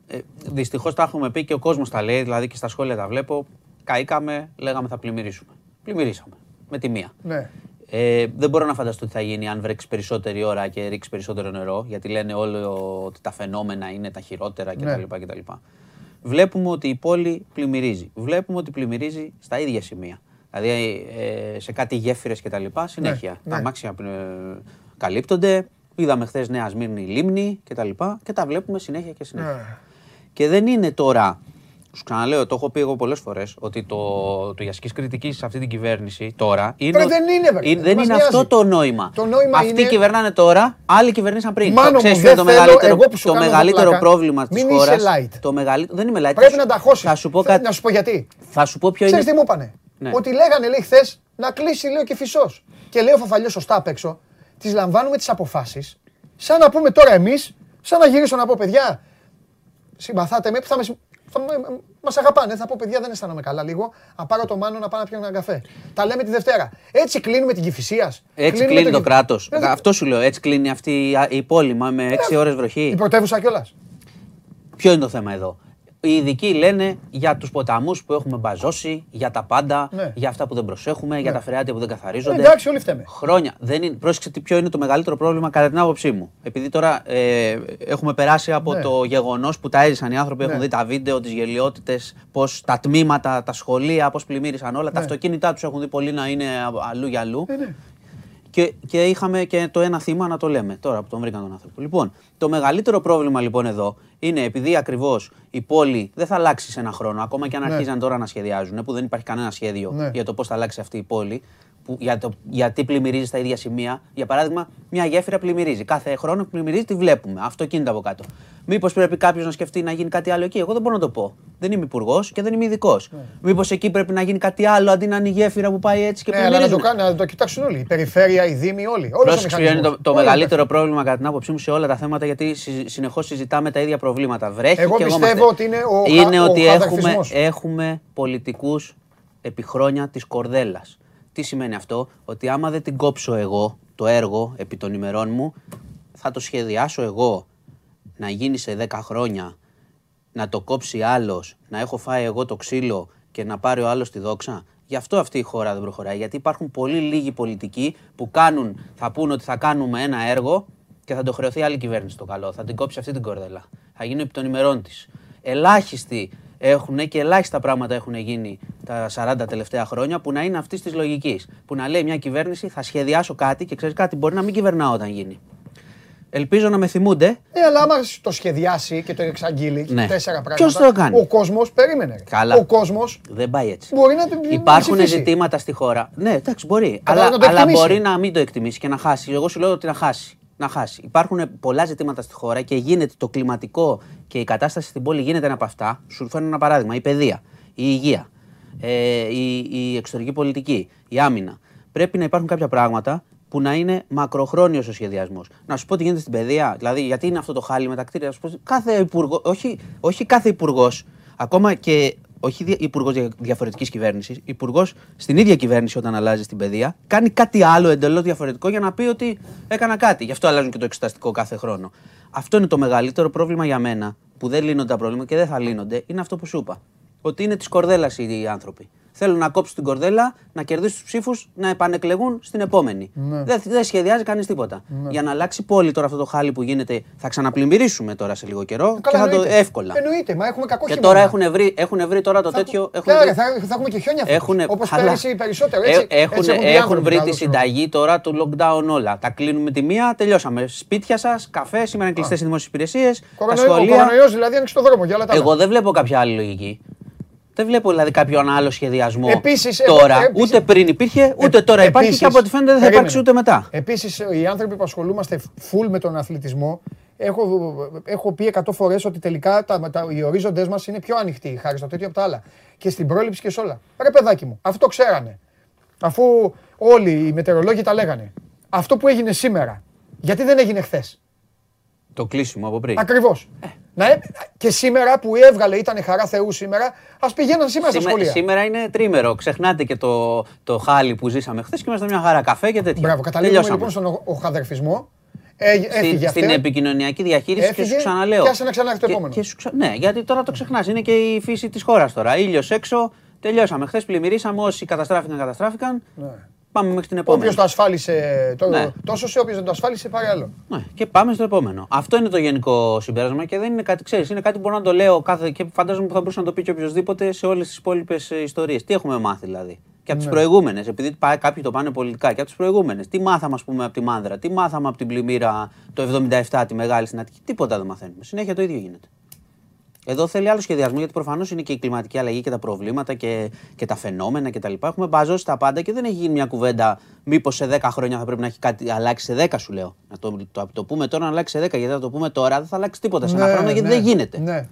Ε, Δυστυχώς τα έχουμε πει και ο κόσμος τα λέει, δηλαδή και στα σχόλια τα βλέπω. Καήκαμε, λέγαμε θα πλημμυρίσουμε. Πλημμυρίσαμε. Με τη μία. Ναι. Ε, δεν μπορώ να φανταστώ τι θα γίνει αν βρέξει περισσότερη ώρα και ρίξει περισσότερο νερό, γιατί λένε όλοι ότι τα φαινόμενα είναι τα χειρότερα Ναι. κτλ. κτλ. Βλέπουμε ότι η πόλη πλημμυρίζει. Βλέπουμε ότι πλημμυρίζει στα ίδια σημεία. Δηλαδή ε, σε κάτι γέφυρες κτλ. Συνέχεια. ναι. Τα αμάξια ε, καλύπτονται. Είδαμε χθες Νέα Σμύρνη Λίμνη και τα λοιπά και τα βλέπουμε συνέχεια και συνέχεια. Ναι. Και δεν είναι τώρα. Σου ξαναλέω, το έχω πει εγώ πολλές φορές, ότι το, το η ασκής κριτική σε αυτή την κυβέρνηση τώρα είναι. Βρε, ότι- δεν είναι, βρε, είναι- δεν δεν μας είναι νοιάζει. αυτό το νόημα. Το νόημα Αυτοί είναι- κυβερνάνε τώρα, άλλοι κυβερνήσαν πριν. Μάνο μου, Ξέρεις δεν ποιο είναι θέλω το μεγαλύτερο, εγώ που σου το κάνω μεγαλύτερο πλάκα. πρόβλημα της Μην χώρα. είσαι light. Το μεγαλύτερο. Δεν είμαι light. Πρέπει Θα να σου- τα χώσεις. Θα σου πω κάτι. Να σου πω γιατί. Θα σου πω ποιο Ξέρεις είναι. τι μου είπανε; Ναι. Ότι λέγανε λέει χθες να κλείσει λέει ο Κεφισό. Και λέει ο Φαφαλιό σωστά απ' έξω. Τις λαμβάνουμε τις αποφάσεις. Σαν να πούμε τώρα εμείς, σαν να γυρίσω να πω παιδιά. Συμπαθάτε με που θα με. συ- Θα μας αγαπάνε. Θα πω παιδιά, δεν αισθάνομαι καλά λίγο. Να πάρω το μάνο να πάω να πιω ένα καφέ. Τα λέμε τη Δευτέρα. Έτσι κλείνουμε την Κυφυσία. Έτσι κλείνει το κράτος. Αυτό σου λέω. Έτσι κλείνει αυτή η- η πόλη μα με 6 ώρες βροχή. Η πρωτεύουσα κιόλας. Ποιο είναι το θέμα εδώ; Οι ειδικοί λένε για τους ποταμούς που έχουμε μπαζώσει, για τα πάντα, Ναι. για αυτά που δεν προσέχουμε, για τα φρεάτια που δεν καθαρίζονται. Εντάξει, όλοι φταίμε. Χρόνια. Δεν είναι, πρόσεξε τι ποιο είναι το μεγαλύτερο πρόβλημα κατά την άποψή μου. Επειδή τώρα ε, έχουμε περάσει από Ναι. το γεγονός που τα έζησαν οι άνθρωποι, Ναι. έχουν δει τα βίντεο, τις γελιότητες, πώς τα τμήματα, τα σχολεία, πώς πλημμύρισαν όλα. Τα Ναι. αυτοκίνητά τους έχουν δει πολύ να είναι αλλού για αλλού. Ε, ναι. Και, και είχαμε και το ένα θύμα να το λέμε τώρα που τον βρήκαν τον άνθρωπο. Λοιπόν, το μεγαλύτερο πρόβλημα λοιπόν εδώ είναι επειδή ακριβώς η πόλη δεν θα αλλάξει σε ένα χρόνο, ακόμα και αν Ναι. αρχίζαν τώρα να σχεδιάζουν, που δεν υπάρχει κανένα σχέδιο Ναι. για το πώς θα αλλάξει αυτή η πόλη, που, για το, γιατί πλημμυρίζει στα ίδια σημεία. Για παράδειγμα, μια γέφυρα πλημμυρίζει. Κάθε χρόνο που πλημμυρίζει τη βλέπουμε. Αυτοκίνητα από κάτω. Μήπως πρέπει κάποιος να σκεφτεί να γίνει κάτι άλλο εκεί; Εγώ δεν μπορώ να το πω. Δεν είμαι υπουργός και δεν είμαι ειδικός. Ναι. Μήπως εκεί πρέπει να γίνει κάτι άλλο αντί να είναι η γέφυρα που πάει έτσι και Ναι, αλλά να το, πλημμυρίζουν; κάνουν, να το κοιτάξουν όλοι. Η περιφέρεια, οι δήμοι, όλοι. Όλος ο Πρόσεξε ποιο είναι το, μηχανισμός. το Όλα μεγαλύτερο πρόβλημα κατά την άποψή μου σε όλα τα θέματα, γιατί συνεχώς συζητάμε τα ίδια προβλήματα. Βρέχει Εγώ και πιστεύω είμαστε- ότι είναι ο είναι χα- ο ότι έχουμε, χαδαρφισμός. έχουμε πολιτικούς επί χρόνια της κορδέλας. Τι σημαίνει αυτό, ότι άμα δεν την κόψω εγώ το έργο επί των ημερών μου, θα το σχεδιάσω εγώ να γίνει σε 10 χρόνια, να το κόψει άλλος, να έχω φάει εγώ το ξύλο και να πάρει ο άλλος τη δόξα. Γι' αυτό αυτή η χώρα δεν προχωράει. Γιατί υπάρχουν πολύ λίγοι πολιτικοί που κάνουν, θα πούν ότι θα κάνουμε ένα έργο και θα το χρεωθεί άλλη κυβέρνηση το καλό. Θα την κόψει αυτή την κορδέλα. Θα γίνει επί των ημερών της. Ελάχιστοι έχουν και ελάχιστα πράγματα έχουν γίνει τα 40 τελευταία χρόνια που να είναι αυτής της λογικής. Που να λέει μια κυβέρνηση θα σχεδιάσω κάτι και ξέρεις κάτι, μπορεί να μην κυβερνάω όταν γίνει. Ελπίζω να με θυμούνται. Ε, αλλά άμα το σχεδιάσει και το εξαγγείλει Ναι. τέσσερα πράγματα. Ποιος το κάνει; Ο κόσμος περίμενε. ρε. Καλά. Ο κόσμος Δεν πάει έτσι. μπορεί να την Υπάρχουν ψηφίσει. ζητήματα στη χώρα. Ναι, εντάξει, μπορεί. Κατά Αλλά, να το αλλά εκτιμήσει. μπορεί να μην το εκτιμήσει και να χάσει. Εγώ σου λέω ότι να χάσει. Να χάσει. Υπάρχουν πολλά ζητήματα στη χώρα και γίνεται το κλιματικό και η κατάσταση στην πόλη γίνεται ένα από αυτά. Σου φέρνω ένα παράδειγμα. Η παιδεία, η υγεία, ε, η, η εξωτερική πολιτική, η άμυνα. Πρέπει να υπάρχουν κάποια πράγματα που να είναι μακροχρόνιος ο σχεδιασμός. Να σου πω τι γίνεται στην παιδεία. Δηλαδή, γιατί είναι αυτό το χάλι με τα κτίρια. Να σου πω, κάθε υπουργό, όχι, όχι κάθε υπουργός, ακόμα και όχι υπουργός διαφορετικής κυβέρνησης, υπουργός στην ίδια κυβέρνηση όταν αλλάζει στην παιδεία, κάνει κάτι άλλο εντελώς διαφορετικό για να πει ότι έκανα κάτι. Γι' αυτό αλλάζουν και το εξεταστικό κάθε χρόνο. Αυτό είναι το μεγαλύτερο πρόβλημα για μένα, που δεν λύνονται τα προβλήματα και δεν θα λύνονται, είναι αυτό που σου είπα. Ότι είναι της κορδέλας οι άνθρωποι. Θέλουν να κόψουν την κορδέλα, να κερδίσουν τους ψήφους, να επανεκλεγούν στην επόμενη. Ναι. Δεν, δεν σχεδιάζει κανείς τίποτα. Για να αλλάξει πόλη τώρα αυτό το χάλι που γίνεται, θα ξαναπλημμυρίσουμε τώρα σε λίγο καιρό και θα το εννοείται. εύκολα. Εννοείται, μα έχουμε κακό Και χειμώνα. τώρα έχουν βρει, έχουν βρει τώρα το τέτοιο. Έχουν Άρα, βρει- θα, θα έχουμε και χιόνια Έχουνε- φέτος. Όπως αλλά- πέρυσι περισσότερο. Ε, Έτσι, έχουν, έτσι έχουν, έχουν βρει τη συνταγή τώρα του lockdown όλα. Τα κλείνουμε τη μία, τελειώσαμε. Σπίτια σας, καφέ, σήμερα είναι κλειστές οι δημόσιες υπηρεσίες. Τα Κορονοϊό, ο σχολεία. κορονοϊός δηλαδή άνοιξε το δρόμο για όλα τα άλλα. Εγώ δεν βλέπω κάποια άλλη λογική. Δεν βλέπω δηλαδή κάποιον άλλο σχεδιασμό Επίσης, εγώ- τώρα. επίσης- ούτε πριν υπήρχε, ούτε τώρα υπάρχει Επίσης, και από ό,τι φαίνεται δεν θα περίμενε. υπάρξει ούτε μετά. Επίσης, οι άνθρωποι που ασχολούμαστε full με τον αθλητισμό, έχω, έχω πει 100 φορές ότι τελικά τα, τα, οι ορίζοντές μας είναι πιο ανοιχτοί χάρη στο τέτοιο από τα άλλα. Και στην πρόληψη και σε όλα. Ρε παιδάκι μου, αυτό το ξέρανε. Αφού όλοι οι μετεωρολόγοι τα λέγανε. Αυτό που έγινε σήμερα, γιατί δεν έγινε χθες; Το κλείσιμο από πριν. Ακριβώς. Ε. Να, έ- και σήμερα που έβγαλε, ήταν χαρά Θεού σήμερα, ας πηγαίναν σήμερα στα Σήμε- σχολεία. σήμερα είναι τρίμερο. Ξεχνάτε και το, το χάλι που ζήσαμε χθες και είμαστε μια χαρά καφέ και τέτοια. Μπράβο, καταλήγουμε Τελειώσαμε. λοιπόν στον οχαδερφισμό. Ε, έφυγε Στη, αυτή. στην επικοινωνιακή διαχείριση και Έφυγε σου ξαναλέω. και άσε να ξανάρθει το Και- επόμενο. και σου ξα- Ναι, γιατί τώρα το ξεχνάς. Είναι και η φύση της χώρας τώρα. Ήλιος έξω, τελειώσαμε. Χθες πλημμυρίσαμε. Όσοι καταστράφηκαν, καταστράφηκαν. Ναι. Πάμε μέχρι την επόμενη. Όποιος το ασφάλισε, το, Ναι. τόσο σε όποιος δεν το ασφάλισε, πάρει άλλο. Ναι, και πάμε στο επόμενο. Αυτό είναι το γενικό συμπέρασμα και δεν είναι κάτι, ξέρεις, είναι κάτι που μπορώ να το λέω κάθε, και φαντάζομαι που θα μπορούσε να το πει και οποιοδήποτε σε όλες τις υπόλοιπες ιστορίες. Τι έχουμε μάθει δηλαδή; Και από τις Ναι. προηγούμενες, επειδή πά- κάποιοι το πάνε πολιτικά, και από τις προηγούμενες. Τι μάθαμε, ας πούμε, από τη Μάνδρα, τι μάθαμε από την πλημμύρα το 77 τη Μεγάλη στην Αττική. Τίποτα δεν μαθαίνουμε. Συνέχεια το ίδιο γίνεται. Εδώ θέλει άλλο σχεδιασμό γιατί προφανώς είναι και η κλιματική αλλαγή και τα προβλήματα και, και τα φαινόμενα κτλ. Έχουμε μπαζώσει τα πάντα και δεν έχει γίνει μια κουβέντα. Μήπως σε 10 χρόνια θα πρέπει να έχει κάτι αλλάξει σε 10, σου λέω. Να το, το, το πούμε τώρα να αλλάξει σε 10, γιατί θα το πούμε τώρα δεν θα αλλάξει τίποτα σε ένα Ναι, χρόνο γιατί ναι, δεν γίνεται. Ναι.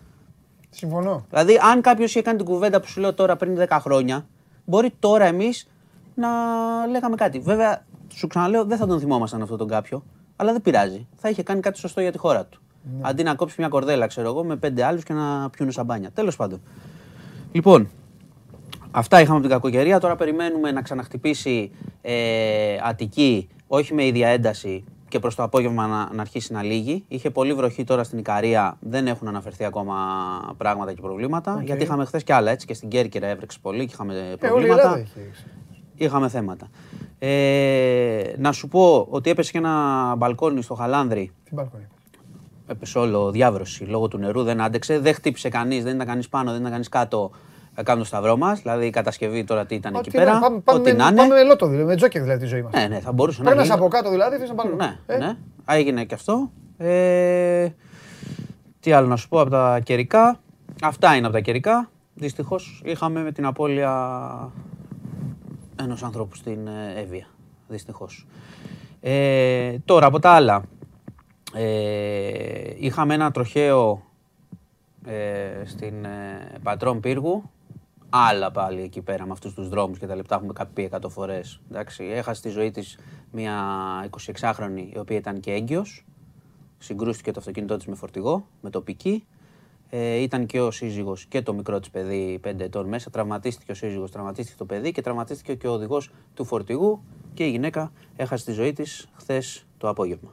Συμφωνώ. Δηλαδή, αν κάποιος είχε κάνει την κουβέντα που σου λέω τώρα πριν 10 χρόνια, μπορεί τώρα εμείς να λέγαμε κάτι. Βέβαια, σου ξαναλέω, δεν θα τον θυμόμασταν αυτόν τον κάποιο, αλλά δεν πειράζει. Θα είχε κάνει κάτι σωστό για τη χώρα του. Αντί να κόψεις μια κορδέλα, ξέρω εγώ, με πέντε άλλους και να πιούνε σαμπάνια. Τέλος πάντων. Λοιπόν, αυτά είχαμε από την κακοκαιρία. Τώρα περιμένουμε να ξαναχτυπήσει ε, Αττική, όχι με ίδια ένταση και προς το απόγευμα να, να αρχίσει να λύγει. Είχε πολύ βροχή τώρα στην Ικαρία, δεν έχουν αναφερθεί ακόμα πράγματα και προβλήματα. Γιατί είχαμε χθες κι άλλα έτσι και στην Κέρκυρα έβρεξε πολύ και είχαμε Ε, όλη η προβλήματα. Ελλάδα έχει. Είχαμε θέματα. Ε, να σου πω ότι έπεσε και ένα μπαλκόνι στο Χαλάνδρι. Τι μπαλκόνι; Έπεσε όλο διάβρωση λόγω του νερού, δεν άντεξε. Δεν χτύπησε κανείς, δεν ήταν κανείς πάνω, δεν ήταν κανείς κάτω. ε, Κάνουμε το σταυρό μας. Δηλαδή η κατασκευή τώρα τι ήταν εκεί Ό,τι πέρα. να- Πάμε, πάμε, Ό,τι με, να είναι. πάμε με λότο δηλαδή, με τζόκερ δηλαδή τη ζωή μας. Ναι, ναι, θα μπορούσε να Παίρνει γίνει. από κάτω δηλαδή, θες να πάρει. Ναι, Ε, ναι. Έγινε και αυτό. Ε, τι άλλο να σου πω από τα καιρικά. Αυτά είναι από τα καιρικά. Δυστυχώς είχαμε με την απώλεια ενός ανθρώπου στην ε, Εύβοια. Δυστυχώς. Ε, τώρα από τα άλλα. Ε, είχαμε ένα τροχαίο ε, στην ε, Πατρών Πύργου. Άλλα πάλι εκεί πέρα με αυτούς τους δρόμους και τα λεπτά έχουμε πει 100 φορές. Έχασε τη ζωή της μια 26χρονη η οποία ήταν και έγκυος. Συγκρούστηκε το αυτοκίνητό της με φορτηγό, με τοπική. Ε, ήταν και ο σύζυγος και το μικρό της παιδί 5 ετών μέσα. Τραυματίστηκε ο σύζυγος, τραυματίστηκε το παιδί και τραυματίστηκε και ο οδηγός του φορτηγού και η γυναίκα έχασε τη ζωή της χθες το απόγευμα.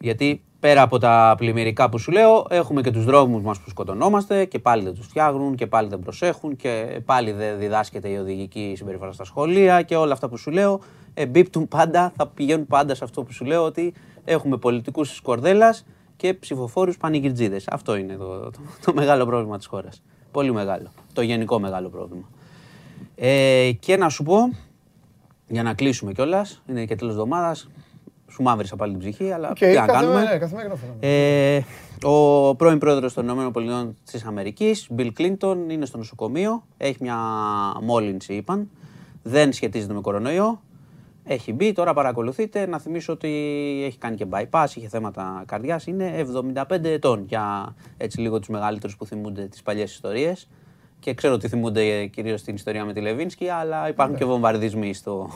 Γιατί πέρα από τα πλημμυρικά που σου λέω, έχουμε και τους δρόμους μας που σκοτωνόμαστε και πάλι δεν τους φτιάχνουν και πάλι δεν προσέχουν και πάλι δεν διδάσκεται η οδηγική συμπεριφορά στα σχολεία και όλα αυτά που σου λέω εμπίπτουν πάντα, θα πηγαίνουν πάντα σε αυτό που σου λέω ότι έχουμε πολιτικούς της κορδέλας και ψηφοφόρους πανηγυρτζίδες. Αυτό είναι το, το, το μεγάλο πρόβλημα της χώρας. Πολύ μεγάλο. Το γενικό μεγάλο πρόβλημα. Ε, και να σου πω, για να κλείσουμε κιόλας, είναι και τέλος εβδομάδας. Σου μαύρισα πάλι την ψυχή, αλλά Οκ, τι να κάθε κάνουμε. μέρα, ναι, καθημερινό φαινόμενο. Ε, ο πρώην πρόεδρος των ΗΠΑ της Αμερικής, Bill Clinton, είναι στο νοσοκομείο. Έχει μια μόλυνση, είπαν. Δεν σχετίζεται με κορονοϊό. Έχει μπει, τώρα παρακολουθείτε. Να θυμίσω ότι έχει κάνει και bypass, είχε θέματα καρδιάς. Είναι 75 ετών για έτσι λίγο τους μεγαλύτερους που θυμούνται τις παλιές ιστορίες. Και ξέρω ότι θυμούνται κυρίως την ιστορία με τη Λεβίνσκι, αλλά υπάρχουν και βομβαρδισμοί στο,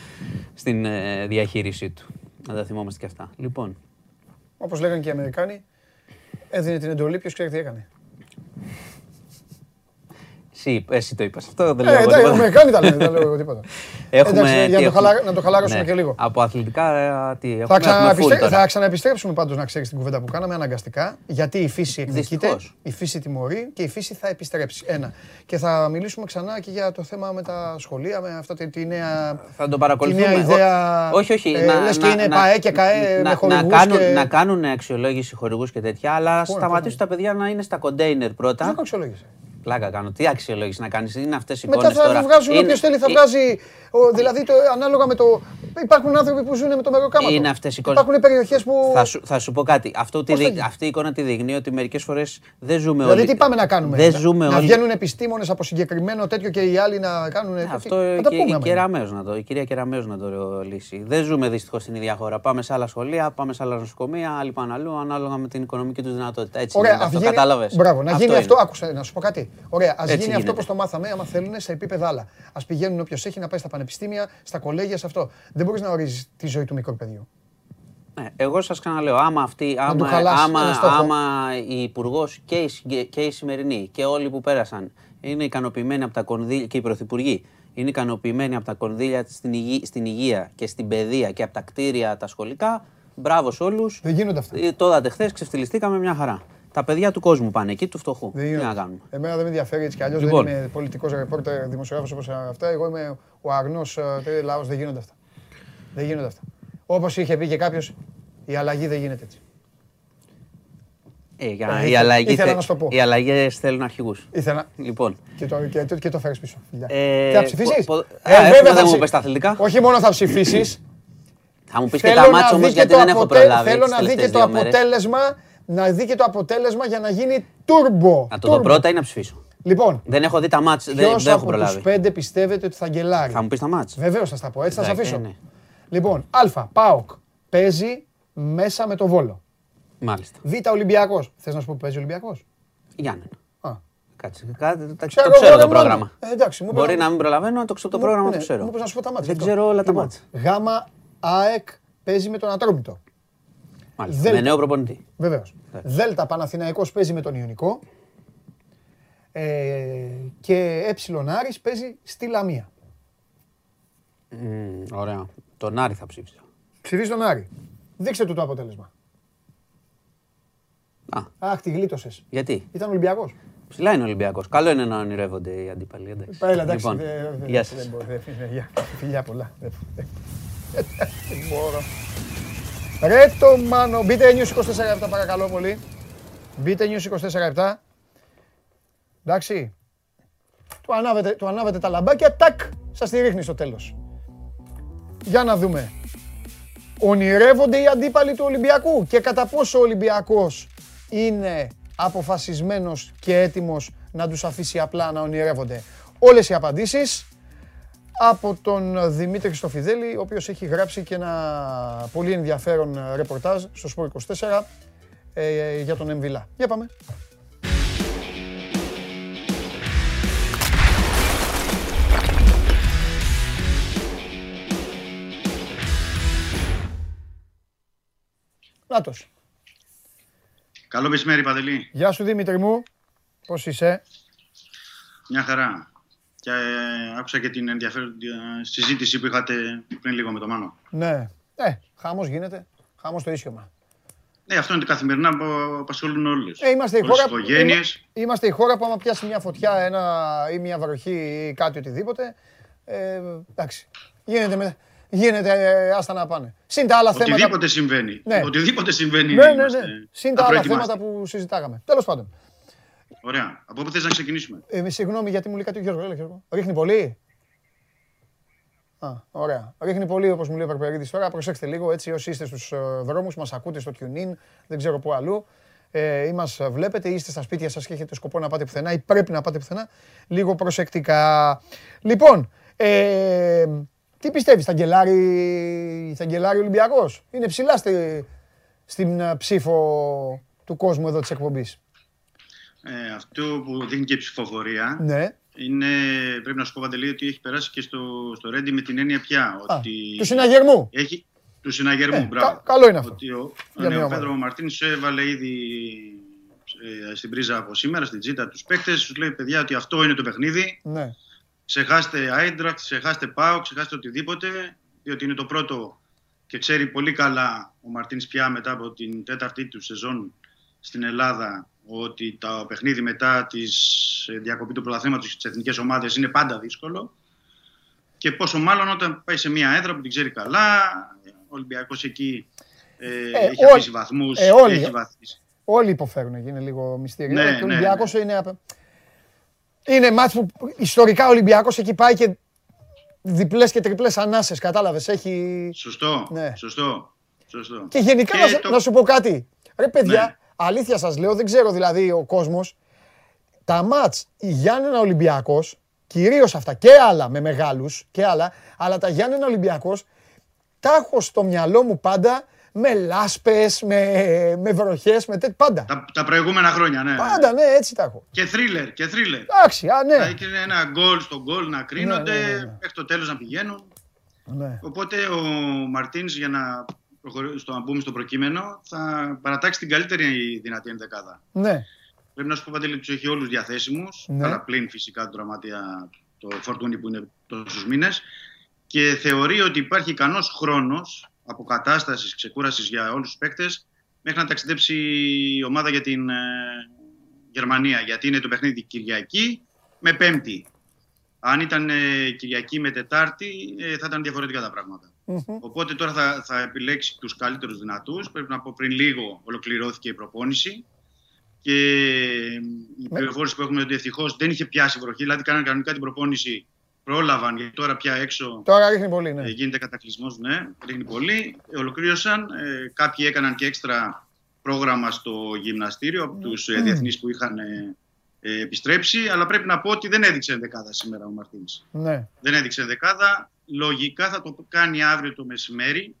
[laughs] στην ε, διαχείρισή του. Να τα θυμόμαστε και αυτά. Λοιπόν, Όπως λέγανε και οι Αμερικάνοι, έδινε την εντολή, ποιος ξέρει τι έκανε. Εσύ, εσύ το είπες αυτό, δεν Ε, λέω εγώ εντάξει, οι τίποτα. Αμερικάνοι τα λένε, δεν λέω εγώ τίποτα. [laughs] Έχουμε, Εντάξει, για τι να το έχουμε; χαλα- να το χαλαρώσουμε Ναι. και λίγο. Από αθλητικά, ε, τι, έχουμε, Θα, έχουμε full ξαναεπιστε... τώρα. θα ξαναεπιστρέψουμε πάντως να ξέρεις την κουβέντα που κάναμε αναγκαστικά. Γιατί η φύση εκδικείται, Δυστυχώς. η φύση τιμωρεί και η φύση θα επιστρέψει. Ένα. Και θα μιλήσουμε ξανά και για το θέμα με τα σχολεία, με αυτή τη, τη νέα. Θα το Τη παρακολουθούμε. νέα ιδέα. Ό- όχι, όχι. ε, λες και είναι ΠΑΕ και ΚΑΕ με να, να, χορηγούς κάνουν, και- να κάνουν αξιολόγηση χορηγούς και τέτοια, αλλά Πού να σταματήσουν τα παιδιά να είναι στα κοντέινερ Τι πρώτα. να αξιολόγησε. Πλάκα κάνω. Τι αξιολόγηση να κάνεις, είναι αυτές οι Μετά εικόνες θα τώρα. βγάζουν Είναι- όποιος θέλει, θα ε, βγάζει. ο- Δηλαδή το, ανάλογα με το. Υπάρχουν άνθρωποι που ζουν με το μεροκάματο. Είναι αυτές οι εικόνες. Υπάρχουν περιοχές που. Θα σου, θα σου πω κάτι. Αυτό τι Πώς θα δει- γίνει; αυτή η εικόνα τη δεικνύει ότι μερικές φορές δεν ζούμε Δηλαδή όλοι. τι πάμε να κάνουμε; Δεν να, ζούμε να όλοι. βγαίνουν επιστήμονες από συγκεκριμένο τέτοιο και οι άλλοι να κάνουν. τέτοιο; Αυτό Θα και, τα η, πούμε. άμα είναι. Κεραμέως να το, η κυρία Κεραμέως να το λύσει. Δεν ζούμε δυστυχώς στην ίδια χώρα. Πάμε σε άλλα σχολεία, πάμε σε άλλα νοσοκομεία, άλλοι πάνε αλλού, ανάλογα με την οικονομική τους δυνατότητα. Έτσι Ωραία, είναι ας αυτό, γίνει- κατάλαβες; Μπράβο, να γίνει είναι. αυτό. Άκουσα να σου πω κάτι. Ωραία, ας Έτσι γίνει αυτό γίνεται. που το μάθαμε, άμα θέλουν, σε επίπεδα άλλα. Α πηγαίνουν όποιος έχει να πάει στα πανεπιστήμια, στα κολέγια, σε αυτό. Δεν μπορείς να ορίζεις τη ζωή του μικρού παιδιού. Ναι, εγώ σας ξαναλέω, άμα, αυτή, του άμα, χαλάσει άμα, ένα στόχο. άμα η υπουργός και, η συγκε- και η σημερινή και όλοι που πέρασαν είναι ικανοποιημένοι από τα κονδύλια και οι πρωθυπουργοί είναι ικανοποιημένοι από τα κονδύλια στην, υγεία, στην υγεία και στην παιδεία και από τα κτίρια τα σχολικά, μπράβο σε όλους. Δεν γίνονται αυτά. Το είδατε χθες, ξεφτυλιστήκαμε μια χαρά. Τα παιδιά του κόσμου πάνε εκεί, του φτωχού. Δεν Τι γίνονται. να κάνουμε; Εμένα δεν με ενδιαφέρει έτσι κι αλλιώς. Λοιπόν. Δεν είμαι πολιτικός ρεπόρτερ, δημοσιογράφος όπως αυτά. Εγώ είμαι ο αγνός λαός. Δεν γίνονται αυτά. Δεν γίνονται αυτά. Όπως είχε πει και κάποιος, η αλλαγή δεν γίνεται έτσι. Ε, για, Ε, οι ήθελα- αλλαγές ήθελα θε- να σου το πω. οι αλλαγές θέλουν αρχηγούς. Ήθελα. Λοιπόν, Και το, και, το- και το φέρεις πίσω. Φιλιά. Ε, Τι θα ψηφίσεις; πο- πο- Ε, Α, βέβαια έχουμε, θα δεν μου ψη- πες τα αθλητικά. Όχι μόνο θα ψηφίσεις. θα μου πεις και Θέλω τα να μάτς δει όμως και γιατί το δεν έχω αποτε- προλάβει Θέλω τις να δει και τελευταίες το δύο μέρες. αποτέλεσμα. Να δει και το αποτέλεσμα για να γίνει turbo. Να το δω turbo. πρώτα ή να ψηφίσω; Λοιπόν, Δεν έχω δει τα μάτς, δεν, ποιος δεν έχω από τους προλάβει. πέντε πιστεύετε ότι θα γκελάρει. Θα μου πεις τα μάτς. Βεβαίως θα στα πω, έτσι θα σε Εντάξει, αφήσω. ναι. Λοιπόν, Α, ΠΑΟΚ παίζει μέσα με το Βόλο. Μάλιστα. Β, Ολυμπιακός. Θες να σου πω που παίζει ο Ολυμπιακός; Γιάννενα. Α. Κάτσε. κάτι- τα- Ξέρω Το ξέρω εγώ, το ρε, πρόγραμμα. μόνο. Ε, εντάξει, μου Μπορεί είπες- να μην προλαβαίνω, το ξέρω το Μου- πρόγραμμα ναι, το ξέρω. μου είπες να σου πω τα μάτς, Δεν αυτό. ξέρω όλα τα Λοιπόν, μάτς. Γάμα ΑΕΚ παίζει με τον Ατρόμητο. Μάλιστα. Δέλτα. Με νέο προπονητή. Βεβαίως. Εντάξει. Δέλτα Παναθηναϊκός παίζει με τον Ιωνικό. Ε, και Ε Άρης παίζει στη Λαμία. Μμμ, Ωραία. Τον Άρη θα ψήφισα. Ψηφίζεις τον Άρη. Δείξτε του το αποτέλεσμα. Α, Αχ, τη γλίτωσες. γιατί; Ήταν Ολυμπιακός. Ψηλά είναι ο Ολυμπιακός. Καλό είναι να ονειρεύονται οι αντίπαλοι. εντάξει. Έλα, εντάξει. Λοιπόν, δεν- δεν- γεια δεν σας. μπορώ, δεν- δεν- γεια. Φιλιά πολλά. Δεν δεν- δεν μπορώ. Ρε το μάνο. Μπείτε News 24 παρακαλώ πολύ. Μπείτε News 24 Εντάξει. Του ανάβετε, του ανάβετε τα λαμπάκια, τάκ, σας τη ρίχνει στο τέλος. Για να δούμε. Ονειρεύονται οι αντίπαλοι του Ολυμπιακού και κατά πόσο ο Ολυμπιακός είναι αποφασισμένος και έτοιμος να τους αφήσει απλά να ονειρεύονται. Όλες οι απαντήσεις από τον Δημήτρη Στοφιδέλη, ο οποίος έχει γράψει και ένα πολύ ενδιαφέρον ρεπορτάζ στο Σπορ 24 ε, για τον Εμβιλά. Για πάμε. Νάτος. Καλό μεσημέρι, Παντελή. Γεια σου Δημήτρη μου. Πώς είσαι; Μια χαρά. Και ε, άκουσα και την ενδιαφέροντη ε, συζήτηση που είχατε πριν λίγο με τον Μάνο. Ναι. Ε, χαμός γίνεται. Χαμός το ίσιωμα. Ναι, αυτό είναι τα καθημερινά που απασχολούν όλους. Ε, είμαστε, η Όλες χώρα, τις οικογένειες. είμα- είμαστε η χώρα που άμα πιάσει μια φωτιά ένα, ή μια βροχή ή κάτι οτιδήποτε, ε, εντάξει, γίνεται, με, γίνεται ε, άστα να πάνε. Συν τα άλλα θέματα... Οτιδήποτε συμβαίνει. Ναι. Οτιδήποτε συμβαίνει. Ναι, ναι, είμαστε ναι. Συν τα άλλα απροετοιμάστοι. θέματα που συζητάγαμε. Τέλος πάντων. Ωραία. Από πού θες να ξεκινήσουμε; Ε, με συγγνώμη γιατί μου λέει κάτι ο Γιώργος. Έλα, Γιώργο. Ρίχνει πολύ; Α, ωραία. Ρίχνει πολύ όπως μου λέει ο Περπερίδης τώρα. Προσέξτε λίγο έτσι όσοι είστε στους ε, δρόμους, μας ακούτε στο TuneIn, δεν ξέρω πού αλλού. Ε, ή μας βλέπετε ή είστε στα σπίτια σας και έχετε σκοπό να πάτε πουθενά ή πρέπει να πάτε πουθενά. Λίγο προσεκτικά. Λοιπόν, ε, τι πιστεύεις, θα γκελάρει, θα γκελάρει ο Ολυμπιακός; Είναι ψηλά στη, στην ε, ψήφο του κόσμου εδώ της εκπομπής. Ε, αυτό που δείχνει και η ψηφοφορία Ναι. είναι, πρέπει να σου πω Παντελή, ότι έχει περάσει και στο, στο Ρέντι με την έννοια πια. Α, ότι του συναγερμού. Έχει, του συναγερμού, Ε, μπράβο. κα- καλό είναι αυτό. Ότι ο, Για ναι, μια ο ομάδα. Πέντρο Μαρτίνης έβαλε ήδη ε, στην πρίζα από σήμερα, στην τζίτα τους παίκτες. Τους λέει παιδιά ότι αυτό είναι το παιχνίδι. Ναι. Ξεχάστε Άιντρακτ, ξεχάστε Πάο, ξεχάστε οτιδήποτε. Διότι είναι το πρώτο και ξέρει πολύ καλά ο Μαρτίνης πια μετά από την τέταρτη του σεζόν στην Ελλάδα ότι το παιχνίδι μετά της διακοπή του πρωταθλήματος στι εθνικέ ομάδε είναι πάντα δύσκολο. Και πόσο μάλλον όταν πάει σε μια έδρα που την ξέρει καλά, ο Ολυμπιακός εκεί ε, έχει όλοι- αφήσει βαθμούς. ε, όλοι. έχει βαθίσει. Όλοι υποφέρουν, είναι λίγο μυστήριο. Ναι, και ο ναι, Ολυμπιακός είναι... απ- Είναι μάτς που ιστορικά ο Ολυμπιακός έχει πάει και διπλές και τριπλές ανάσες, κατάλαβες. Έχει... Σωστό, Ναι. σωστό, σωστό. Και γενικά Και να, σε- το- να σου πω κάτι. Ρε παιδιά, Ναι. Αλήθεια σας λέω, δεν ξέρω δηλαδή ο κόσμος. Τα μάτς η Γιάννενα Ολυμπιακός, κυρίως αυτά και άλλα με μεγάλους και άλλα, αλλά τα Γιάννενα Ολυμπιακός τα έχω στο μυαλό μου πάντα με λάσπες, με, με βροχές, με τέτοια. Πάντα. Τα, τα προηγούμενα χρόνια, ναι. Πάντα, ναι, έτσι τα έχω. Και θρίλερ, και θρίλερ. Εντάξει, α, ναι. Δηλαδή είναι ένα γκολ στο γκολ να κρίνονται, ναι, ναι, ναι. μέχρι το τέλος να πηγαίνουν. ναι. Οπότε ο Μαρτίνς για να, προχωρήσουμε στο, να μπούμε στο προκείμενο θα παρατάξει την καλύτερη δυνατή ενδεκάδα. Ναι. Πρέπει να σου πω Παντελή τους έχει όλους διαθέσιμους, Ναι. αλλά πλην φυσικά το τραυματία το φορτούνι που είναι τόσους μήνες και θεωρεί ότι υπάρχει ικανός χρόνος αποκατάστασης, ξεκούρασης για όλους τους παίκτες μέχρι να ταξιδέψει η ομάδα για την ε, Γερμανία γιατί είναι το παιχνίδι Κυριακή με Πέμπτη. Αν ήταν ε, Κυριακή με Τετάρτη ε, θα ήταν διαφορετικά τα πράγματα. Μμμ. Οπότε τώρα θα, θα επιλέξει τους καλύτερους δυνατούς. Πρέπει να πω πριν λίγο ολοκληρώθηκε η προπόνηση. και η πληροφόρηση που έχουμε ότι ευτυχώς δεν είχε πιάσει βροχή, δηλαδή κάνανε κανονικά την προπόνηση, πρόλαβαν γιατί τώρα πια έξω Τώρα ρίχνει πολύ, ναι. ε, γίνεται κατακλυσμός, ναι, ρίχνει πολύ. Ε, Ολοκλήρωσαν. Ε, κάποιοι έκαναν και έξτρα πρόγραμμα στο γυμναστήριο από τους Mm. διεθνείς που είχαν ε, ε, επιστρέψει. Αλλά πρέπει να πω ότι δεν έδειξε δεκάδα σήμερα ο Μαρτίνς. ναι. Δεν έδειξε δεκάδα. Λογικά θα το κάνει αύριο το μεσημέρι,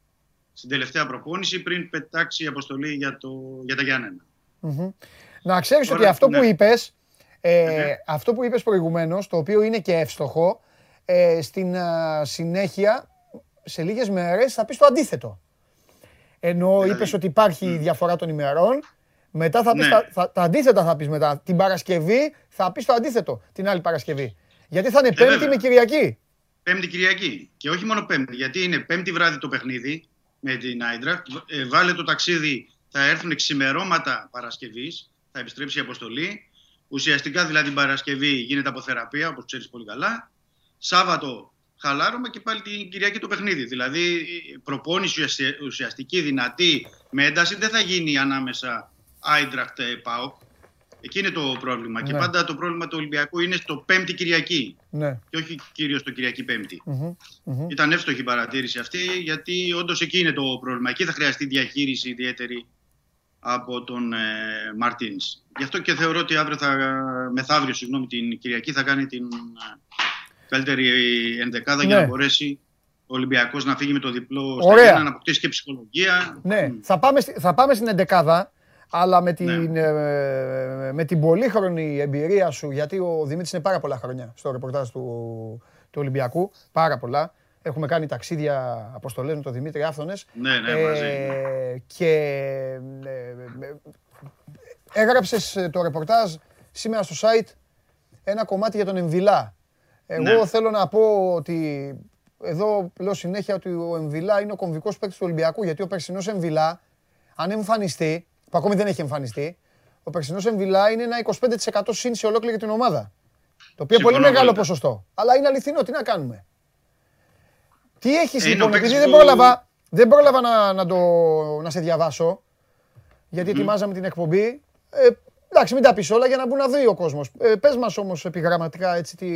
στην τελευταία προπόνηση, πριν πετάξει η αποστολή για, το, για τα Γιάννενα. Μμμ. Να ξέρεις Τώρα, ότι αυτό που ναι. είπες, ε, Ναι. αυτό που είπες προηγουμένως, το οποίο είναι και εύστοχο, ε, στην α, συνέχεια, σε λίγες μέρες, θα πεις το αντίθετο. Ενώ Δηλαδή, είπες ότι υπάρχει διαφορά των ημερών, μετά θα πεις Ναι. τα, θα- τα αντίθετα θα πεις μετά. Την Παρασκευή θα πεις το αντίθετο, την άλλη Παρασκευή. Γιατί θα είναι Ε, Πέμπτη βέβαια. με Κυριακή. Πέμπτη Κυριακή. Και όχι μόνο Πέμπτη, γιατί είναι Πέμπτη βράδυ το παιχνίδι με την Άιντραχτ. Ε, βάλε το ταξίδι, θα έρθουν ξημερώματα Παρασκευής, θα επιστρέψει η αποστολή. Ουσιαστικά δηλαδή την Παρασκευή γίνεται αποθεραπεία, όπως ξέρεις πολύ καλά. Σάββατο χαλάρωμα και πάλι την Κυριακή το παιχνίδι. Δηλαδή η προπόνηση ουσιαστι- ουσιαστική, δυνατή, με ένταση δεν θα γίνει ανάμεσα Άιντραχτ ΠΑΟΚ. Εκεί είναι το πρόβλημα. Και Ναι. πάντα το πρόβλημα του Ολυμπιακού είναι στο Πέμπτη Κυριακή Ναι. και όχι κυρίως το Κυριακή Πέμπτη. Μμμ, μμμ. Ήταν εύστοχη η παρατήρηση αυτή, γιατί όντως εκεί είναι το πρόβλημα. Εκεί θα χρειαστεί διαχείριση ιδιαίτερη από τον ε, Μαρτίνς. Γι' αυτό και θεωρώ ότι αύριο θα, μεθαύριο συγγνώμη, την Κυριακή θα κάνει την ε, καλύτερη ενδεκάδα για Ναι. να μπορέσει ο Ολυμπιακός να φύγει με το διπλό στα Ωραία. Γιάννενα, να αποκτήσει και ψυχολογία. Ναι, θα πάμε, στη- θα πάμε στην εντεκάδα, αλλά με Ναι. την, ε, με την πολύχρονη εμπειρία σου, γιατί ο Δημήτρης είναι πάρα πολλά χρόνια στο ρεπορτάζ του, του Ολυμπιακού, πάρα πολλά. Έχουμε κάνει ταξίδια, αποστολές με τον Δημήτρη Άφθονες. Ναι, ναι, μαζί. Ε, και ε, ε, έγραψες ε, το ρεπορτάζ σήμερα στο site ένα κομμάτι για τον Εμβιλά. Εγώ Ναι. θέλω να πω ότι εδώ λέω συνέχεια ότι ο Εμβιλά είναι ο κομβικός παίκτης του Ολυμπιακού γιατί ο περσινός Εμβιλά αν εμφανιστεί, που ακόμη δεν έχει εμφανιστεί, ο περσινός Εμβιλά είναι ένα 25% συν σε ολόκληρη την ομάδα. Το οποίο είναι πολύ Συμφωνώ μεγάλο απόλυτα. ποσοστό. Αλλά είναι αληθινό, τι να κάνουμε. Τι έχεις Είναι λοιπόν, ο παίκτης επειδή δεν που- πρόλαβα, δεν πρόλαβα να, να, το, να σε διαβάσω, γιατί Μμμ. ετοιμάζαμε την εκπομπή. Ε, εντάξει, μην τα πεις όλα για να μπουν να δει ο κόσμος. Ε, πες μας όμως επιγραμματικά έτσι τι...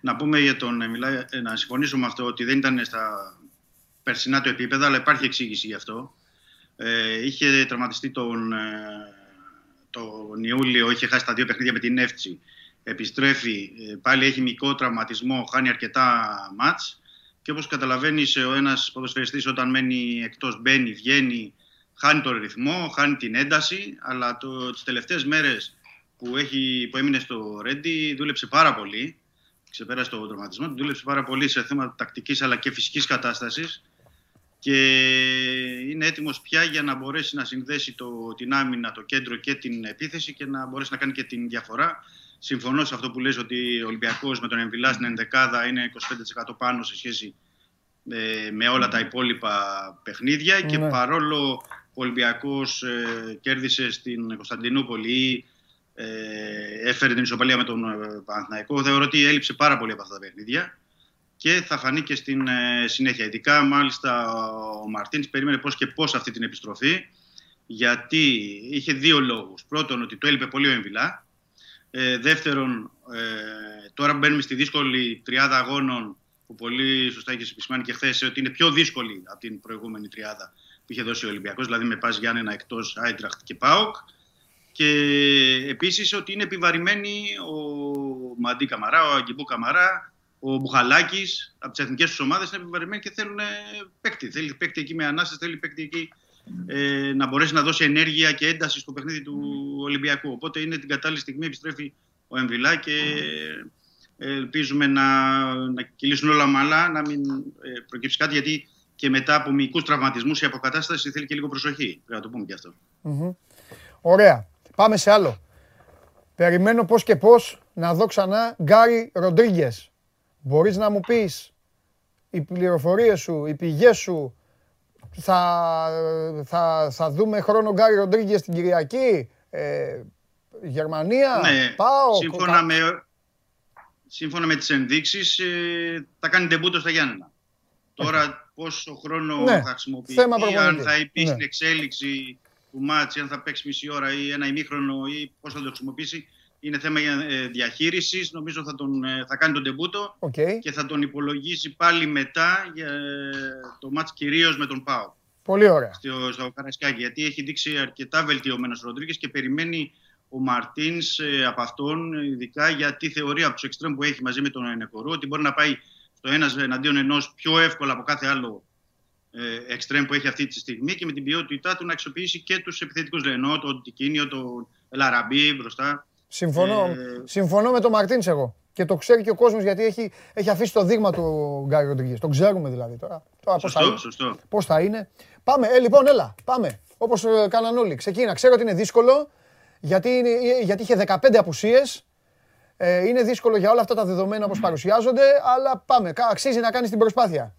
Να πούμε για τον Εμιλά, ε, να συμφωνήσω με αυτό ότι δεν ήταν στα περσινά του επίπεδα, αλλά υπάρχει εξήγηση γι' αυτό. Ε, είχε τραυματιστεί τον, ε, τον Ιούλιο, είχε χάσει τα δύο παιχνίδια με την Εύτσι. Επιστρέφει, ε, πάλι έχει μικρό τραυματισμό, χάνει αρκετά μάτς. Και όπως καταλαβαίνεις, ο ένας ποδοσφαιριστής όταν μένει εκτός, μπαίνει, βγαίνει, χάνει τον ρυθμό, χάνει την ένταση, αλλά το, τις τελευταίες μέρες που, έχει, που έμεινε στο Ρέντι δούλεψε πάρα πολύ ξεπέρασε τον τραυματισμό, του δούλεψε πάρα πολύ σε θέματα τακτικής αλλά και φυσικής κατάστασης και είναι έτοιμος πια για να μπορέσει να συνδέσει το, την άμυνα, το κέντρο και την επίθεση και να μπορέσει να κάνει και την διαφορά. Συμφωνώ σε αυτό που λες ότι ο Ολυμπιακός με τον Εμβιλάς στην ενδεκάδα είναι 25% πάνω σε σχέση ε, με όλα τα υπόλοιπα παιχνίδια και Ναι. παρόλο ο Ολυμπιακός ε, κέρδισε στην Κωνσταντινούπολη ή ε, έφερε την ισοπαλία με τον ε, Παναθηναϊκό. Θεωρώ ότι έλειψε πάρα πολύ από αυτά τα παιχνίδια και θα φανεί και στην ε, συνέχεια. Ειδικά, μάλιστα, ο Μαρτίνς περίμενε πώς και πώς αυτή την επιστροφή, γιατί είχε δύο λόγους. Πρώτον, ότι το έλειπε πολύ ο Εμβιλά. Ε, δεύτερον, ε, τώρα μπαίνουμε στη δύσκολη τριάδα αγώνων που πολύ σωστά είχες επισημάνει και χθες ότι είναι πιο δύσκολη από την προηγούμενη τριάδα που είχε δώσει ο Ολυμπιακός, δηλαδή με Πας Γιάννενα εκτός Άιντραχτ και ΠΑΟΚ. Και επίσης ότι είναι επιβαρημένοι ο Μαντί Καμαρά, ο Αγκιμπού Καμαρά, ο Μπουχαλάκης από τις εθνικές τους ομάδες είναι επιβαρημένοι και θέλουν ε, παίκτη. Θέλει παίκτη εκεί με ανάσταση, θέλει παίκτη εκεί ε, να μπορέσει να δώσει ενέργεια και ένταση στο παιχνίδι του Ολυμπιακού. Οπότε είναι την κατάλληλη στιγμή επιστρέφει ο Εμβιλά και ελπίζουμε να, να κυλήσουν όλα μαλά, να μην ε, προκύψει κάτι γιατί και μετά από μυϊκούς τραυματισμούς η αποκατάσταση θέλει και λίγο προσοχή. Πρέπει να το πούμε και αυτό. Μμμ. Ωραία. Πάμε σε άλλο. Περιμένω πώς και πώς να δω ξανά Γκάρι Ροντρίγκες. Μπορείς να μου πεις οι πληροφορίες σου, οι πηγές σου, θα, θα, θα δούμε χρόνο Γκάρι Ροντρίγκες την Κυριακή, ε, Γερμανία, Ναι, πάω. σύμφωνα με, σύμφωνα με τις ενδείξεις ε, θα κάνει ντεμπούτο στα Γιάννενα. Τώρα πόσο χρόνο Ναι, θα χρησιμοποιηθεί, θέμα αν προπονητής. θα μπει Ναι. στην εξέλιξη του μάτς, ή αν θα παίξει μισή ώρα ή ένα ημίχρονο ή πώς θα το χρησιμοποιήσει, είναι θέμα ε, διαχείρισης. Νομίζω θα, τον, ε, θα κάνει τον τεμπούτο Okay. και θα τον υπολογίσει πάλι μετά για ε, το μάτς κυρίως με τον ΠΑΟ Πολύ ωραία. στο, στο Καρασκάκι. Γιατί έχει δείξει αρκετά βελτιωμένος Ροντρίγκες και περιμένει ο Μαρτίνς από αυτόν, ειδικά για τη θεωρία από τους εξτρέμ που έχει μαζί με τον Ενεκορού, ότι μπορεί να πάει στο ένας εναντίον ενός πιο εύκολα από κάθε άλλο ε, εξτρέμ που έχει αυτή τη στιγμή και με την ποιότητά του να αξιοποιήσει και τους επιθετικούς Λενό, τον Τικίνιο, τον Λαραμπή μπροστά. Συμφωνώ, Ε, συμφωνώ με τον Μαρτίνς εγώ. Και το ξέρει και ο κόσμος γιατί έχει, έχει αφήσει το δείγμα του Γκάρι Ροντρίγκες. Το ξέρουμε δηλαδή τώρα. τώρα πώς, θα σωστό, είναι, σωστό. πώς θα είναι. Πάμε, ε, λοιπόν, έλα, πάμε. Όπως ε, κάναν όλοι. Ξεκίνα. Ξέρω ότι είναι δύσκολο γιατί, είναι, ε, γιατί είχε 15 απουσίες. Ε, είναι δύσκολο για όλα αυτά τα δεδομένα όπως παρουσιάζονται, αλλά πάμε. Κα- Αξίζει να κάνεις την προσπάθεια.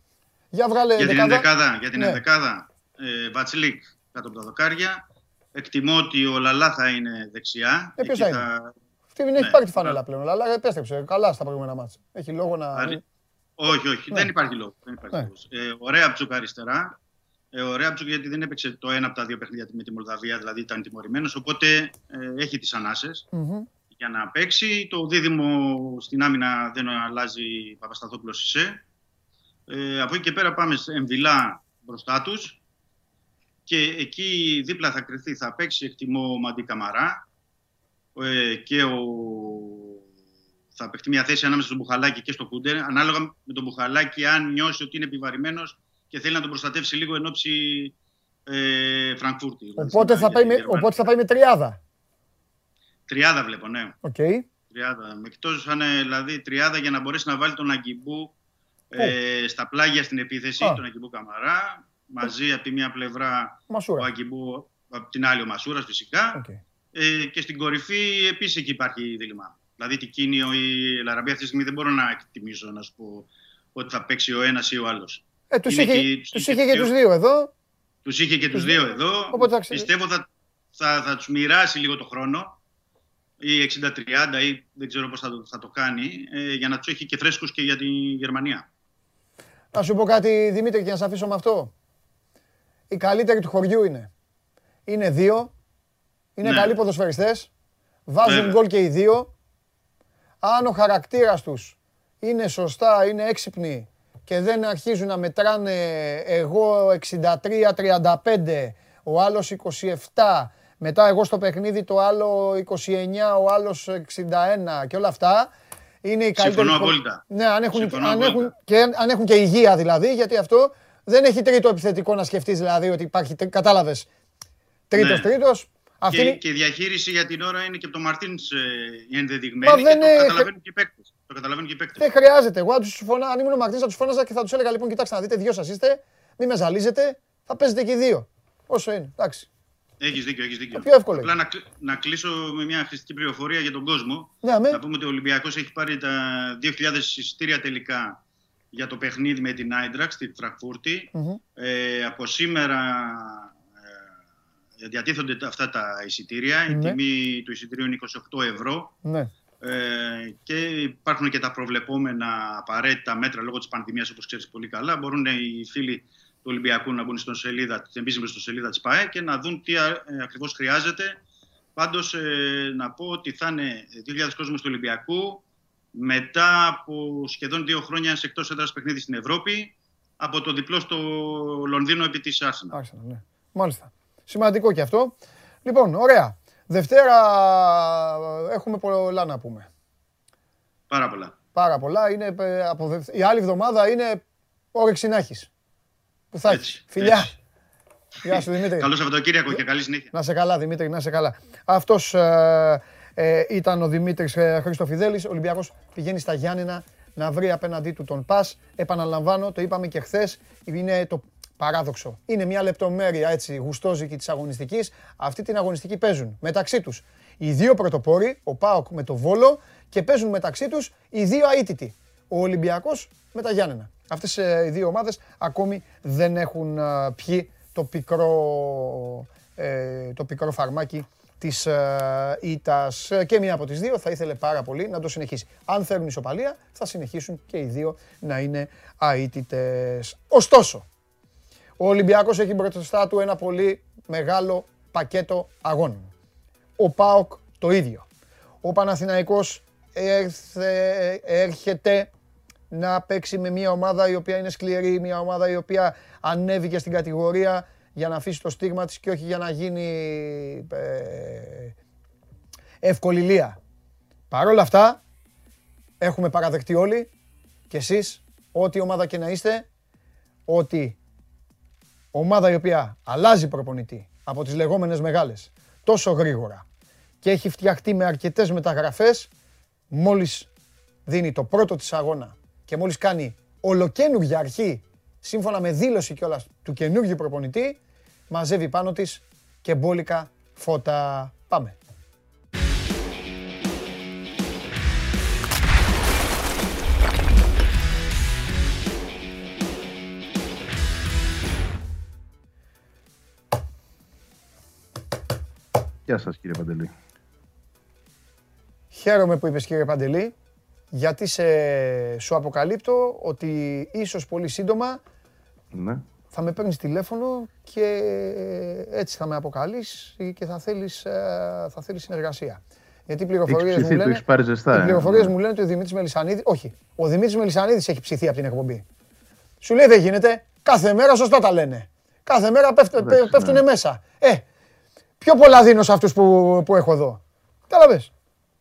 Για βγάλε Για την δεκάδα. ενδεκάδα, για την Ναι. ενδεκάδα ε, Βατσλίκ κάτω από τα δοκάρια. Εκτιμώ ότι ο Λαλά θα είναι δεξιά. Ε, ποιος Εκεί θα είναι; Αυτή δεν έχει Ναι. πάρει τη φανέλα πλέον, αλλά επέστρεψε καλά στα προηγούμενα μάτια. Έχει λόγο να... Άρη- Όχι, όχι, Ναι. δεν υπάρχει λόγος. Δεν υπάρχει Ναι. λόγος. Ε, ο Ρέαπτσουκ αριστερά. Ε, ο Ρέαπτσουκ γιατί δεν έπαιξε το ένα από τα δύο παιχνίδια με τη Μολδαβία, δηλαδή ήταν τιμωρημένος, οπότε ε, έχει τις ανάσες Μμμ. για να παίξει. Το δίδυμο στην άμυνα δεν αλλάζει Παπασταθόπουλος Σισε. Ε, από εκεί και πέρα πάμε σε Εμβιλά μπροστά τους. Και εκεί δίπλα θα κρυφτεί, θα παίξει εκτιμώ ο Μαντί Καμαρά ε, και ο... θα παιχτεί μια θέση ανάμεσα στον Μπουχαλάκη και στο Κούντερ. Ανάλογα με τον Μπουχαλάκη, αν νιώσει ότι είναι επιβαρημένος και θέλει να τον προστατεύσει λίγο εν ώψη ε, Φραγκφούρτη. δηλαδή Οπότε στην- θα, πάει για με, τη Γερμανία. οπότε θα πάει με τριάδα. Τριάδα βλέπω, ναι. Οκ. Τριάδα. Με εκτός αν είναι δηλαδή τριάδα για να μπορέσει να βάλει τον Αγκιμπού ε, στα πλάγια στην επίθεση, Α. τον Αγκιμπού Καμαρά. Μαζί από τη μία πλευρά ο Μασούρα. Αγκιμπού, από την άλλη ο Μασούρας φυσικά. Οκ. Ε, και στην κορυφή επίσης εκεί υπάρχει δίλημμα. Δηλαδή Τικίνιο ή Ελ Αραμπί αυτή τη στιγμή δεν μπορώ να εκτιμήσω να σου πω ότι θα παίξει ο ένας ή ο άλλος. Ε, τους Είναι είχε, και- τους τους είχε είχε και τους δύο. δύο εδώ. Τους είχε και τους Τους δύο δύο. εδώ. Οπότε θα ξε- Πιστεύω θα, θα, θα τους μοιράσει λίγο το χρόνο ή 60-30 ή δεν ξέρω πώς θα το, θα το κάνει ε, για να τους έχει και φρέσκους και για τη Γερμανία. Να σου πω κάτι, Δημήτρη, και να σε αφήσω με αυτό. Οι καλύτεροι του χωριού είναι. Είναι δύο. Είναι Ναι. καλοί ποδοσφαιριστές. Βάζουν Βέβαια. γκολ και οι δύο. Αν ο χαρακτήρας τους είναι σωστά, είναι έξυπνοι και δεν αρχίζουν να μετράνε εγώ 63-35, ο άλλος 27, μετά εγώ στο παιχνίδι το άλλο 29, ο άλλος 61 και όλα αυτά. Είναι οι καλύτεροι. Συμφωνώ του χω- απόλυτα. Ναι, αν έχουν, Συμφωνώ αν, απόλυτα. έχουν, και, αν έχουν και υγεία δηλαδή, γιατί αυτό δεν έχει τρίτο επιθετικό να σκεφτείς δηλαδή ότι υπάρχει, τρί- κατάλαβες, τρίτος Ναι. τρίτος. Αυτή Και, είναι, και η διαχείριση για την ώρα είναι και από τον Μαρτίνς ε, ενδεδειγμένη Μα και δεν το είναι- καταλαβαίνουν και οι παίκτες. Το καταλαβαίνουν και οι παίκτες. δεν χρειάζεται. Εγώ αν, τους φωνα... αν ήμουν ο Μαρτίνς θα τους φώναζα και θα τους έλεγα λοιπόν κοιτάξτε να δείτε, δυο σας είστε, μην με ζαλίζετε, θα παίζετε και οι δύο. Όσο είναι, εντάξει. Έχεις δίκιο, έχεις δίκιο. Το πιο εύκολο Απλά να, κλ- να κλείσω με μια χρηστική πληροφορία για τον κόσμο. Ναι, αμέ. Να πούμε ότι ο Ολυμπιακός έχει πάρει τα 2.000 εισιτήρια τελικά για το παιχνίδι με την Άιντραξ στη Φραγκφούρτη. Μμμ. Ε, από σήμερα ε, διατίθονται τα- αυτά τα εισιτήρια. Η Ναι. τιμή του εισιτηρίου είναι 28 ευρώ. Ναι. Ε, και υπάρχουν και τα προβλεπόμενα απαραίτητα μέτρα λόγω της πανδημίας όπως ξέρεις πολύ καλά. Μπορούν οι φίλοι του Ολυμπιακού να μπουν στην σελίδα, στην επίσημη στο σελίδα της ΠΑΕ και να δουν τι α- ε, ακριβώς χρειάζεται. Πάντως ε, να πω ότι θα είναι 2.000 κόσμος του Ολυμπιακού μετά από σχεδόν δύο χρόνια σε εκτός έδρας παιχνίδι στην Ευρώπη από το διπλό στο Λονδίνο επί της Arsenal. Άρχισα, ναι. Μάλιστα. Σημαντικό και αυτό. Λοιπόν, ωραία. Δευτέρα ε, έχουμε πολλά να πούμε. Πάρα πολλά. Πάρα πολλά. Είναι, ε, από δευ- Η άλλη εβδομάδα είναι όρεξη να έχεις. Που θα έχεις. Έτσι, Φιλιά. έτσι. Γεια σου Δημήτρη. Καλό Σαββατοκύριακο και καλή συνέχεια. Να σε καλά Δημήτρη, να σε καλά. Αυτός ε, ε, ήταν ο Δημήτρης ε, Χριστοφιδέλης. Ο Ολυμπιακός πηγαίνει στα Γιάννενα να βρει απέναντί του τον Πας. Επαναλαμβάνω, το είπαμε και χθες, είναι το παράδοξο. Είναι μια λεπτομέρεια έτσι γουστόζικη της αγωνιστικής. Αυτή την αγωνιστική παίζουν μεταξύ τους οι δύο πρωτοπόροι, ο ΠΑΟΚ με το Βόλο και παίζουν μεταξύ τους οι δύο αίτητοι. Ο Ολυμπιακός με τα Γιάννενα. Αυτές ε, οι δύο ομάδες ακόμη δεν έχουν ε, πιει το πικρό, ε, το πικρό φαρμάκι της ε, ήττας. Ε, Και μία από τις δύο θα ήθελε πάρα πολύ να το συνεχίσει. Αν θέλουν ισοπαλία θα συνεχίσουν και οι δύο να είναι αίτητες. Ωστόσο, ο Ολυμπιακός έχει μπροστά του ένα πολύ μεγάλο πακέτο αγώνων. Ο ΠΑΟΚ το ίδιο. Ο Παναθηναϊκός έρθε- έρχεται να παίξει με μια ομάδα η οποία είναι σκληρή, μια ομάδα η οποία ανέβηκε στην κατηγορία για να αφήσει το στίγμα της και όχι για να γίνει ε, ευκοληλία. Παρ' όλα αυτά, έχουμε παραδεχτεί όλοι και εσείς, ό,τι ομάδα και να είστε, ότι ομάδα η οποία αλλάζει προπονητή από τις λεγόμενες μεγάλες τόσο γρήγορα και έχει φτιαχτεί με αρκετές μεταγραφές, μόλις δίνει το πρώτο της αγώνα και μόλις κάνει ολοκένουργια αρχή, σύμφωνα με δήλωση κιόλας του καινούργιου προπονητή, μαζεύει πάνω της και μπόλικα φώτα. Πάμε. Γεια σας κύριε Παντελή. Χαίρομαι που είπες κύριε Παντελή, γιατί σε, σου αποκαλύπτω ότι ίσως πολύ σύντομα Ναι. θα με παίρνεις τηλέφωνο και έτσι θα με αποκαλείς και θα θέλεις, ε, θα θέλεις συνεργασία. Γιατί οι πληροφορίες Έχεις μου ψηθεί, το λένε, έχεις πάρει ζεστά, οι ε. πληροφορίες μου λένε ότι ο Δημήτρης Μελισανίδης, όχι, ο Δημήτρης Μελισανίδης έχει ψηθεί από την εκπομπή. Σου λέει δεν γίνεται, κάθε μέρα σωστά τα λένε. Κάθε μέρα πέφτ, Εντάξει, πέφτουν ναι. μέσα. Ε, πιο πολλά δίνω σε αυτούς που, που έχω εδώ; Κατάλαβες.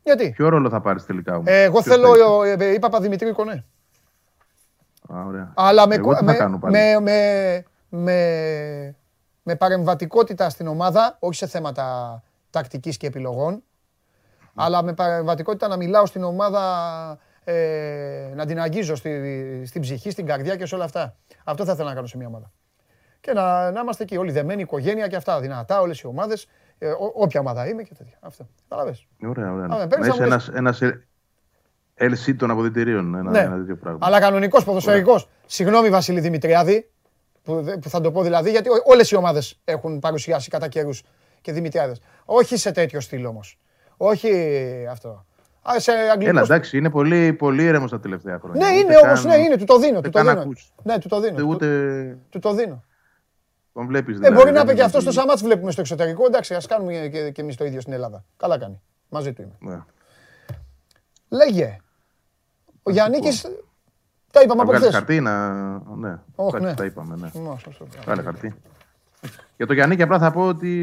Γιατί; Ποιο ρόλο θα πάρεις τελικά; Όμως. Ε, εγώ Ποιος θέλω, θα είσαι; ε, ε, είπα Παπαδημητρίου Κονέ. Α, ωραία. Αλλά με, Εγώ τι με, θα κάνω πάλι; με, με, με, με παρεμβατικότητα στην ομάδα, όχι σε θέματα τακτικής και επιλογών, αλλά με παρεμβατικότητα να μιλάω στην ομάδα, ε, να την αγγίζω στη, στην ψυχή, στην καρδιά και σε όλα αυτά. Αυτό θα ήθελα να κάνω σε μια ομάδα. Και να, να είμαστε εκεί όλοι δεμένοι, οικογένεια και αυτά, δυνατά, όλες οι ομάδες, ε, ό- όποια ομάδα είμαι και τέτοια. Αυτό. Καταλαβες. Ωραία, ωραία. Α, με να παίρνεις να είσαι μου ένας, ένας ε- LC των αποδητηρίων. Ένα, Ναι. ένα τέτοιο πράγμα. Αλλά κανονικός ποδοσφαιρικός. Συγγνώμη, Βασίλη Δημητριάδη, που, δε- που θα το πω δηλαδή, γιατί όλες οι ομάδες έχουν παρουσιάσει κατά καιρούς και Δημητριάδες. Όχι σε τέτοιο στυλ όμως. Όχι αυτό. Α, σε αγγλικό. Έλα, εντάξει, είναι πολύ, πολύ ήρεμος τα τελευταία χρόνια. Ναι, Ούτε είναι όμως, καν- ναι, είναι, του το δίνω. ούτε Του το καν δίνω. ακούς. Ναι, του το δίνω. Ούτε, Του, του το δίνω. τον βλέπεις Ε, δηλαδή. μπορεί να δεν πει και είναι αυτός ότι- στο Σαμάτ βλέπουμε στο εξωτερικό. Εντάξει, ας κάνουμε και, και εμείς το ίδιο στην Ελλάδα. Καλά κάνει. Μαζί του είμαι. Ναι. Λέγε. Ο Γιάννη Τα είπαμε Θα από βγάλεις χθες. χαρτί να... Ναι, Όχι, εντάξει, ναι. τα είπαμε, ναι. Μα, σωστό. Βγάλε χαρτί. Για το Γιάννη απλά θα πω ότι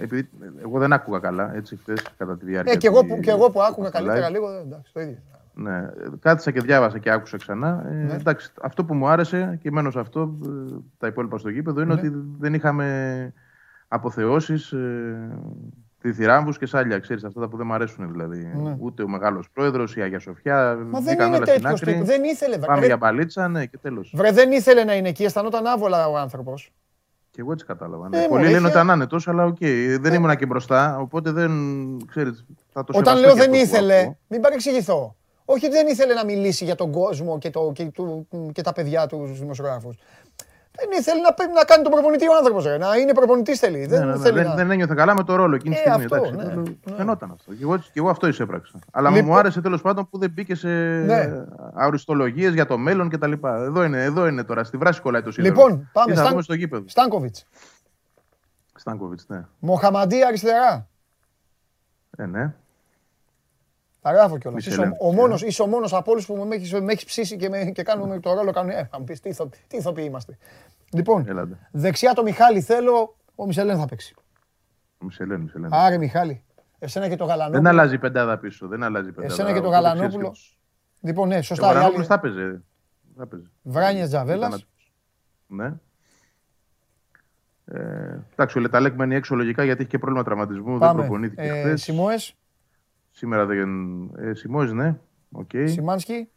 επειδή εγώ δεν άκουγα καλά έτσι χθες κατά τη διάρκεια Ε, και εγώ, τη- που, και εγώ που άκουγα του live. καλύτερα λίγο, εντάξει, το ίδιο. Ναι, κάθισα και διάβασα και άκουσα ξανά. Ε, Ναι. εντάξει, αυτό που μου άρεσε και μένω σε αυτό, ε, τα υπόλοιπα στο γήπεδο, είναι Ναι. ότι δεν είχαμε αποθεώσεις, ε, διθυράμβους και σάλια, ξέρεις, αυτά τα που δεν μου αρέσουν δηλαδή. Ναι. Ούτε ο μεγάλος πρόεδρος, η Αγία Σοφιά, Μα δεν βγήκαν είναι όλα στην τέτοιο άκρη. τύπος. Δεν ήθελε, βρε. Πάμε Ρε, για μπαλίτσα, ναι, και τέλος. βρε, δεν ήθελε να είναι εκεί, αισθανόταν άβολα ο άνθρωπος. Και εγώ έτσι κατάλαβα. Ε, Ναι. μωρέ, Πολλοί λένε είχε- ότι ήταν άνετος, αλλά οκ, δεν ήμουνα και μπροστά, οπότε δεν, ξέρεις, θα το Όταν σεβαστώ λέω και δεν αυτό που ήθελε, ακούω. μην παρεξηγηθώ. Όχι ότι δεν ήθελε να μιλήσει για τον κόσμο και, το, και, του, και τα παιδιά τους δημοσιογράφους. Δεν ήθελε να, παί- να κάνει τον προπονητή ο άνθρωπος. Να είναι προπονητής θέλει. Ναι, δεν ναι, ναι, θέλει δεν, να... δεν ένιωθε καλά με το ρόλο εκείνη τη Ε, στιγμή. αυτό, εντάξει, ναι, το- ναι. Φαινόταν αυτό. Και εγώ, και εγώ αυτό εισέπραξα. Αλλά Λοιπόν- μου άρεσε τέλος πάντων που δεν μπήκε σε Ναι. αοριστολογίε για το μέλλον κτλ. Εδώ είναι, εδώ είναι τώρα. Στη βράση κολλάει το σίδερο. Λοιπόν, πάμε. Τι θα Σταν- δούμε στο γήπεδο. Στάνκοβιτς. Στάνκοβιτς, ναι. Μοχαμαντή αριστερά. Ε, ναι. Τα γράφω κιόλας. Μη σε Είσαι, ο- λένε. ο μόνος, είσαι ο μόνος από όλου που με έχει με έχεις ψήσει και, με, και κάνουμε το ρόλο. Κάνουν, ε, θα μου πεις, τι, ηθο, τι ηθοποιοί είμαστε. Λοιπόν, Έλατε. δεξιά το Μιχάλη θέλω. Ο Μισελέν θα παίξει. Μισελέν, Μισελέν. Άρε Μιχάλη. Εσένα και το Δεν Γαλανόπουλο. αλλάζει η πεντάδα πίσω. Δεν αλλάζει η πεντάδα. Εσένα και το Οπότε ξέρεις Γαλανόπουλο. και- Λοιπόν, ναι, Ο σωστά. οι άλλοι- Γαλανόπουλος θα έπαιζε. Θα έπαιζε. Βράνιες Ήταν Τζαβέλας. άτυπος. Ναι. Ε, εντάξει, ο Λε Ταλέκ μένει έξω λογικά γιατί έχει και πρόβλημα τραυματισμού. Δεν Πάμε. προπονήθηκε Ε, χθες. Σιμόες, Σήμερα δεν. Ε, Σιμόης, ναι. Οκ. Σιμάνσκι.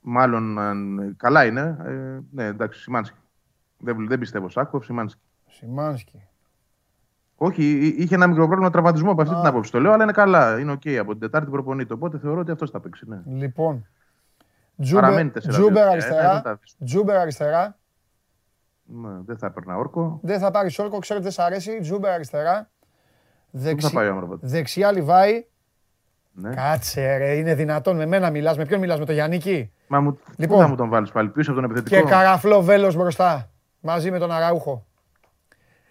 Μάλλον αν- καλά είναι. Ε, ναι, εντάξει, Σιμάνσκι. Δεν, δεν πιστεύω Σάκοφ, Σιμάνσκι. Σιμάνσκι. Όχι, εί- είχε ένα μικρό πρόβλημα τραυματισμού από αυτή Α. την άποψη. Το λέω, αλλά είναι καλά. Είναι οκ. Από την Τετάρτη προπονείται. Οπότε θεωρώ ότι αυτός θα παίξει. Ναι. Λοιπόν. Παραμένει Τζούμπερ, 4-2. Τζούμπερ Ε, δεν αριστερά. τα αφήσω. Τζούμπερ αριστερά. Ναι, δεν θα έπαιρνα όρκο. Δεν θα πάρει όρκο, ξέρω ότι δεν σ' αρέσει. Τζούμπερ αριστερά. Πού Δεξι... θα πάει ο Άμραμπατ. Δεξιά Λιβάι. Ναι. Κάτσε ρε, είναι δυνατόν. Με μένα μιλάς. Με ποιον μιλάς, με τον Γιάννικη; Μα μου, Λοιπόν. λοιπόν. θα μου τον βάλεις πάλι πίσω από τον επιθετικό; Και καραφλό βέλος μπροστά. Μαζί με τον Αραούχο.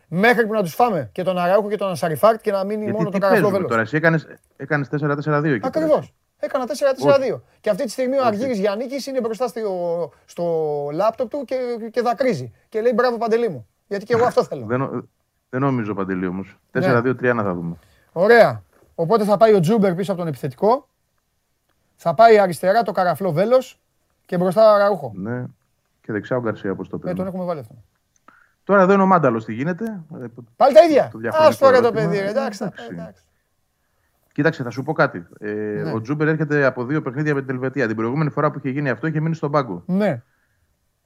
Μέχρι που να τους φάμε και τον Αράουχο και τον Ασαριφάρτ και να μείνει Γιατί μόνο τι το παίζουμε καραφλό τώρα, εσύ έκανες, έκανες 4-4-2 εκεί. Ακριβώς. Έκανα 4-4-2. Και αυτή τη στιγμή ο Αργύρης Γιάννικης είναι μπροστά στο, στο λάπτοπ του και, και δακρύζει. Και λέει μπράβο Παντελή μου. Γιατί και εγώ αυτό [laughs] θέλω. Δεν, νο- δεν νομίζω Παντελή όμως. Ναι. 4-2-3 να θα δούμε. Ωραία. Οπότε θα πάει ο Τζούμπερ πίσω από τον επιθετικό. Θα πάει αριστερά το καραφλό βέλος και μπροστά ο Αραούχο. Ναι. Και δεξιά ο Γκαρσία πώ το Ε, παίρνει. τον έχουμε βάλει αυτό. Τώρα εδώ είναι ο Μάνταλος, τι γίνεται. Ε, Πάλι τα ίδια. Το διαφορετικό Α τώρα το ερώτημα. παιδί, ρε, εντάξει. θα- Εντάξει. εντάξει. Κοίταξε, θα σου πω κάτι. Ε, Ναι. Ο Τζούμπερ έρχεται από δύο παιχνίδια με την Ελβετία. Την προηγούμενη φορά που είχε γίνει αυτό είχε μείνει στον πάγκο. Ναι.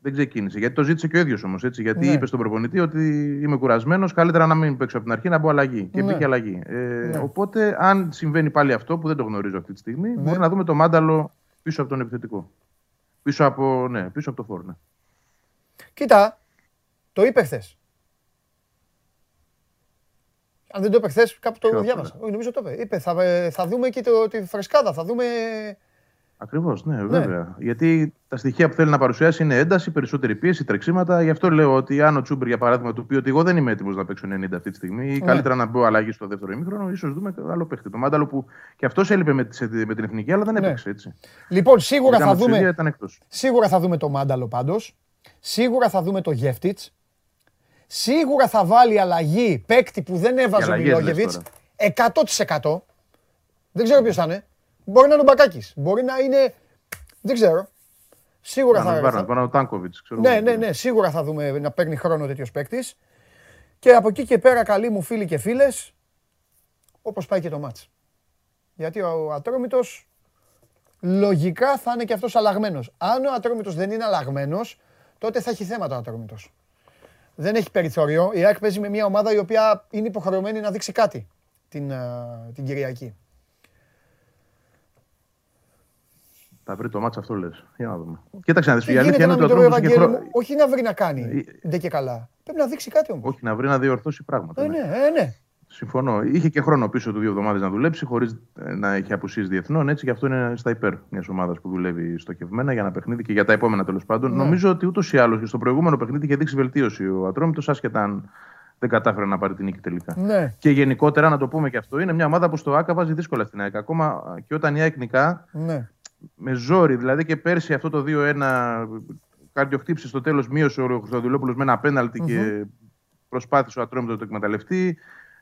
Δεν ξεκίνησε. Γιατί το ζήτησε και ο ίδιος όμως. Γιατί Ναι. είπε στον προπονητή ότι είμαι κουρασμένος, καλύτερα να μην παίξω από την αρχή να μπω αλλαγή. Και Ναι. μπήκε αλλαγή. Ε, Ναι. Οπότε, αν συμβαίνει πάλι αυτό που δεν το γνωρίζω αυτή τη στιγμή, Ναι. μπορεί να δούμε το μάνταλο πίσω από τον επιθετικό. Πίσω από, ναι, πίσω από το φόρ. ναι. Κοίτα, το είπε χθες. Αν δεν το είπε χθες, κάπου το Ποιο, διάβασα. Όχι, νομίζω το είπε. Είπε, θα, ε, θα δούμε και το, τη φρεσκάδα. Θα δούμε. Ακριβώς, ναι, βέβαια. Γιατί τα στοιχεία που θέλει να παρουσιάσει είναι ένταση, περισσότερη πίεση, τρεξίματα. Γι' αυτό λέω ότι αν ο Τσούμπερ, για παράδειγμα, του πει ότι εγώ δεν είμαι έτοιμος να παίξω 90 αυτή τη στιγμή, ή Ναι. καλύτερα να μπω αλλαγή στο δεύτερο ημίχρονο, ίσως δούμε άλλο παίχτη. Το Μάνταλο που και αυτός έλειπε με, τις- με την εθνική, αλλά δεν Ναι. έπαιξε έτσι. Λοιπόν, σίγουρα Ήταν θα, με τη Σουηδία, δούμε, Ήταν εκτός. σίγουρα θα δούμε το Μάνταλο πάντως. Σίγουρα θα δούμε το Γεύτιτς. Σίγουρα θα βάλει αλλαγή παίκτη που δεν έβαζε ο αλλαγές λες Μιλόγεβιτς. τώρα. 100%. Δεν ξέρω ποιος θα είναι. Μπορεί να είναι ο Μπακάκης. Μπορεί να είναι. Δεν ξέρω. Σίγουρα Να θα. μην πάρουν, θα- να πάρουν ο Τάνκοβιτς. Ναι, ναι, ναι, σίγουρα θα δούμε να παίρνει χρόνο τέτοιος παίκτης. Και από εκεί και πέρα, καλοί μου φίλοι και φίλες, όπως πάει και το μάτς. Γιατί ο Ατρόμητος λογικά θα είναι και αυτός αλλαγμένος. Αν ο Ατρόμητος δεν είναι αλλαγμένος, τότε θα έχει θέματα ο Ατρόμητος. Δεν έχει περιθώριο. Η ΑΕΚ παίζει με μια ομάδα η οποία είναι υποχρεωμένη να δείξει κάτι την, α, την Κυριακή. Θα βρει το μάτσα αυτό λες. Για να δούμε. Κοίταξε να δεις. Τι Η αλήθεια γίνεται είναι να ότι ο μην το βρει ο Ατρόμητος είχε Ευαγγέλη χρόνο. μου, όχι να βρει να κάνει Ε, ντε και καλά. Πρέπει να δείξει κάτι όμως. Όχι να βρει να διορθώσει πράγματα. Ε, ναι. ναι, ε, ναι. Συμφωνώ. Είχε και χρόνο πίσω του δύο εβδομάδες να δουλέψει χωρίς να έχει απουσίες διεθνών. Έτσι και αυτό είναι στα υπέρ μιας ομάδας που δουλεύει στοχευμένα για ένα παιχνίδι και για τα επόμενα τέλος πάντων. Ναι. Νομίζω ότι ούτως ή άλλως και στο προηγούμενο παιχνίδι είχε δείξει βελτίωση ο Ατρόμητος, άσχετα αν δεν κατάφερε να πάρει την νίκη τελικά. Ναι. Και γενικότερα, να το πούμε και αυτό, είναι μια ομάδα που στο ΑΚΑ βάζει δύσκολα στην ΑΕΚ. Ακόμα και όταν η ΑΕΚ νικά, Ναι. Με ζόρι. Δηλαδή και πέρσι αυτό το 2-1 καρδιοχτύψη στο τέλος, μείωσε ο Χρυστοδηλόπουλο με ένα πέναλτι και προσπάθησε ο Ατρόμητος να το εκμεταλλευτεί.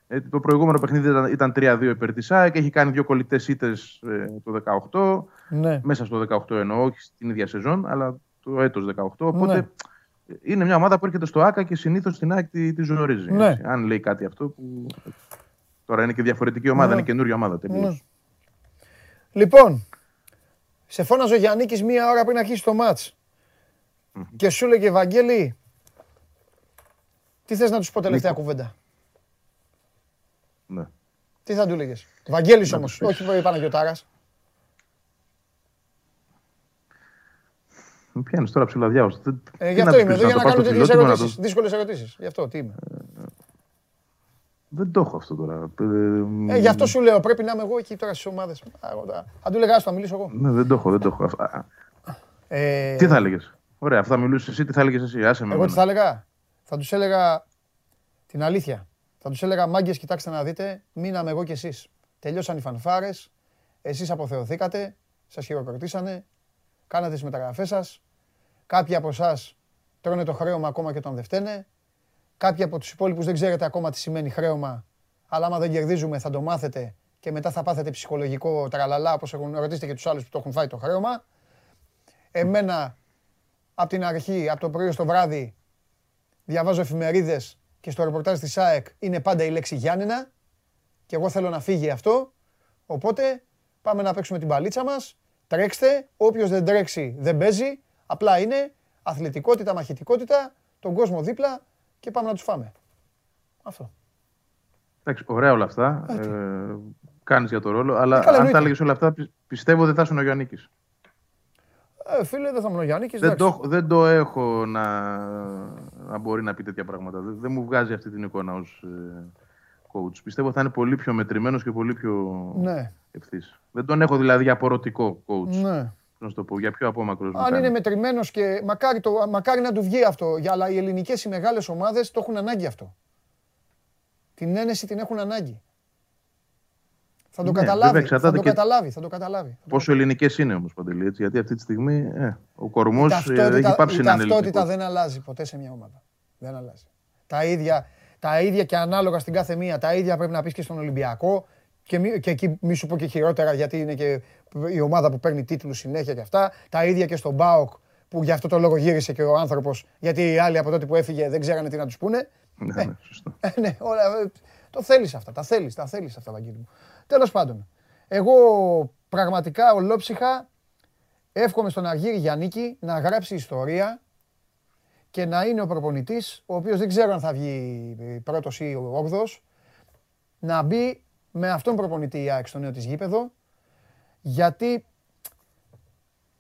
Ε, το προηγούμενο παιχνίδι ήταν, ήταν 3-2 υπέρ της ΑΕΚ. Έχει κάνει δύο κολλητές ήττες το 18. Ναι. Μέσα στο 18 εννοώ, όχι στην ίδια σεζόν, αλλά το έτος 18. Οπότε Ναι. είναι μια ομάδα που έρχεται στο ΑΚΑ και συνήθως στην ΑΕΚ τη, τη ζορίζει. Ναι. έτσι. Αν λέει κάτι αυτό που. Τώρα είναι και διαφορετική ομάδα, Ναι. είναι καινούργια ομάδα τελείως. Ναι. Λοιπόν, σε φώναζε ο Γιάννικης μία ώρα πριν αρχίσει το μάτς. Και σου έλεγε Βαγγέλη, τι θες να τους πω τελευταία κουβέντα; Ναι. Τι θα του έλεγες; Βαγγέλης Να όμως, τους πεις. όχι Παναγιωτάρας. Με πιάνεις τώρα ψηλαδιάωστο. Τι- Ε, τι γι' να αυτό τους είμαι πεις, εδώ για το να πας κάνω στο τέτοιες φιλότιμο, να ερωτήσεις, το- δύσκολες ερωτήσεις. Γι' αυτό, τι είμαι. Δεν το έχω αυτό τώρα. Ε, Ε, γι' αυτό σου λέω, πρέπει να είμαι εγώ εκεί τώρα στις ομάδες. Α, εγώ τώρα. Αν του έλεγα, άστο, θα μιλήσω εγώ. Ναι, δεν το έχω, δεν το έχω. Α, α, Ε, Τι θα έλεγες; Ωραία, αυτά θα μιλούσες εσύ, τι θα έλεγες εσύ; Άσε με. Εγώ τι εμένα. θα έλεγα; Θα τους έλεγα την αλήθεια. Θα τους έλεγα μάγκες, κοιτάξτε να δείτε, μείναμε εγώ κι εσείς. Τελειώσαν οι φανφάρες, εσείς αποθεωθήκατε, σας χειροκροτήσανε, κάνατε τις μεταγραφές σας. Κάποιοι από εσάς τρώνε το χρέωμα ακόμα και όταν δεν φταίνε. Κάποιοι από τους υπόλοιπους δεν ξέρετε ακόμα τι σημαίνει χρέωμα, αλλά άμα δεν κερδίζουμε θα το μάθετε και μετά θα πάθετε ψυχολογικό τραλαλά, όπως έχουν ρωτήσετε και τους άλλους που το έχουν φάει το χρέωμα. Εμένα από την αρχή, από το πρωί στο βράδυ, διαβάζω εφημερίδες και στο ρεπορτάζ της ΑΕΚ είναι πάντα η λέξη Γιάννενα και εγώ θέλω να φύγει αυτό. Οπότε πάμε να παίξουμε την παλίτσα μας. Τρέξτε, όποιος δεν τρέξει δεν παίζει. Απλά είναι αθλητικότητα, μαχητικότητα, τον κόσμο δίπλα και πάμε να τους φάμε. Αυτό. Εντάξει, ωραία όλα αυτά. Ε, Κάνεις για το ρόλο. Αλλά Ε, καλά, αν εννοείται. τα έλεγες όλα αυτά, πι- πιστεύω δεν θα ήσουν ο Γιάννη. Ε, φίλε, δεν θα ήμουν ο Γιάννικης, Δεν, εντάξει. το, δεν το έχω να, να μπορεί να πει τέτοια πράγματα. Δεν, δεν μου βγάζει αυτή την εικόνα ως coach. Πιστεύω θα είναι πολύ πιο μετρημένος και πολύ πιο Ναι, ευθύς. Δεν τον έχω δηλαδή για απορροτικό coach. ναι. Να σου το πω, για πιο απόμακρος. Αν είναι μετρημένος και μακάρι, το, μακάρι να του βγει αυτό. Για, αλλά οι ελληνικές οι μεγάλες ομάδες το έχουν ανάγκη αυτό. Την ένεση την έχουν ανάγκη. Θα το Ναι, καταλάβει. βέβαια, Θα εξαρτάται το και- καταλάβει. Θα το καταλάβει. Πόσο ελληνικές είναι όμως παντελή, έτσι, γιατί αυτή τη στιγμή ε, ο κορμός Η ταυτότητα, έχει πάψει η να είναι ταυτότητα ελληνικός. δεν αλλάζει ποτέ σε μια ομάδα. Δεν αλλάζει. Τα ίδια, τα ίδια και ανάλογα στην κάθε μία. Τα ίδια πρέπει να πεις και στον Ολυμπιακό. Και, μη- και εκεί μη σου πω και χειρότερα γιατί είναι και η ομάδα που παίρνει τίτλους συνέχεια και αυτά. Τα ίδια και στον Μπάοκ που γι' αυτό το λόγο γύρισε και ο άνθρωπος γιατί οι άλλοι από τότε που έφυγε δεν ξέρανε τι να τους πούνε. Ναι, ναι, σωστό. Ε, ναι, όλα, ε, το θέλεις αυτά, τα θέλεις, τα θέλεις αυτά, Βαγγέλη μου. Τέλος πάντων, εγώ πραγματικά ολόψυχα εύχομαι στον Αργύρι Γιαννίκη να γράψει ιστορία και να είναι ο προπονητής, ο οποίος δεν ξέρω αν θα βγει πρώτος ή ο όγδος, να μπει με αυτόν προπονητή η ΑΕΚ στο νέο της γήπεδο, γιατί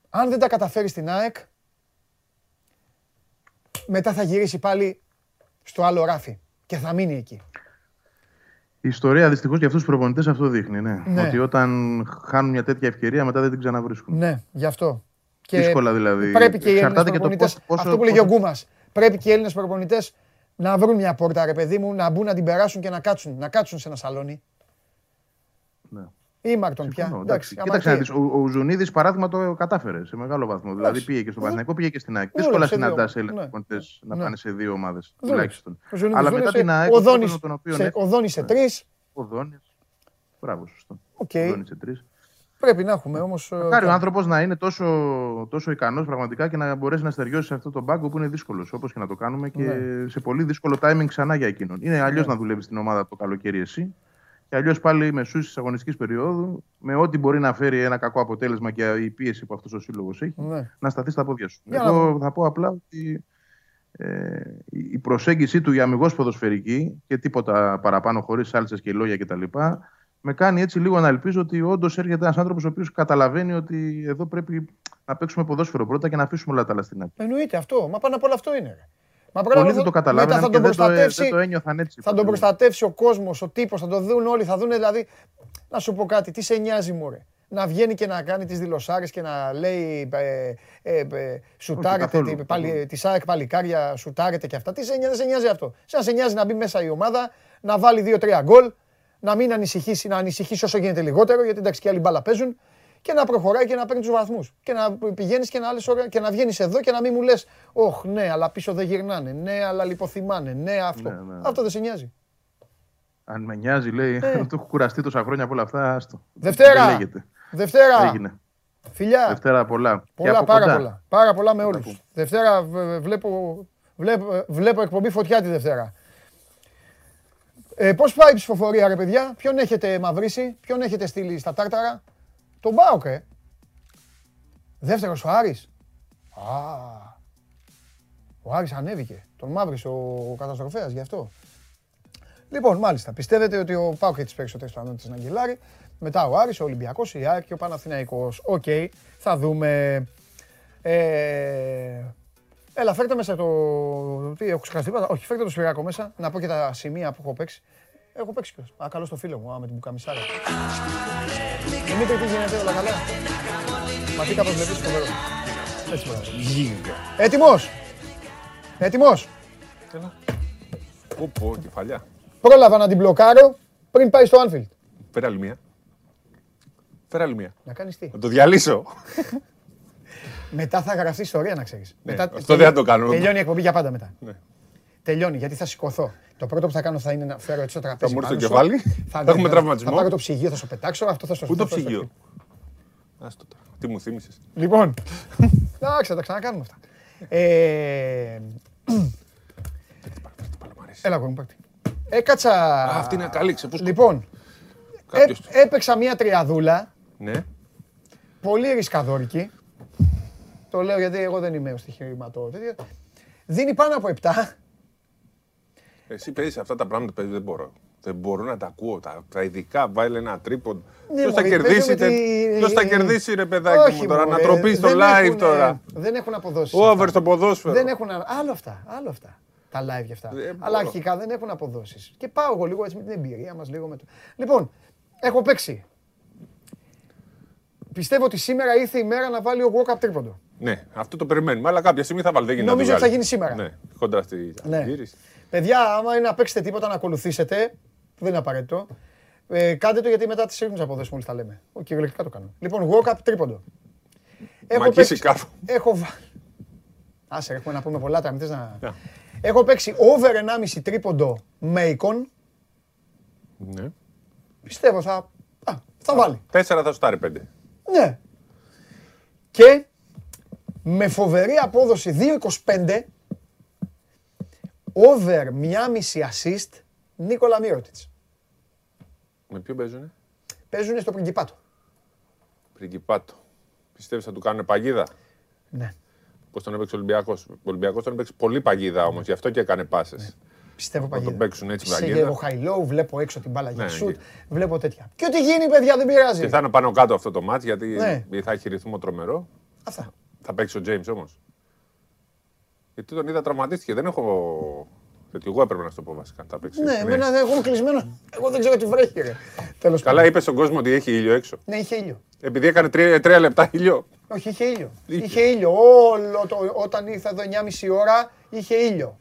αν δεν τα καταφέρει στην ΑΕΚ, μετά θα γυρίσει πάλι στο άλλο ράφι και θα μείνει εκεί. Η ιστορία δυστυχώς για αυτούς τους προπονητές αυτό δείχνει. Ναι. Ναι. Ότι όταν χάνουν μια τέτοια ευκαιρία μετά δεν την ξαναβρίσκουν. Ναι, γι' αυτό. Δύσκολα δηλαδή. Πρέπει και οι Έλληνες Εξαρτάται και το προπονητές, πόσο- πόσο- αυτό που λέγει ο πόσο- Γκούμας, πρέπει και οι Έλληνες προπονητές να βρουν μια πόρτα, ρε παιδί μου, να μπουν να την περάσουν και να κάτσουν, να κάτσουν σε ένα σαλόνι. Ναι. Ήμαρτον πια. Συμφωνώ, Εντάξει, εντάξει. Κοίταξε να αμαρτία. δεις, ο, ο Ζουνίδης παράδειγμα το κατάφερε σε μεγάλο βαθμό. Δηλαδή Εντάξει. πήγε και στον Παναγενικό, πήγε και στην ΑΕΚ. Δούλεψε Δύσκολα δύο. συναντά Έλληνε Ναι. προπονητέ να Ναι. πάνε σε δύο ομάδες Δούλεψε. τουλάχιστον. Ο Ζουνίδης Αλλά μετά δούλεψε, την ΑΕΚ, ο τον τρόπο Δόνης με τον οποίο σε- έχει- ο Δόνης σε Ναι. τρεις. Ο Δόνης. Μπράβο, σωστό. Οκ. Ο Δόνης σε τρεις. Πρέπει να έχουμε όμως... ε, Μακάρι ο κα- άνθρωπος να είναι τόσο, τόσο ικανός πραγματικά και να μπορέσει να στεριώσει σε αυτό το πάγκο που είναι δύσκολος. Όπως και να το κάνουμε και Ναι. σε πολύ δύσκολο timing ξανά για εκείνον. Είναι αλλιώς Ναι. να δουλεύεις στην ομάδα το καλοκαίρι εσύ και αλλιώς πάλι μεσούσης της αγωνιστικής περίοδου με ό,τι μπορεί να φέρει ένα κακό αποτέλεσμα και η πίεση που αυτός ο σύλλογος έχει Ναι. να σταθεί στα πόδια σου. Για να Εγώ δούμε. θα πω απλά ότι ε, η προσέγγιση του για αμιγώς ποδοσφαιρική και τίποτα παραπάνω χωρίς σάλτσες και λόγια κτλ. Με κάνει έτσι λίγο να ελπίζω ότι όντως έρχεται ένας άνθρωπος ο οποίος καταλαβαίνει ότι εδώ πρέπει να παίξουμε ποδόσφαιρο πρώτα και να αφήσουμε όλα τα άλλα στην άκρη. Εννοείται αυτό. Μα πάνω απ' όλα αυτό είναι. Ρε. Μα Πολλοί πράγμα δεν το μετά καταλάβαιναν θα και τον δεν το, προστατεύσει. δεν το ένιωθαν έτσι. Θα τον προστατεύσει ο κόσμος, ο τύπος, θα το δουν όλοι. Θα δουν δηλαδή. Να σου πω κάτι, τι σε νοιάζει, Μωρέ; Να βγαίνει και να κάνει τις δηλωσάρες και να λέει ε, ε, ε, σουτάρετε καθόλου, τη, πάλι, τη ΣΑΕΚ παλικάρια, σουτάρετε και αυτά. Τι σε νοιάζει, δεν σε νοιάζει αυτό. Σαν σε νοιάζει να μπει μέσα η ομάδα, να βάλει δύο-τρία γκολ, να μην ανησυχήσει, να ανησυχήσει όσο γίνεται λιγότερο, γιατί εντάξει και άλλοι μπάλα παίζουν, και να προχωράει και να παίρνει τους βαθμούς. Και να πηγαίνεις και να, λες, ωραία, και να βγαίνεις εδώ και να μην μου λες: Ωχ, ναι, αλλά πίσω δεν γυρνάνε. Ναι, αλλά λιποθυμάνε. Ναι, αυτό. Ναι, ναι. Αυτό δεν σε νοιάζει. Αν με νοιάζει, λέει, Ε. [laughs] το έχω κουραστεί τόσα χρόνια από όλα αυτά. Άστο. Δευτέρα. Δεν λέγεται. Δευτέρα. Έγινε. Φιλιά. Δευτέρα πολλά. Και Πολλά, από πάρα κοντά. πολλά. Πάρα πολλά με τα όλους. πούμε. Δευτέρα β- βλέπω, βλέπω, βλέπω εκπομπή φωτιά τη Δευτέρα. Ε, Πώς πάει η ψηφοφορία, ρε παιδιά, ποιον έχετε μαυρίσει, ποιον έχετε στείλει στα τάρταρα; Τον ΠΑΟΚ, ε. Δεύτερος ο Άρης. Α, ο Άρης ανέβηκε. Τον μαύρισε ο, ο καταστροφέας γι' αυτό. Λοιπόν, μάλιστα, πιστεύετε ότι ο ΠΑΟΚ έχει τις περισσότερες πιθανότητες να γκελάρει. Μετά ο Άρης, ο Ολυμπιακός, η ΑΕΚ και ο Παναθηναϊκός. Οκ, θα δούμε. Ε, έλα, φέρτε μέσα το... Τι, έχω ξεχάσει τίποτα. Όχι, φέρτε το σφυράκο μέσα. Να πω και τα σημεία που έχω παίξει. Έχω παίξει κιόλας. Α, καλό στο φίλο μου, α, με την μπουκαμισάρα. Δημήτρη, τι γίνεται, όλα καλά. Μα τι κάπως βλέπεις φοβερό. Έτσι μπράβο. Έτοιμος; Έτοιμος; Πω, πω, κεφαλιά. Πρόλαβα να την μπλοκάρω πριν πάει στο Anfield. Φέρε άλλη μία. Φέρε άλλη μία. Να κάνεις τι; Να το διαλύσω. Μετά θα γραφτείς ιστορία να ξέρεις. Ναι, μετά, αυτό δεν θα το κάνω. Τελειώνει η εκπομπή για πάντα μετά. Ναι. Τελειώνει γιατί θα σηκωθώ. Το πρώτο που θα κάνω θα είναι να φέρω έτσι το τραπέζι. μου έρθει το πάνω σου. κεφάλι, Θα, θα έχουμε θα- τραυματισμό. Θα πάρω το ψυγείο, θα σου πετάξω. Αυτό θα στο Πού το θα στο- ψυγείο; Άστο τώρα. Τι μου θύμισες. Λοιπόν. [laughs] Εντάξει, θα τα ξανακάνουμε αυτά. Ε, [coughs] Έλα, εγώ μου πάρτε. Έκατσα. Α, αυτή είναι καλή, ξεφούσκω. Λοιπόν, Κάποιος. έ- έπαιξα μία τριαδούλα, Ναι. πολύ ρισκαδόρικη. Το λέω γιατί εγώ δεν είμαι ο στοιχηματό. τέτοιο. Δίνει πάνω από 7. Εσύ παίζεις αυτά τα πράγματα παίζεις, δεν μπορώ. Δεν μπορώ να τα ακούω. Τα, τα ειδικά βάλει ένα τρίπον. Ναι, Ποιος θα μωρέ, κερδίσει, παίζουμε τε- τη- ποιος θα κερδίσει, ρε παιδάκι Όχι, μου τώρα. μωρέ, Να τροπείς στο δεν live έχουνε- τώρα. Δεν έχουν αποδώσει. Over στο ποδόσφαιρο. Δεν έχουν. Άλλο αυτά. Άλλο αυτά. Τα live και αυτά. Δεν Αλλά μπορώ. αρχικά δεν έχουν αποδόσεις. Και πάω εγώ λίγο έτσι με την εμπειρία μας. Λίγο με το... Λοιπόν, έχω παίξει. Πιστεύω ότι σήμερα ήρθε η μέρα να βάλει ο Walkup τρίποντο. Ναι, αυτό το περιμένουμε. Αλλά κάποια στιγμή θα βάλει. Δεν γίνεται Νομίζω να ότι το θα βγάλει. γίνει σήμερα. Ναι, κόντρα στη Ναι. αντίρρηση. Παιδιά, άμα είναι να παίξετε τίποτα να ακολουθήσετε, Δεν είναι απαραίτητο. Ε, κάντε το γιατί μετά τις ρίχνουν αποδόσει μόλι τα λέμε. Ο κυριολεκτικά το κάνω. Λοιπόν, walk-up τρίποντο. Έχω Μακίσει παίξει- κάτω. Έχω βα- Άσε, έχουμε να πούμε πολλά. Τα μην θες να... Ναι. Έχω παίξει over 1,5 τρίποντο με εικόν. Ναι. Πιστεύω θα, α, θα βάλει. Τέσσερα θα στάρει πέντε. Ναι. Και με φοβερή απόδοση 2,25 over 1,5 assist Νίκολα Μύρωτιτς. Με ποιο παίζουνε; Παίζουν στο πριγκιπάτο. Πριγκιπάτο. Πιστεύεις θα του κάνουν παγίδα; Ναι. Πώς τον έπαιξε ο Ολυμπιακός; Ο Ολυμπιακός τον έπαιξε πολύ παγίδα όμως, γι' αυτό και έκανε πάσες. Πιστεύω Να παγίδα. τον παίξουν έτσι Σε παγίδα. γεύω χαϊλό, βλέπω έξω την μπάλα για Ναι, σουτ, εκεί. βλέπω τέτοια. Και ό,τι γίνει, παιδιά, δεν πειράζει. Και θα είναι πάνω κάτω αυτό το μάτς γιατί Ναι. θα έχει ρυθμό τρομερό. Αυτά. Θα παίξει ο James όμως. Γιατί τον είδα τραυματίστηκε. Δεν έχω. Γιατί εγώ έπρεπε να σου το πω βασικά. Θα παίξεις. Ναι, εμένα δεν- εγώ είμαι κλεισμένο. Εγώ δεν ξέρω τι βρέχει. ρε. Τέλος Καλά, πάντων. είπες στον κόσμο ότι έχει ήλιο έξω. Ναι, είχε ήλιο. Επειδή έκανε τρία, τρία λεπτά ήλιο. Όχι, είχε ήλιο. Είχε. Είχε ήλιο. Όλο το, όταν ήρθα εδώ 9,5 ώρα είχε ήλιο.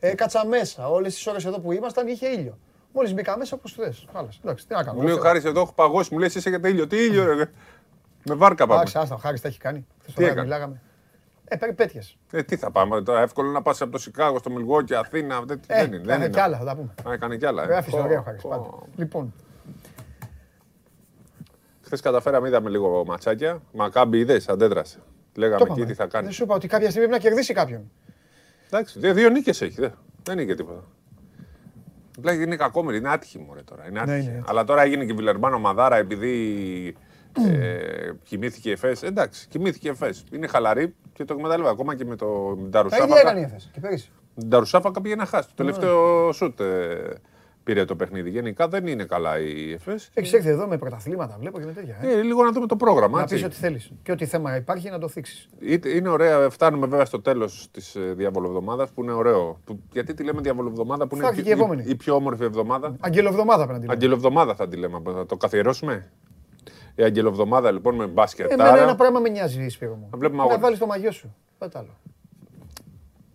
Έκατσα μέσα. Όλες τις ώρες εδώ που ήμασταν είχε ήλιο. Μόλις μπήκα μέσα, όπως θες. Εντάξει, τι να κάνω. Μου λέει ο Χάρης εδώ έχω παγώσει, μου λέει εσύ για ήλιο. Τι ήλιο, ρε. Με βάρκα πάμε. Εντάξει, άστα, ο Χάρης τα έχει κάνει. Χθες το Τι βράδυ έκανε; μιλάγαμε. Ε, περιπέτειε. Ε, τι θα πάμε τώρα, εύκολο να πας από το Σικάγο στο Μιλγόκι, Αθήνα. Δεν, Ε, δεν είναι. Δεν έκανε είναι. κι άλλα, θα τα πούμε. Α, έκανε κι άλλα. ε. Γράφει ιστορία ο Πω, Χάρης πω. πάντα. Λοιπόν, Χθες καταφέραμε, είδαμε λίγο ματσάκια. Μακάμπι είδες, αντέδρασε. Λέγαμε το εκεί είπαμε. τι θα κάνει. Δεν σου είπα ότι κάποια στιγμή πρέπει να κερδίσει κάποιον. Εντάξει, δύο, δύο νίκες έχει. Δε. Δεν είναι και τίποτα. Απλά είναι κακόμερη, είναι άτυχη μωρέ τώρα. Είναι Ναι, άτυχη. είναι. Αλλά τώρα έγινε και η Βιλερμπάνο Μαδάρα επειδή ε, κοιμήθηκε η Εφές. Εντάξει, κοιμήθηκε η Εφές. Είναι χαλαρή και το εκμεταλλεύει. Ακόμα και με το με την Τα ίδια έκανε η Ταρουσάφακα. Εφές και πέρυσι. Την Ταρουσάφακα πήγε να χάσει. Το τελευταίο σουτ ε, πήρε το παιχνίδι. Γενικά δεν είναι καλά η Εφές. Έχεις έρθει εδώ με πρωταθλήματα, βλέπω και με τέτοια. ε. Ε, λίγο να δούμε το πρόγραμμα. Να έτσι. πεις ό,τι θέλεις. Και ό,τι θέμα υπάρχει να το θίξεις. Είτε- Είναι ωραία, φτάνουμε βέβαια στο τέλος της διαβολοβδομάδας που είναι ωραίο. Που- γιατί τη λέμε διαβολοβδομάδα που Θα είναι έρθει η, και η επόμενη. η, η πιο όμορφη εβδομάδα. Αγγελοβδομάδα πρέπει να την λέμε. Αγγελοβδομάδα θα τη λέμε. Θα το καθιερώσουμε. Η Αγγελοβδομάδα λοιπόν με μπάσκετ. Εμένα ένα πράγμα με νοιάζει, Σπύρο μου. Να βλέπουμε Να αγώνα. βάλεις το μαγιό σου. Πάτε άλλο.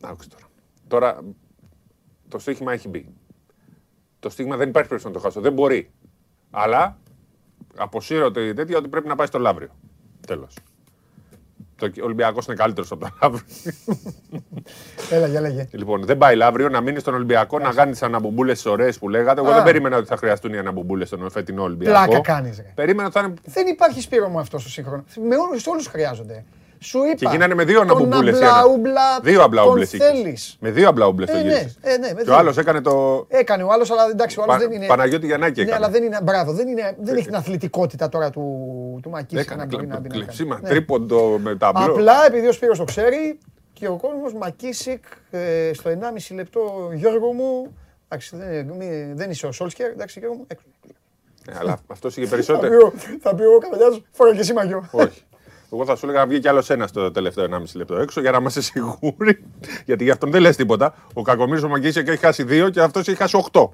Άκουσε τώρα. Τώρα το στοίχημα έχει μπει. Το στίγμα δεν υπάρχει περίπτωση να το χάσω. Δεν μπορεί. Αλλά αποσύρω το τέτοιο ότι πρέπει να πάει στο Λαύριο. Τέλος. Το Ολυμπιακός είναι καλύτερος από το Λαύριο. Έλα, για λέγε. Λοιπόν, δεν πάει Λαύριο να μείνει στον Ολυμπιακό να κάνεις τι αναμπομπούλε ωραίες που λέγατε. Εγώ Α. δεν περίμενα ότι θα χρειαστούν οι αναμπομπούλε στον φετινό Ολυμπιακό. Πλάκα κάνεις. Περίμενα ότι θα είναι. Δεν υπάρχει Σπύρο μου αυτό στο σύγχρονο. Με όλους όλους χρειάζονται. Σου είπα. Και γίνανε με δύο τον αναμπομπούλε. αμπλαούμπλα Δύο αμπλαούμπλε. Τον θέλεις. Με δύο αμπλαούμπλε το Ε, ναι, γύρισες. ε, ναι, με Και ο δύο. άλλος έκανε το. Έκανε ο άλλος, αλλά εντάξει, ο άλλος Πα- δεν είναι. Παναγιώτη Γιαννάκη Ναι, έκανε. αλλά δεν είναι. Μπράβο, δεν, είναι, δεν έχει την αθλητικότητα τώρα του, του Μακίση Έκανε να μπορεί κλε- να μπει να κλεψίμα, κάνει. Ναι. τρίποντο με ταμπλό. Απλά επειδή ο Σπύρος το ξέρει και ο κόσμος Μακίσικ ε, στο 1,5 λεπτό Γιώργο μου. Εντάξει, δεν, μη- δεν είσαι ο Σόλσκερ, εντάξει Γιώργο μου. έξω. Ε, Αλλά αυτός είχε Θα πει περισσότερο. ο- Θα πει ο καπετάνιος, φορά και εσύ μαγιό. Όχι. Εγώ θα σου έλεγα να βγει κι άλλος ένας στο τελευταίο 1,5 λεπτό έξω για να είμαστε σίγουροι. [laughs] Γιατί για αυτόν δεν λες τίποτα. Ο Κακομίρη ο Μαγκίσια και έχει χάσει δύο και αυτός έχει χάσει οχτώ.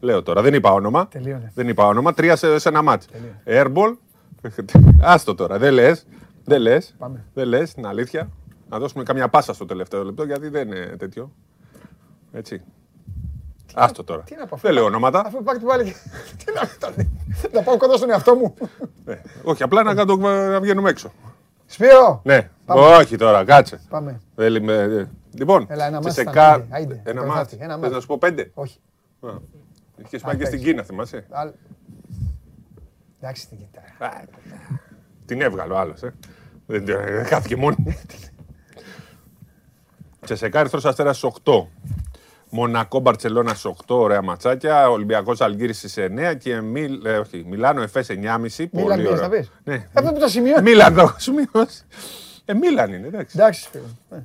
Λέω τώρα, δεν είπα όνομα. Τελείωνε. Δεν είπα όνομα. Τρία σε, σε ένα μάτς. Airball. [laughs] Άστο τώρα, δεν λες. Δεν λες. Πάμε. Δεν λες, είναι αλήθεια. Να δώσουμε καμιά πάσα στο τελευταίο λεπτό γιατί δεν είναι τέτοιο. Έτσι. Άστο τώρα. Τι να πω, αφού- Δεν λέω ονόματα. Αφού υπάρχει πάλι. [laughs] Τι να Να πάω κοντά στον εαυτό μου. Ε, Όχι, απλά να, κάτω, να βγαίνουμε έξω. Σπύρο! Ναι, Πάμε. όχι τώρα, κάτσε. Πάμε. Δεν λέμε- ε, Λοιπόν, Έλα, ένα μάτς Τσεσεκά- ήταν πέντε. Άιντε, Ένα πρωτάθλημα, μάτς. ένα Θες μάτς. να σου πω πέντε; Όχι. Α, Είχες πάει και στην πες. Κίνα, θυμάσαι; Άλλ- Εντάξει την κοίτα. Α, Την έβγαλε ο άλλος, ε. Δεν δεν χάθηκε μόνο. Τσεσεκά [laughs] Ερυθρός Αστέρας στις 8. Μονακό Μπαρτσελώνα στις 8, ωραία ματσάκια. Ολυμπιακός Αλγύρης στις 9 και Μιλ, ε, όχι, Μιλάνο Εφές 9.30. Μίλαν Πολύ πήγες ωραία. να πεις. Ναι. Αυτό που το σημειώνεις. Μίλαν το έχω σημειώσει. Ε, Μίλαν είναι, εντάξει. Εντάξει Σπύρο. Ε,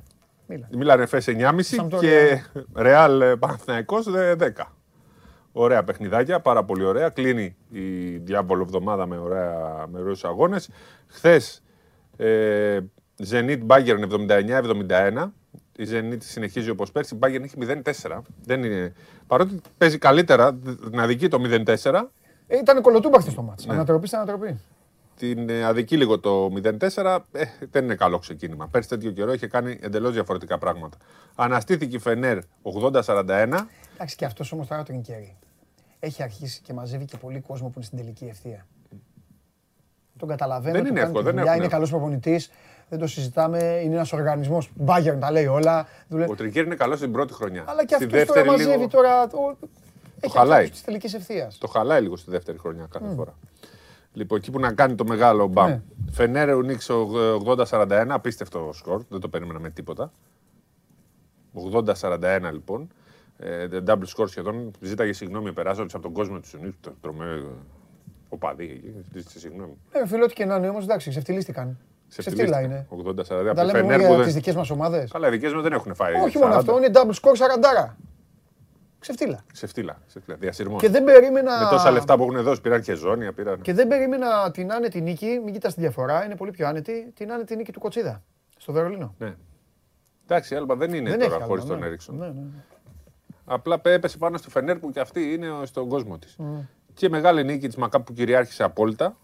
Μίλαν. Μίλαν Εφές 9.30 Σαμπτόρια. και Ρεάλ ε, Παναθηναϊκός ε, 10. Ωραία παιχνιδάκια, πάρα πολύ ωραία. Κλείνει η διάβολο εβδομάδα με, ωραία, με ωραίους αγώνες. Χθες ε, Zenit Bayern 79-71. Η Zenit συνεχίζει όπως πέρσι. Η Bayern έχει 0-4. Δεν είναι... Παρότι παίζει καλύτερα, να αδικεί το 0-4, Ε, Ήταν κολοτούμπα χθες το μάτς. Ναι. Ανατροπή στην ανατροπή. την ε, αδικεί λίγο το 0-4, ε, δεν είναι καλό ξεκίνημα. Πέρσι τέτοιο καιρό είχε κάνει εντελώς διαφορετικά πράγματα. Αναστήθηκε η Φενέρ 80-41. Εντάξει και αυτός όμως τώρα το κέρι. έχει αρχίσει και μαζεύει και πολύ κόσμο που είναι στην τελική ευθεία. Τον καταλαβαίνω. Δεν του είναι κάνει εύκολο, τη δεν δουλειά, έχουν Είναι καλός προπονητής. Δεν το συζητάμε. Είναι ένας οργανισμός. Μπάγκερ τα λέει όλα. Δουλε... Ο Τρικέρ είναι καλός στην πρώτη χρονιά. Αλλά και Στη αυτός τώρα δεύτερη μαζεύει λίγο- τώρα. Το... Έχει χαλάει. της τελικής ευθείας. Το χαλάει λίγο στη δεύτερη χρονιά κάθε Μμ. φορά. Λοιπόν, εκεί που να κάνει το μεγάλο μπαμ. Ναι. Φενέρε Ουνίξ 80-41, απίστευτο σκορ, δεν το περίμενα με τίποτα. 80-41 λοιπόν. Ε, double score σχεδόν. Ζήταγε συγγνώμη ο Περάσοβιτ από τον κόσμο του Ουνίξ. Το τρομε... Ο παδί εκεί. Ζήτησε συγγνώμη. Ε, φίλο, ό,τι και να είναι όμως, εντάξει, ξεφτυλίστηκαν. Ξεφτύλα είναι. 80-40. Από Τα τη λέμε Φενέρ για που τι δεν... δικές μας ομάδες. Καλά, οι δικές μα δεν έχουν φάει. Όχι μόνο 40. αυτό, είναι double score 40. Ξεφτύλα. Ξεφτύλα. ξεφτύλα. Διασυρμός. Και δεν περίμενα- Με τόσα λεφτά που έχουν δώσει, πήραν και ζώνια. Πήραν... Και δεν περίμενα την άνετη νίκη, μην κοιτάς τη διαφορά, είναι πολύ πιο άνετη, την άνετη νίκη του Κοτσίδα στο Βερολίνο. Ναι. Εντάξει, η Άλμπα δεν είναι Δεν τώρα έχει χωρίς Άλμπα, τον ναι. Έριξον. Ναι, ναι. Απλά έπεσε πάνω στη Φενέρ που και αυτή είναι στον κόσμο της. Μμ. Και μεγάλη νίκη της Μακάπ που κυριάρχησε απόλυτα.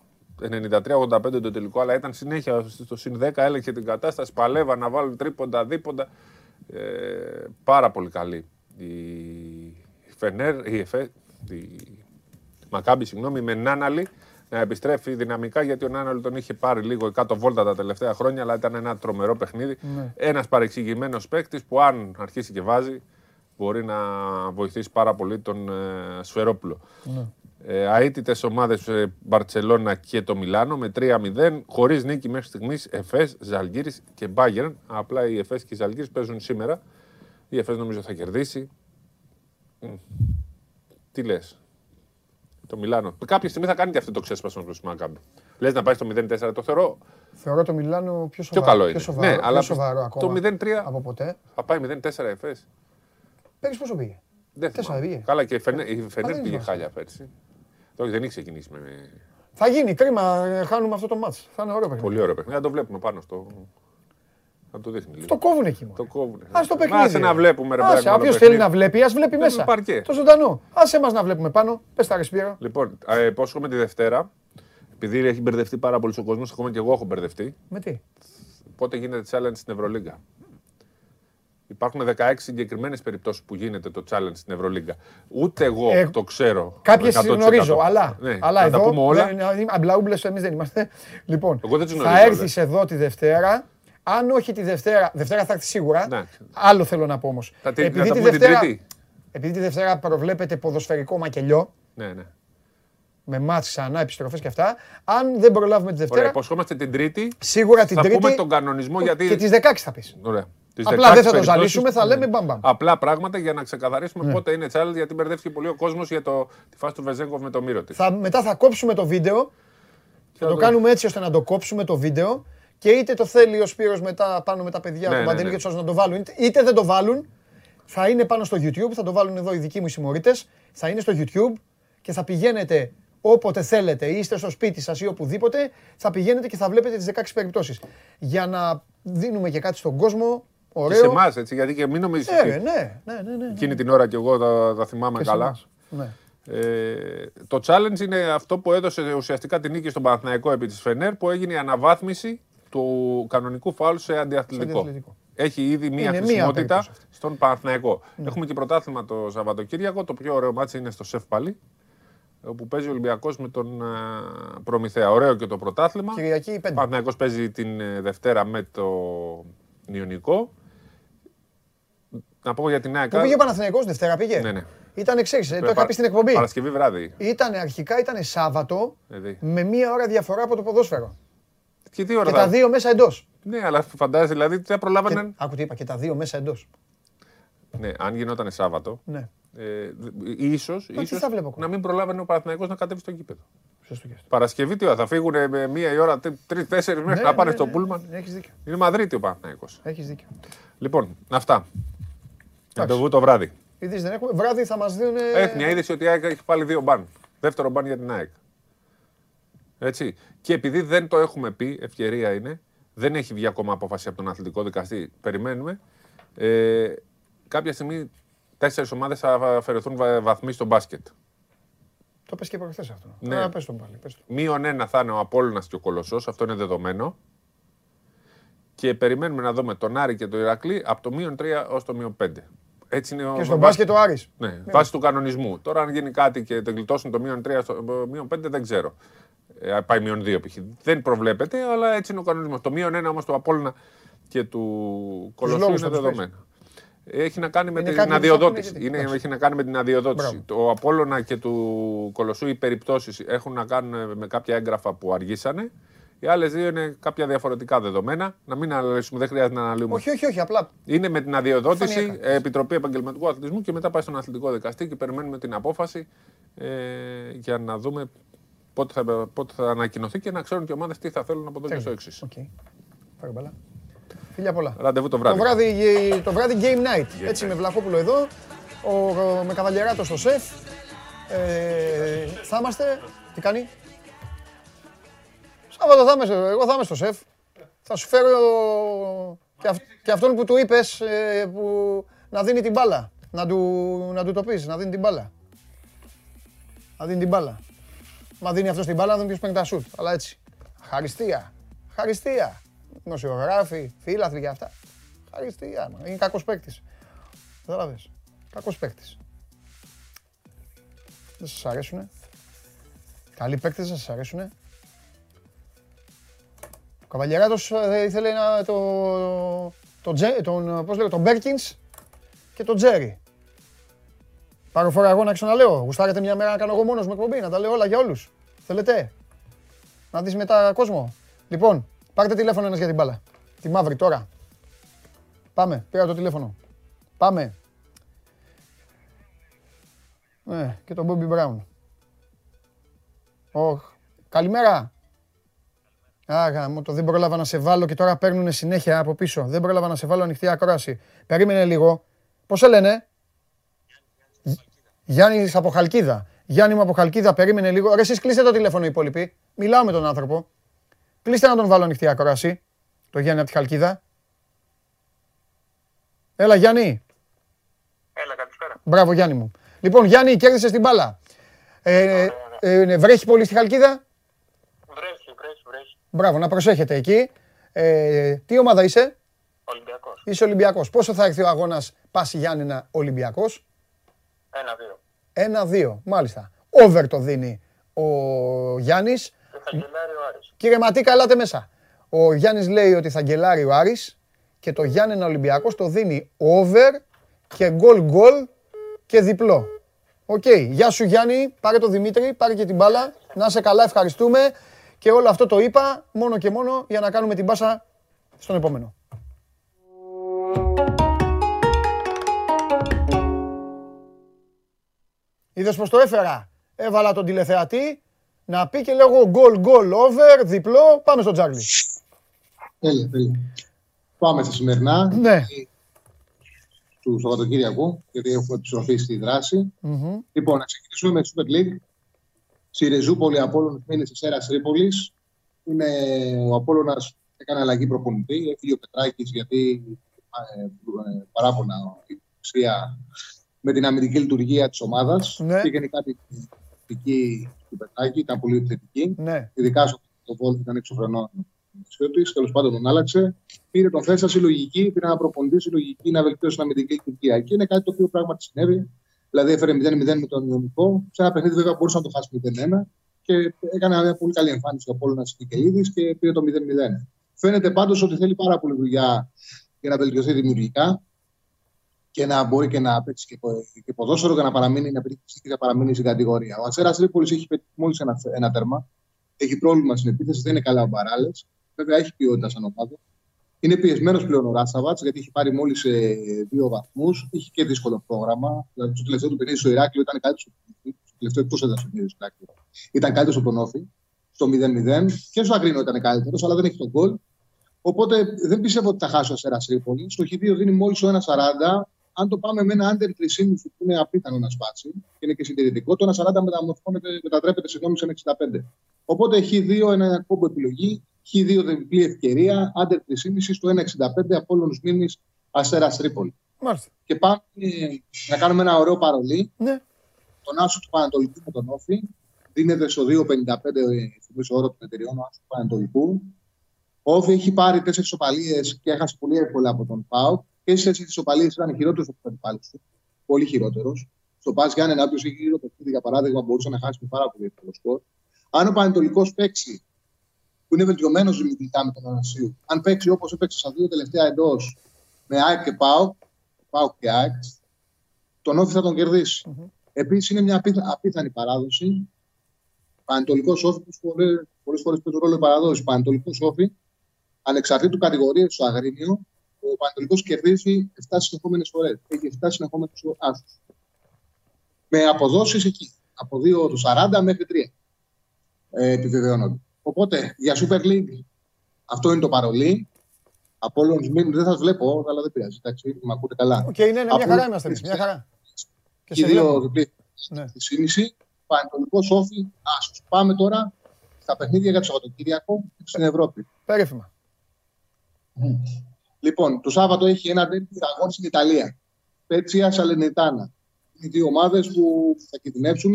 93-85 το τελικό, αλλά ήταν συνέχεια στο συν 10, έλεγχε την κατάσταση, παλεύα να βάλουν τρίποντα, δίποντα. Ε, πάρα πολύ καλή. Η Φενέρ, η, Εφέ, η Μακάμπη, συγγνώμη, με Νάναλη να επιστρέφει δυναμικά γιατί ο Νάναλη τον είχε πάρει λίγο κάτω βόλτα τα τελευταία χρόνια, αλλά ήταν ένα τρομερό παιχνίδι. Ναι. Ένας παρεξηγημένος παίκτης που αν αρχίσει και βάζει μπορεί να βοηθήσει πάρα πολύ τον ε, Σφερόπουλο. Ναι. Ε, Αίτητες ομάδες Μπαρσελόνα και το Μιλάνο με 3-0, χωρίς νίκη μέχρι στιγμής Εφές, Ζαλγκύρη και Μπάγκερν. Απλά οι Εφές και οι Ζαλγκύρη παίζουν σήμερα. Η Εφές νομίζω θα κερδίσει. Μμ. Τι λες; Το Μιλάνο. Κάποια στιγμή θα κάνει και αυτό το ξέσπασμα προς τη Μακάμπη. Λες να πάει στο 0-4, το θεωρώ Θεωρώ το Μιλάνο πιο πιο σοβαρό, καλό πιο είναι. σοβαρό, ναι, πιο αλλά σοβαρό ακόμα. το 0-3 από ποτέ. θα πάει 0-4 Εφές. Πέρυσι πόσο πήγε; Δεν Τέσσερα θυμάμαι. πήγε. Καλά και η Φενέρ, η Φενέρ δεν πήγε θυμάσαι. χάλια πέρσι. Όχι, δεν έχει ξεκινήσει με. Θα γίνει κρίμα, ε, χάνουμε αυτό το μάτς. Θα είναι ωραίο παιχνίδι. Πολύ ωραίο παιχνίδι. Να το βλέπουμε πάνω στο. Να το δείχνει λίγο. Το κόβουν εκεί μόνο. Το κόβουν. Ας το παιχνίδι. Άσε να βλέπουμε ρε Άσε, παιδάκι, μόνο όποιος παιχνίδι. θέλει να βλέπει, ας βλέπει Θέλουμε μέσα. παρκέ. Το ζωντανό. Άσε μας να βλέπουμε πάνω. Πες τα ρεσπίρα. Λοιπόν, ε, υπόσχομαι τη Δευτέρα. Επειδή έχει μπερδευτεί πάρα πολύ ο κόσμος, ακόμα και εγώ έχω μπερδευτεί. Με τι; Πότε γίνεται challenge στην Ευρωλίγκα. Υπάρχουν 16 συγκεκριμένες περιπτώσεις που γίνεται το challenge στην Ευρωλίγκα. Ούτε εγώ Ε, το ξέρω. Κάποιες 100%. γνωρίζω, αλλά, Ναι, αλλά να τα εδώ, πούμε όλα. δεν- είναι- αμπλαούμπλες εμείς δεν είμαστε. [laughs] Λοιπόν, Εγώ δεν τις θα γνωρίζω έρθεις εδώ τη Δευτέρα. Αν όχι τη Δευτέρα, Δευτέρα θα έρθεις σίγουρα. Εντάξει. Άλλο θέλω να πω όμως. Θα τη- να Επειδή τα τη πούμε την Δευτέρα, Τρίτη; επειδή τη Δευτέρα προβλέπεται ποδοσφαιρικό μακελιό, Ναι, ναι. με μάτς ξανά, επιστροφές και αυτά, αν δεν προλάβουμε τη Ωραία, Δευτέρα, υποσχόμαστε την Τρίτη. σίγουρα την θα Τρίτη πούμε τον κανονισμό γιατί. και τις 16 θα πεις. Ωραία. Τις Απλά 16 δεν θα το περιπτώσεις. ζαλίσουμε, θα λέμε μπαμ μπαμ. Απλά πράγματα για να ξεκαθαρίσουμε Ναι. πότε είναι challenge, γιατί μπερδεύτηκε πολύ ο κόσμος για το, τη φάση του Βεζέγκοφ με το μύρο της. Θα, μετά θα κόψουμε το βίντεο. Θα το το- κάνουμε έτσι ώστε να το κόψουμε το βίντεο και είτε το θέλει ο Σπύρος μετά πάνω με τα παιδιά Ναι, του ναι, Παντελή ναι. και τους άλλους να το βάλουν, είτε, είτε δεν το βάλουν, θα είναι πάνω στο YouTube, θα το βάλουν εδώ οι δικοί μου οι συμμορίτες, θα είναι στο YouTube και θα πηγαίνετε όποτε θέλετε, ή είστε στο σπίτι σας ή οπουδήποτε, θα πηγαίνετε και θα βλέπετε τις 16 περιπτώσεις. Για να δίνουμε και κάτι στον κόσμο, Και ωραίο. σε εμάς, έτσι, γιατί και μην νομίζεις. Ε, ρε, ναι, ναι, ναι, ναι. Εκείνη την ώρα κι εγώ τα, τα θυμάμαι Και σε καλά. εμάς. Ναι. Ε, το challenge είναι αυτό που έδωσε ουσιαστικά την νίκη στον Παναθηναϊκό επί της Φενέρ που έγινε η αναβάθμιση του κανονικού φάουλ σε αντιαθλητικό. αντιαθλητικό. Έχει ήδη μία Είναι μία χρησιμότητα περίπτωση αυτή. στον Παναθηναϊκό. Ναι. Έχουμε και πρωτάθλημα το Σαββατοκύριακο. Το πιο ωραίο μάτι είναι στο ΣΕΦ πάλι. Όπου παίζει ο Ολυμπιακός με τον α, Προμηθέα. Ωραίο και το πρωτάθλημα. Κυριακή 5. Ο Παναθηναϊκός παίζει την ε, Δευτέρα με το Ιωνικό. Να πω για την ΑΕΚ. Πού πήγε ο Παναθηναϊκός, Δευτέρα πήγε; Ναι, ναι. Ήταν εξή, το είχα Πα- πει στην εκπομπή. Παρασκευή βράδυ. Ήταν αρχικά ήταν Σάββατο Δηλαδή. με μία ώρα διαφορά από το ποδόσφαιρο. Και τι ώρα Και θα- τα δύο μέσα εντός. Ναι, αλλά φαντάζεσαι δηλαδή τι θα προλάβαιναν. Άκου τι είπα, και τα δύο μέσα εντός. Ναι, αν γινόταν Σάββατο. Ναι. Ε, ίσως, τι ίσως θα βλέπω εγώ. να μην προλάβαινε ο Παναθηναϊκός να κατέβει στο γήπεδο. Σωστό και αυτό. Παρασκευή τι ώρα, θα φύγουν με μία η ώρα, τρει-τέσσερι μέχρι Ναι, να πάνε ναι, στο ναι, Πούλμαν; ναι, έχεις δίκιο. Είναι Μαδρίτη ο Παναθηναϊκός. Έχεις δίκιο. Λοιπόν, αυτά. Για το βου το βράδυ. Είδες, δεν έχουμε. Βράδυ θα μας δίνουν. Έχει μια είδηση ότι η ΑΕΚ έχει πάλι δύο μπαν. Δεύτερο μπαν για την ΑΕΚ. Έτσι. Και επειδή δεν το έχουμε πει, ευκαιρία είναι, δεν έχει βγει ακόμα απόφαση από τον αθλητικό δικαστή. Περιμένουμε. Ε, κάποια στιγμή τέσσερις ομάδες θα αφαιρεθούν βα- βαθμοί στο μπάσκετ. Το πες και προχθέ αυτό. Ναι. Ναι. πες τον πάλι. Πες τον. Μείον ένα θα είναι ο Απόλλωνας και ο Κολοσσός, αυτό είναι δεδομένο. Και περιμένουμε να δούμε τον Άρη και το Ηρακλή από το μείον 3 ως το μείον 5. Έτσι είναι ο- Και στον βά- μπάσκετ ο Άρης. Ναι, βάσει του κανονισμού. Τώρα, αν γίνει κάτι και το γλιτώσουν το μείον 3 στο μείον 5, δεν ξέρω. Ε, πάει μείον 2 π.χ. Δεν προβλέπεται, αλλά έτσι είναι ο κανονισμός. Το μείον 1 όμως του Απόλλωνα και του Κολοσσού λόγους είναι θα τους δεδομένο. Έχει να κάνει με Είναι την κάποιοι που αδειοδότηση. ψάχνουν Είναι, γιατί- έχει να κάνει με την αδειοδότηση. Το Απόλλωνα και του Κολοσσού οι περιπτώσεις έχουν να κάνουν με κάποια έγγραφα που αργήσανε. Οι άλλες δύο είναι κάποια διαφορετικά δεδομένα. Να μην αναλύσουμε, δεν χρειάζεται να αναλύουμε. Όχι, όχι, όχι, απλά. Είναι με την αδειοδότηση, Φανιακά. ε, Επιτροπή Επαγγελματικού Αθλητισμού και μετά πάει στον αθλητικό δικαστή και περιμένουμε την απόφαση ε, για να δούμε πότε θα, πότε θα ανακοινωθεί και να ξέρουν και οι ομάδες τι θα θέλουν από εδώ και στο εξής. Πάρε μπαλά. Φιλιά πολλά. Ραντεβού το βράδυ. Το βράδυ, το βράδυ game night. Έτσι με Βλαχόπουλο εδώ, ο, ο- με Καβαλιεράτο στο σεφ. Ε, θα είμαστε. Τι κάνει; Σάββατο θα είμαι, εγώ θα είμαι στο σεφ. Θα σου φέρω και, αυ- και αυτόν που του είπες ε, που να δίνει την μπάλα. Να του, να του το πεις, να δίνει την μπάλα. Να δίνει την μπάλα. Μα δίνει αυτός την μπάλα, να δίνει ποιος παίρνει τα σουτ. Αλλά έτσι. Χαριστία. Χαριστία. Δημοσιογράφοι, φίλαθλοι και αυτά. Χαριστία. μα. Είναι κακός παίκτης. Κατάλαβες. Κακός παίκτης. Δεν σας αρέσουνε. Καλοί παίκτες δεν σας αρέσουνε. Ο Καβαλιεράτος ε, ήθελε να, το, το, Τζε- τον, πώς λέγω, τον Μπέρκινς και τον Τζέρι. Πάρω φορά εγώ να ξαναλέω. Γουστάρετε μια μέρα να κάνω εγώ μόνος μου εκπομπή, να τα λέω όλα για όλους. Θέλετε; Να δεις μετά κόσμο. Λοιπόν, πάρτε τηλέφωνο ένας για την μπάλα. Τη μαύρη τώρα. Πάμε, πήρα το τηλέφωνο. Πάμε. Ναι, και τον Μπόμπι Μπράουν. Οχ. Καλημέρα. Άγα, μου το δεν πρόλαβα να σε βάλω και τώρα παίρνουν συνέχεια από πίσω. Δεν πρόλαβα να σε βάλω ανοιχτή ακρόαση. Περίμενε λίγο. Πώς σε λένε; Γιάννης από Χαλκίδα. Γιάννη μου από Χαλκίδα, περίμενε λίγο. Ρε, εσείς κλείστε το τηλέφωνο οι υπόλοιποι. Μιλάω με τον άνθρωπο. Κλείστε να τον βάλω ανοιχτή ακρόαση. Το Γιάννη από τη Χαλκίδα. Έλα Γιάννη. Έλα, καλησπέρα. Μπράβο Γιάννη μου. Λοιπόν Γιάννη, κέρδισε την μπάλα. Ε, ε, βρέχει πολύ στη Χαλκίδα; Βρέχει, βρέχει, βρέχει. Μπράβο, να προσέχετε εκεί. Ε, τι ομάδα είσαι; Ολυμπιακός. Είσαι Ολυμπιακός. Πόσο θα έρθει ο αγώνας Πάση Γιάννηνα Ολυμπιακός; Ένα-δύο. 1-2, μάλιστα. Over το δίνει ο Γιάννης. Και θα γελάρει ο Άρης. Κύριε Ματίκα, ελάτε μέσα. Ο Γιάννης λέει ότι θα γκελάρει ο Άρης και το Γιάννενα Ολυμπιακός το δίνει over και γκολ γκολ και διπλό. Οκ. Γεια σου Γιάννη, πάρε το Δημήτρη, πάρε και την μπάλα. Να είσαι καλά, ευχαριστούμε. Και όλο αυτό το είπα μόνο και μόνο για να κάνουμε την πάσα στον επόμενο. Είδες πως το έφερα. Έβαλα τον τηλεθεατή να πει και λέγω γκολ γκολ over, διπλό. Πάμε στο Τζάγλι. Τέλεια, τέλεια. Πάμε στα σημερινά Ναι. του Σαββατοκύριακου, γιατί έχουμε επιστροφή στη δράση. Μμμ. Λοιπόν, να ξεκινήσουμε με τη Super League. Σιρεζούπολη Απόλλων είναι σε Σέρας Τρίπολης. Είναι ο Απόλλωνας έκανε αλλαγή προπονητή. Έφυγε ο Πετράκης γιατί ε, ε, παράπονα η ουσία με την αμυντική λειτουργία της ομάδας. Ναι. Και γενικά την θετική του Πετράκη, ήταν πολύ θετική. Ναι. Ειδικά στο το Βόλ ήταν εξωφρενό τη. Τέλος πάντων τον άλλαξε. Πήρε τον Φέσα συλλογική, πήρε ένα προπονητή συλλογική να βελτιώσει την αμυντική λειτουργία. Και είναι κάτι το οποίο πράγματι συνέβη. Δηλαδή έφερε 0-0 με τον Ιωνικό. Σε ένα παιχνίδι βέβαια μπορούσε να το χάσει 0-1 και έκανε μια πολύ καλή εμφάνιση ο Απόλλωνα Νικελίδη και πήρε το 0-0. Φαίνεται πάντως ότι θέλει πάρα πολύ δουλειά για να βελτιωθεί δημιουργικά και να μπορεί και να παίξει και, πο- και ποδόσφαιρο και να παραμείνει, να πετύχει και να παραμείνει στην κατηγορία. Ο Ατσέρα Τρίπολης έχει πετύχει μόλις ένα, ένα τέρμα. Έχει πρόβλημα στην επίθεση, δεν είναι καλά ο Μπαράλες. Βέβαια έχει ποιότητα σαν ομάδα. Είναι πιεσμένος πλέον ο Ράσαβατς γιατί έχει πάρει μόλις δύο βαθμούς. Είχε και δύσκολο πρόγραμμα. Δηλαδή, στο τελευταίο του παιχνίδι στο Ηράκλειο ήταν κάτι στο Στο τελευταίο εκτός έδρας στο παιχνίδι στο Ηράκλειο. Ήταν καλύτερο στο Πονόφι, στο 0-0. Και στο Αγρίνο ήταν καλύτερος, αλλά δεν έχει τον γκολ. Οπότε δεν πιστεύω ότι θα χάσει ο Αστέρας Τρίπολη. Στο Χ2 δίνει μόλις το 1,40. Αν το πάμε με ένα under 3,5 που είναι απίθανο να σπάσει και είναι και συντηρητικό, το 1,40 μεταμορφώνεται, μετατρέπεται συγγνώμη σε 1,65. Οπότε Χ2 ένα κόμπο επιλογή, Χ2 διπλή ευκαιρία, under 3,5 στο 1,65 από όλου μήνυ Αστέρας Τρίπολη. Μάλιστα. Και πάμε ε, να κάνουμε ένα ωραίο παρολί. Ναι. Τον Άσο του Πανατολικού με τον Όφη. Δίνεται στο 2,55 στο μέσο όρο των εταιριών ο Άσος του Πανατολικού. Ο Όφη έχει πάρει τέσσερις σοπαλίες και έχασε πολύ εύκολα από τον ΠΑΟΚ. και στις τέσσερις ισοπαλίε ήταν χειρότερος από τον αντιπάλου του. Πολύ χειρότερος. Στο Πας Γιάννενα, όποιο έχει γύρω το παιχνίδι, για παράδειγμα, μπορούσε να χάσει με πάρα πολύ εύκολο σκορ. Αν ο Πανετολικό παίξει, που είναι βελτιωμένος δημιουργικά με τον Ανασίου, αν παίξει όπως έπαιξε στα δύο τελευταία εντός με ΑΕΚ και ΠΑΟΚ, ΠΑΟΚ και ΑΕΚ, τον Όφη θα τον κερδίσει. Επίσης είναι μια απίθα- απίθανη παράδοση. Πανετολικός Όφη, που πολλές φορές παίζει ρόλο η παραδόση. Πανετολικός Όφη, ανεξαρτήτου κατηγορίας στο Αγρίνιο, ο Πανετολικός κερδίζει 7 συνεχόμενες φορές. Έχει 7 συνεχόμενους άσους. Με αποδόσεις εκεί. Από 2 το 40 μέχρι 3. Ε, επιβεβαιώνονται. Οπότε για Super League αυτό είναι το παρολί. Απόλλων Σμύρνη δεν θα βλέπω, αλλά δεν πειράζει. Εντάξει, με ακούτε καλά. Οκ, ναι, ναι, μια Απόλλων χαρά είμαστε εμείς, μια χαρά. Και σε οι δύο βλέπω. διπλή Ναι. στη σύνηση. Πανετολικό ΟΦΗ, άσο. Πάμε τώρα στα παιχνίδια για το Σαββατοκύριακο στην Ευρώπη. Περίφημα. Λοιπόν, το Σάββατο έχει ένα τέτοιο αγώνα στην Ιταλία. Πέτσια Σαλενιτάνα. Είναι δύο ομάδες που θα κινδυνεύσουν.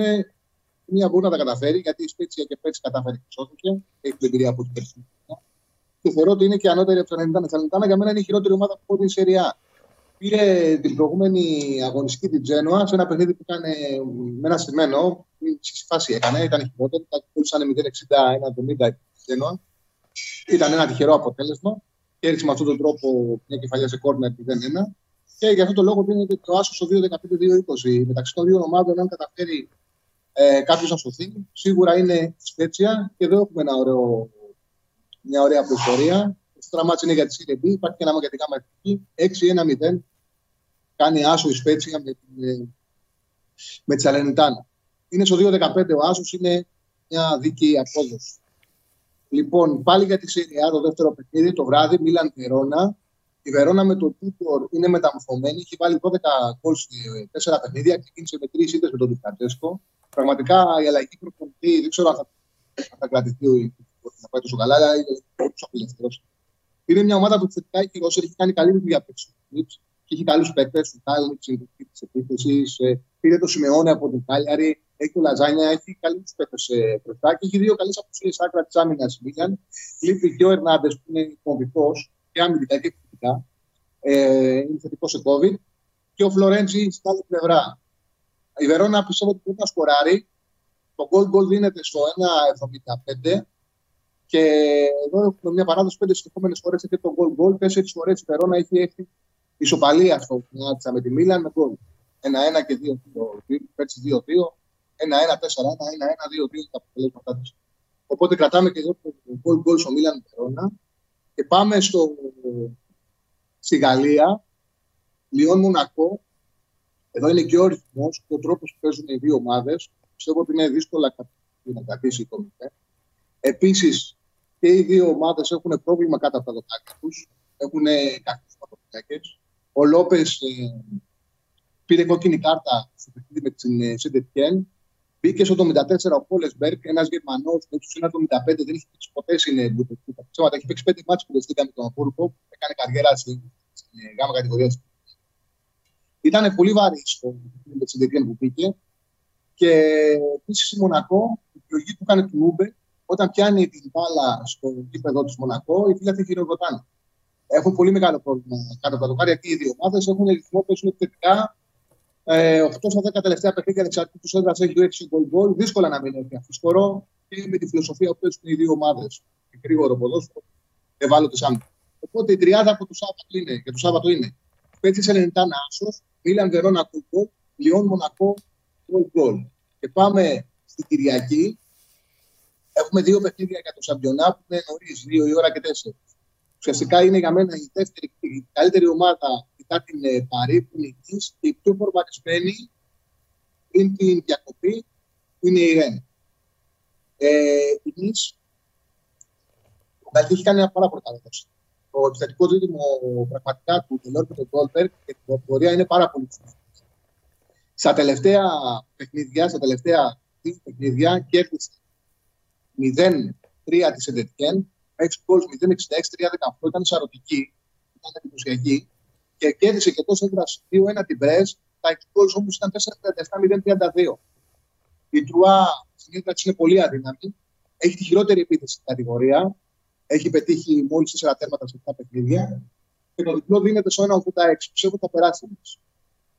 Μία μπορεί να τα καταφέρει, γιατί η Σπέτσια και Πέτσι κατάφερε και σώθηκε. Έχει την εμπειρία από την περσινή. Και θεωρώ ότι είναι και ανώτερη από το Σαλενιτάνα. Η Σαλενιτάνα για μένα είναι η χειρότερη ομάδα που έχω δει στη Σεριά. Πήρε την προηγούμενη αγωνιστική την Τζένοα σε ένα παιχνίδι που ήταν ε, με ένα σημαίνο. Στη φάση έκανε, ήταν χειρότερη. Τα κούλησαν 0-60-1-70 η Τζένοα. Ήταν ένα τυχερό αποτέλεσμα. Κέρδισε με αυτόν τον τρόπο μια κεφαλιά σε κόρνερ 0-1. Και για αυτόν τον λόγο δίνεται το άσο στο 2-15-2-20. Μεταξύ των δύο ομάδων, αν καταφέρει ε, κάποιος να σωθεί, σίγουρα είναι η Σπέτσια και εδώ έχουμε ένα ωραίο, μια ωραία προϊστορία. Το μάτς είναι για τη Serie B, υπάρχει και ένα μαγετικά μαγετική. 6-1-0 κάνει άσο η Σπέτσια με, την, ε, με τη Σαλενιτάνα. Είναι στο 2-15 ο άσος, είναι μια δίκαιη απόδοση. Λοιπόν, πάλι για τη Serie A, το δεύτερο παιχνίδι, το βράδυ, Μίλαν Βερόνα. Η Βερόνα με τον Τούντορ είναι μεταμορφωμένη. Έχει βάλει 12 γκολ σε 4 παιχνίδια. Ξεκίνησε με 3 ήττες με τον Ντι Φραντσέσκο. Πραγματικά η αλλαγή προπονητή δεν ξέρω αν θα, αν θα κρατηθεί ο θα πάει τόσο καλά, αλλά είναι τόσο απελευθερός. Είναι μια ομάδα που θετικά έχει ρόστερ, έχει κάνει καλή δουλειά από και έχει καλούς παίκτες. Του Τάλνικ, της επίθεσης. Πήρε το Σιμεώνε από την Κάλιαρη. Έχει το Λαζάνια, έχει καλούς παίκτες μπροστά και έχει δύο καλές απουσίες άκρα της άμυνας Μίλιαν. Λείπει και ο Ερνάντες που είναι κομβικός και αμυντικά και επιθετικά. Ε, είναι θετικός σε COVID. Και ο Φλωρέντζη στην άλλη πλευρά. Η Βερόνα πιστεύω ότι πρέπει να σκοράρει. Το goal goal δίνεται στο 1,75. Και εδώ έχουμε μια παράδοση πέντε συνεχόμενε φορές έχει το goal goal. Τέσσερι φορές η Βερόνα έχει έρθει ισοπαλία στο Φινάτσα με τη Μίλαν με γκολ. 1-1 και 2-2. Πέρσι 2-2. 1-1-4-1, 1-1-2-2 τα αποτελέσματά τη. Οπότε κρατάμε και εδώ το goal goal στο Μίλαν Βερόνα. Και πάμε στο, στη Γαλλία. Λιόν Μονακό. Εδώ είναι και ο ρυθμός και ο τρόπος που παίζουν οι δύο ομάδες. Πιστεύω ότι είναι δύσκολα να κρατήσει η κομιτέ. Επίσης, και οι δύο ομάδες έχουν πρόβλημα κάτω από τα δοκάκια τους. Έχουν κάποιου πρωτοφυλάκε. Ο Λόπες ε, πήρε κόκκινη κάρτα στο παιχνίδι με την Σεντετιέν. Μπήκε στο 74 ο Πόλεσμπεργκ, ένας Γερμανός που στο 75 δεν είχε παίξει ποτέ στην Bundesliga. Ψέματα, έχει παίξει πέντε μάτς που με τον Αμβούργο, έκανε καριέρα στην, στην γάμα κατηγορίας. Ήταν πολύ βαρύ με τη Σεντετιέν που μπήκε. Και επίσης η Μονακό, η επιλογή που έκανε του Ούμπερ, όταν πιάνει την μπάλα στο γήπεδο της Μονακό, οι φίλοι χειροκροτάνε. Έχουν πολύ μεγάλο πρόβλημα κάτω από τα δοκάρια και οι δύο ομάδες. Έχουν ρυθμό, παίζουν επιθετικά. Ε, 8 στα 10 τελευταία παιχνίδια ανεξαρτήτω έδρα έχει 6 γκολ γκολ. Δύσκολα να μην έχει αυτό σκορό και με τη φιλοσοφία που παίζουν οι δύο ομάδες. Γρήγορο ποδόσφαιρο, ευάλωτες άμυνε. Οπότε η τριάδα από το Σάββατο είναι, για το Σάββατο είναι Πέτση Σελενιτάνα Άσος, Μίλαν Βερόνα γκολ, Λιόν Μονακό γκολ γκολ. Και πάμε στην Κυριακή. Έχουμε δύο παιχνίδια για το Σαμπιονά που είναι νωρίς, 2 η ώρα και 4. Ουσιαστικά είναι για μένα η δεύτερη, η καλύτερη ομάδα μετά την ε, Παρή που είναι εκεί και η πιο προβακισμένη πριν την διακοπή που είναι η Ρεν. Ε, η Νης, ο Γκαλτή έχει κάνει ένα πάρα πολύ καλό δόση. Το επιθετικό δίδυμο πραγματικά του Τελόρ και του Γκόλμπεργκ και την πορεία είναι πάρα πολύ σημαντικό. Στα τελευταία παιχνίδια, στα τελευταία δύο παιχνίδια κέρδισε 0-3 της Εντετιέν, 6 γκολ 0-66-3-18 ήταν σαρωτική, ήταν εντυπωσιακή και κέρδισε και τόσο έδρας 2-1 την Μπρέζ, τα 6 γκολ όμως ήταν 4-37-0-32. Η Τρουά στην έδρα είναι πολύ αδύναμη, έχει τη χειρότερη επίθεση στην κατηγορία, έχει πετύχει μόλις 4 τέρματα σε αυτά τα παιχνίδια και το διπλό δίνεται στο 1,86. Πιστεύω θα περάσει. εμείς.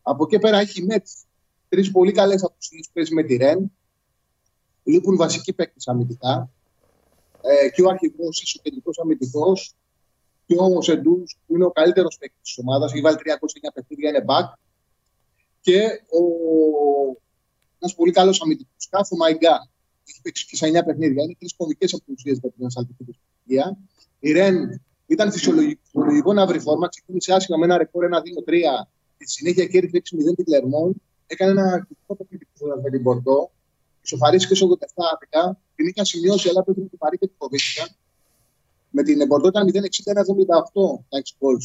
Από εκεί πέρα έχει η Μέτς τρεις πολύ καλές απουσίε που παίζει με τη Ρεν. Λείπουν βασικοί παίκτες αμυντικά. Ε, και ο αρχηγός, ο κεντρικό αμυντικός, και ο Σεντούς, που είναι ο καλύτερος παίκτης της ομάδας, έχει βάλει 309 παιχνίδια, είναι back. Και ο... ένας πολύ καλός αμυντικός σκάφο, ο Μαϊγκά, έχει παίξει και σε 9 παιχνίδια. Είναι τρεις κομβικές απουσίες για την ασφαλτική παιχνίδια. Η Ρεν ήταν φυσιολογικό, φυσιολογικό να βρει φόρμα, ξεκίνησε άσχημα με ένα ρεκόρ 1-2-3 και στη συνέχεια κέρδισε 6-0 την Κλερμόν. Έκανε ένα κριτικό παιχνίδι με την Πορτό. Ισοφαρίστηκε σε 87 άδικα. Την είχαν σημειώσει, αλλά πρέπει την παρή και την φοβήθηκαν. Με την Πορτό ήταν 0-60-78 τα 6 γκολ.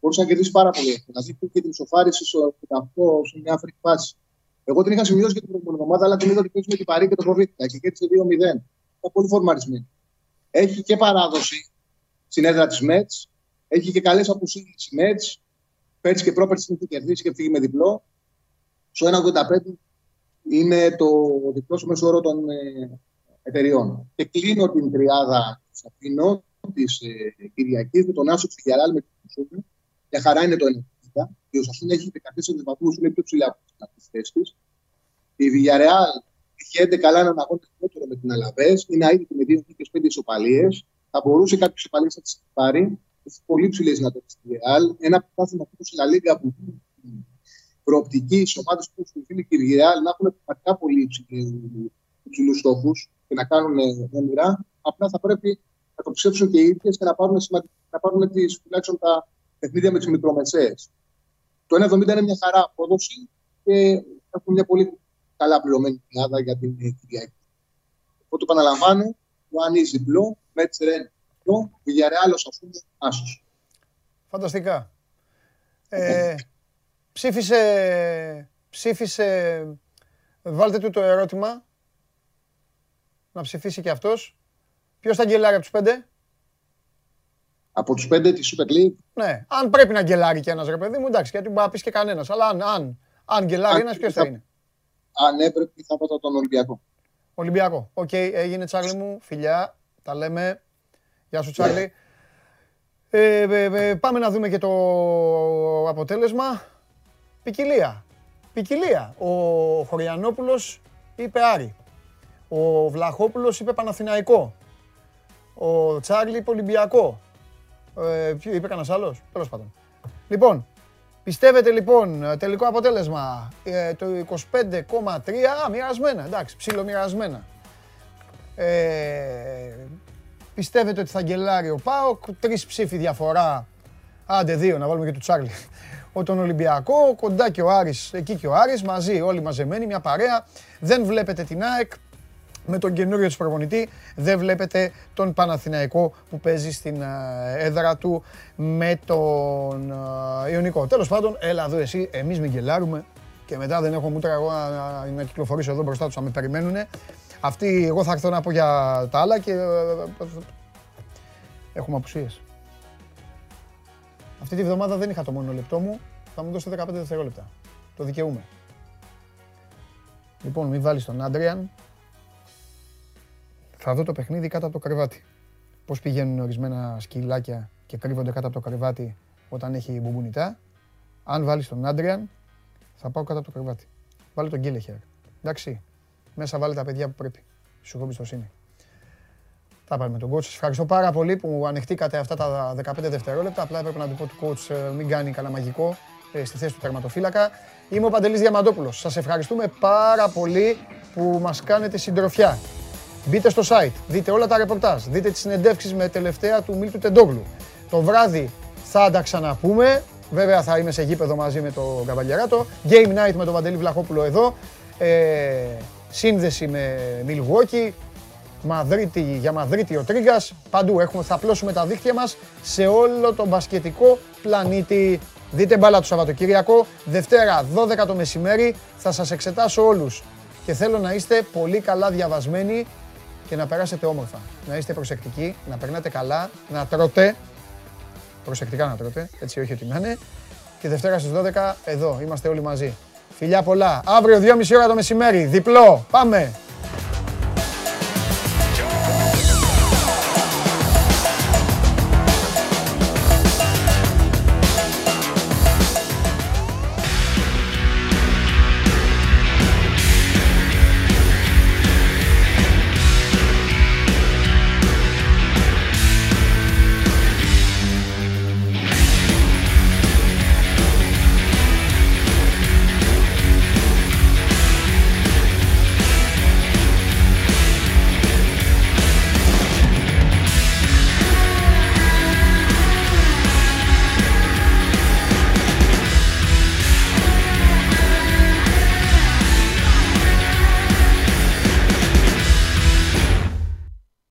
Μπορούσε να κερδίσει πάρα πολύ. Δηλαδή και την ισοφάρισε στο 88 σε μια αφρική φάση. Εγώ την είχα σημειώσει για την προηγούμενη εβδομάδα, αλλά την είδα ότι παίζει με την παρή και το φοβήθηκα και κέρδισε 2-0. Ήταν πολύ φορμαρισμένη. Έχει και παράδοση στην έδρα της ΜΕΤ. Έχει και καλές απουσίες τη ΜΕΤ. Πέρσι και πρόπερσι την έχει κερδίσει και φύγει με διπλό. Στο 1,85 είναι το διπλό στο μέσο όρο των ε, εταιριών. Και κλείνω την τριάδα της Αθήνων της ε, Κυριακής με τον Άσο Φιγιαράλ με την Σούμπη. Για χαρά είναι το 90. Η Οσασούνα έχει 14 βαθμούς, είναι πιο ψηλά από τις θέσει της. Η Villarreal είχε 11 καλά έναν αγώνα λιγότερο με την Αλαβές. Είναι αίτητη με 2 και 5 ισοπαλίες. Θα μπορούσε κάποιος ισοπαλίε να τις πάρει. Έχει πολύ ψηλές δυνατότητες στη Real. Ένα πρωτάθλημα που η La Liga που προοπτική στι ομάδες που σου δίνει και η Real να έχουν πραγματικά πολύ υψηλούς στόχους και να κάνουν όνειρα. Απλά θα πρέπει να το ψεύσουν και οι ίδιες και να πάρουν, σημαντικ... να πάρουν τις, τουλάχιστον τα παιχνίδια με τις μικρομεσαίες. Το 1,70 είναι μια χαρά απόδοση και έχουν μια πολύ καλά πληρωμένη Ελλάδα για την Κυριακή. Οπότε επαναλαμβάνω, Ιωάννη διπλό, Μέτς Ρεν διπλό, Villarreal ας πούμε άσος. Φανταστικά. Ε, ψήφισε, ψήφισε, βάλτε του το ερώτημα, να ψηφίσει και αυτός. Ποιος θα γκελάρει από τους πέντε; Από τους πέντε τη Super League; Ναι, αν πρέπει να γκελάρει και ένας ρε παιδί μου, εντάξει, γιατί μπορεί να πεις και κανένας. Αλλά αν, αν, αν γκελάρει Αν- ένας, ποιος θα θα- είναι; Αν έπρεπε θα πάω τον Ολυμπιακό. Ολυμπιακό. Οκ, έγινε Τσάρλι μου. Φιλιά, τα λέμε. Γεια σου Τσάρλι. Ε, ε, ε, πάμε να δούμε και το αποτέλεσμα. Ποικιλία. Ποικιλία. Ο Χωριανόπουλος είπε Άρη. Ο Βλαχόπουλος είπε Παναθηναϊκό. Ο Τσάρλι είπε Ολυμπιακό. Ε, ποιο είπε κανένας άλλος; Τέλος πάντων. Λοιπόν, Πιστεύετε λοιπόν τελικό αποτέλεσμα ε, το 25,3, α, μοιρασμένα, εντάξει, ψιλομοιρασμένα. Ε, πιστεύετε ότι θα γκελάρει ο ΠΑΟΚ, τρεις ψήφοι διαφορά, άντε δύο να βάλουμε και του Τσάρλι, [laughs] ο τον Ολυμπιακό, κοντά και ο Άρης, εκεί και ο Άρης, μαζί όλοι μαζεμένοι, μια παρέα. Δεν βλέπετε την ΑΕΚ, με τον καινούριο της προπονητή. Δεν βλέπετε τον Παναθηναϊκό που παίζει στην ε, έδρα του με τον ε, Ιωνικό. Τέλος πάντων, έλα εδώ εσύ, εμείς μην γελάρουμε και μετά δεν έχω μούτρα εγώ να, να, να κυκλοφορήσω εδώ μπροστά τους να με περιμένουν. Αυτοί, εγώ θα έρθω να πω για τα άλλα και ε, έχουμε απουσίες. Αυτή τη βδομάδα δεν είχα το μόνο λεπτό μου, θα μου δώσετε 15 δευτερόλεπτα. Το δικαιούμαι. Λοιπόν, μην βάλεις τον Άντριαν, θα δω το παιχνίδι κάτω από το κρεβάτι. Πώς πηγαίνουν ορισμένα σκυλάκια και κρύβονται κάτω από το κρεβάτι όταν έχει μπουμπουνιτά. Αν βάλεις τον Άντριαν, θα πάω κάτω από το κρεβάτι. Βάλε τον Γκίλεχερ. Εντάξει. Μέσα βάλε τα παιδιά που πρέπει. Σου έχω εμπιστοσύνη. Τα πάμε με τον coach. Σας ευχαριστώ πάρα πολύ που μου ανοιχτήκατε αυτά τα 15 δευτερόλεπτα. Απλά έπρεπε να του πω του coach ε, μην κάνει κανένα μαγικό ε, στη θέση του τερματοφύλακα. Είμαι ο Παντελής Διαμαντόπουλος. Σας ευχαριστούμε πάρα πολύ που μας κάνετε συντροφιά. Μπείτε στο site, δείτε όλα τα ρεπορτάζ, δείτε τις συνεντεύξεις με τελευταία του Μίλτου Τεντόγλου. Το βράδυ θα τα ξαναπούμε. Βέβαια θα είμαι σε γήπεδο μαζί με τον Καβαλιαράτο. Game night με τον Βαντελή Βλαχόπουλο εδώ. Ε, σύνδεση με Milwaukee. Μαδρίτη, για Μαδρίτη ο Τρίγκας. Παντού έχουμε, θα απλώσουμε τα δίκτυα μας σε όλο τον μπασκετικό πλανήτη. Δείτε μπάλα το Σαββατοκύριακο. Δευτέρα 12 το μεσημέρι θα σας εξετάσω όλους. Και θέλω να είστε πολύ καλά διαβασμένοι και να περάσετε όμορφα. Να είστε προσεκτικοί, να περνάτε καλά, να τρώτε. Προσεκτικά να τρώτε, έτσι όχι ότι να είναι. Και Δευτέρα στις 12 εδώ, είμαστε όλοι μαζί. Φιλιά πολλά. Αύριο 2.30 ώρα το μεσημέρι, διπλό. Πάμε!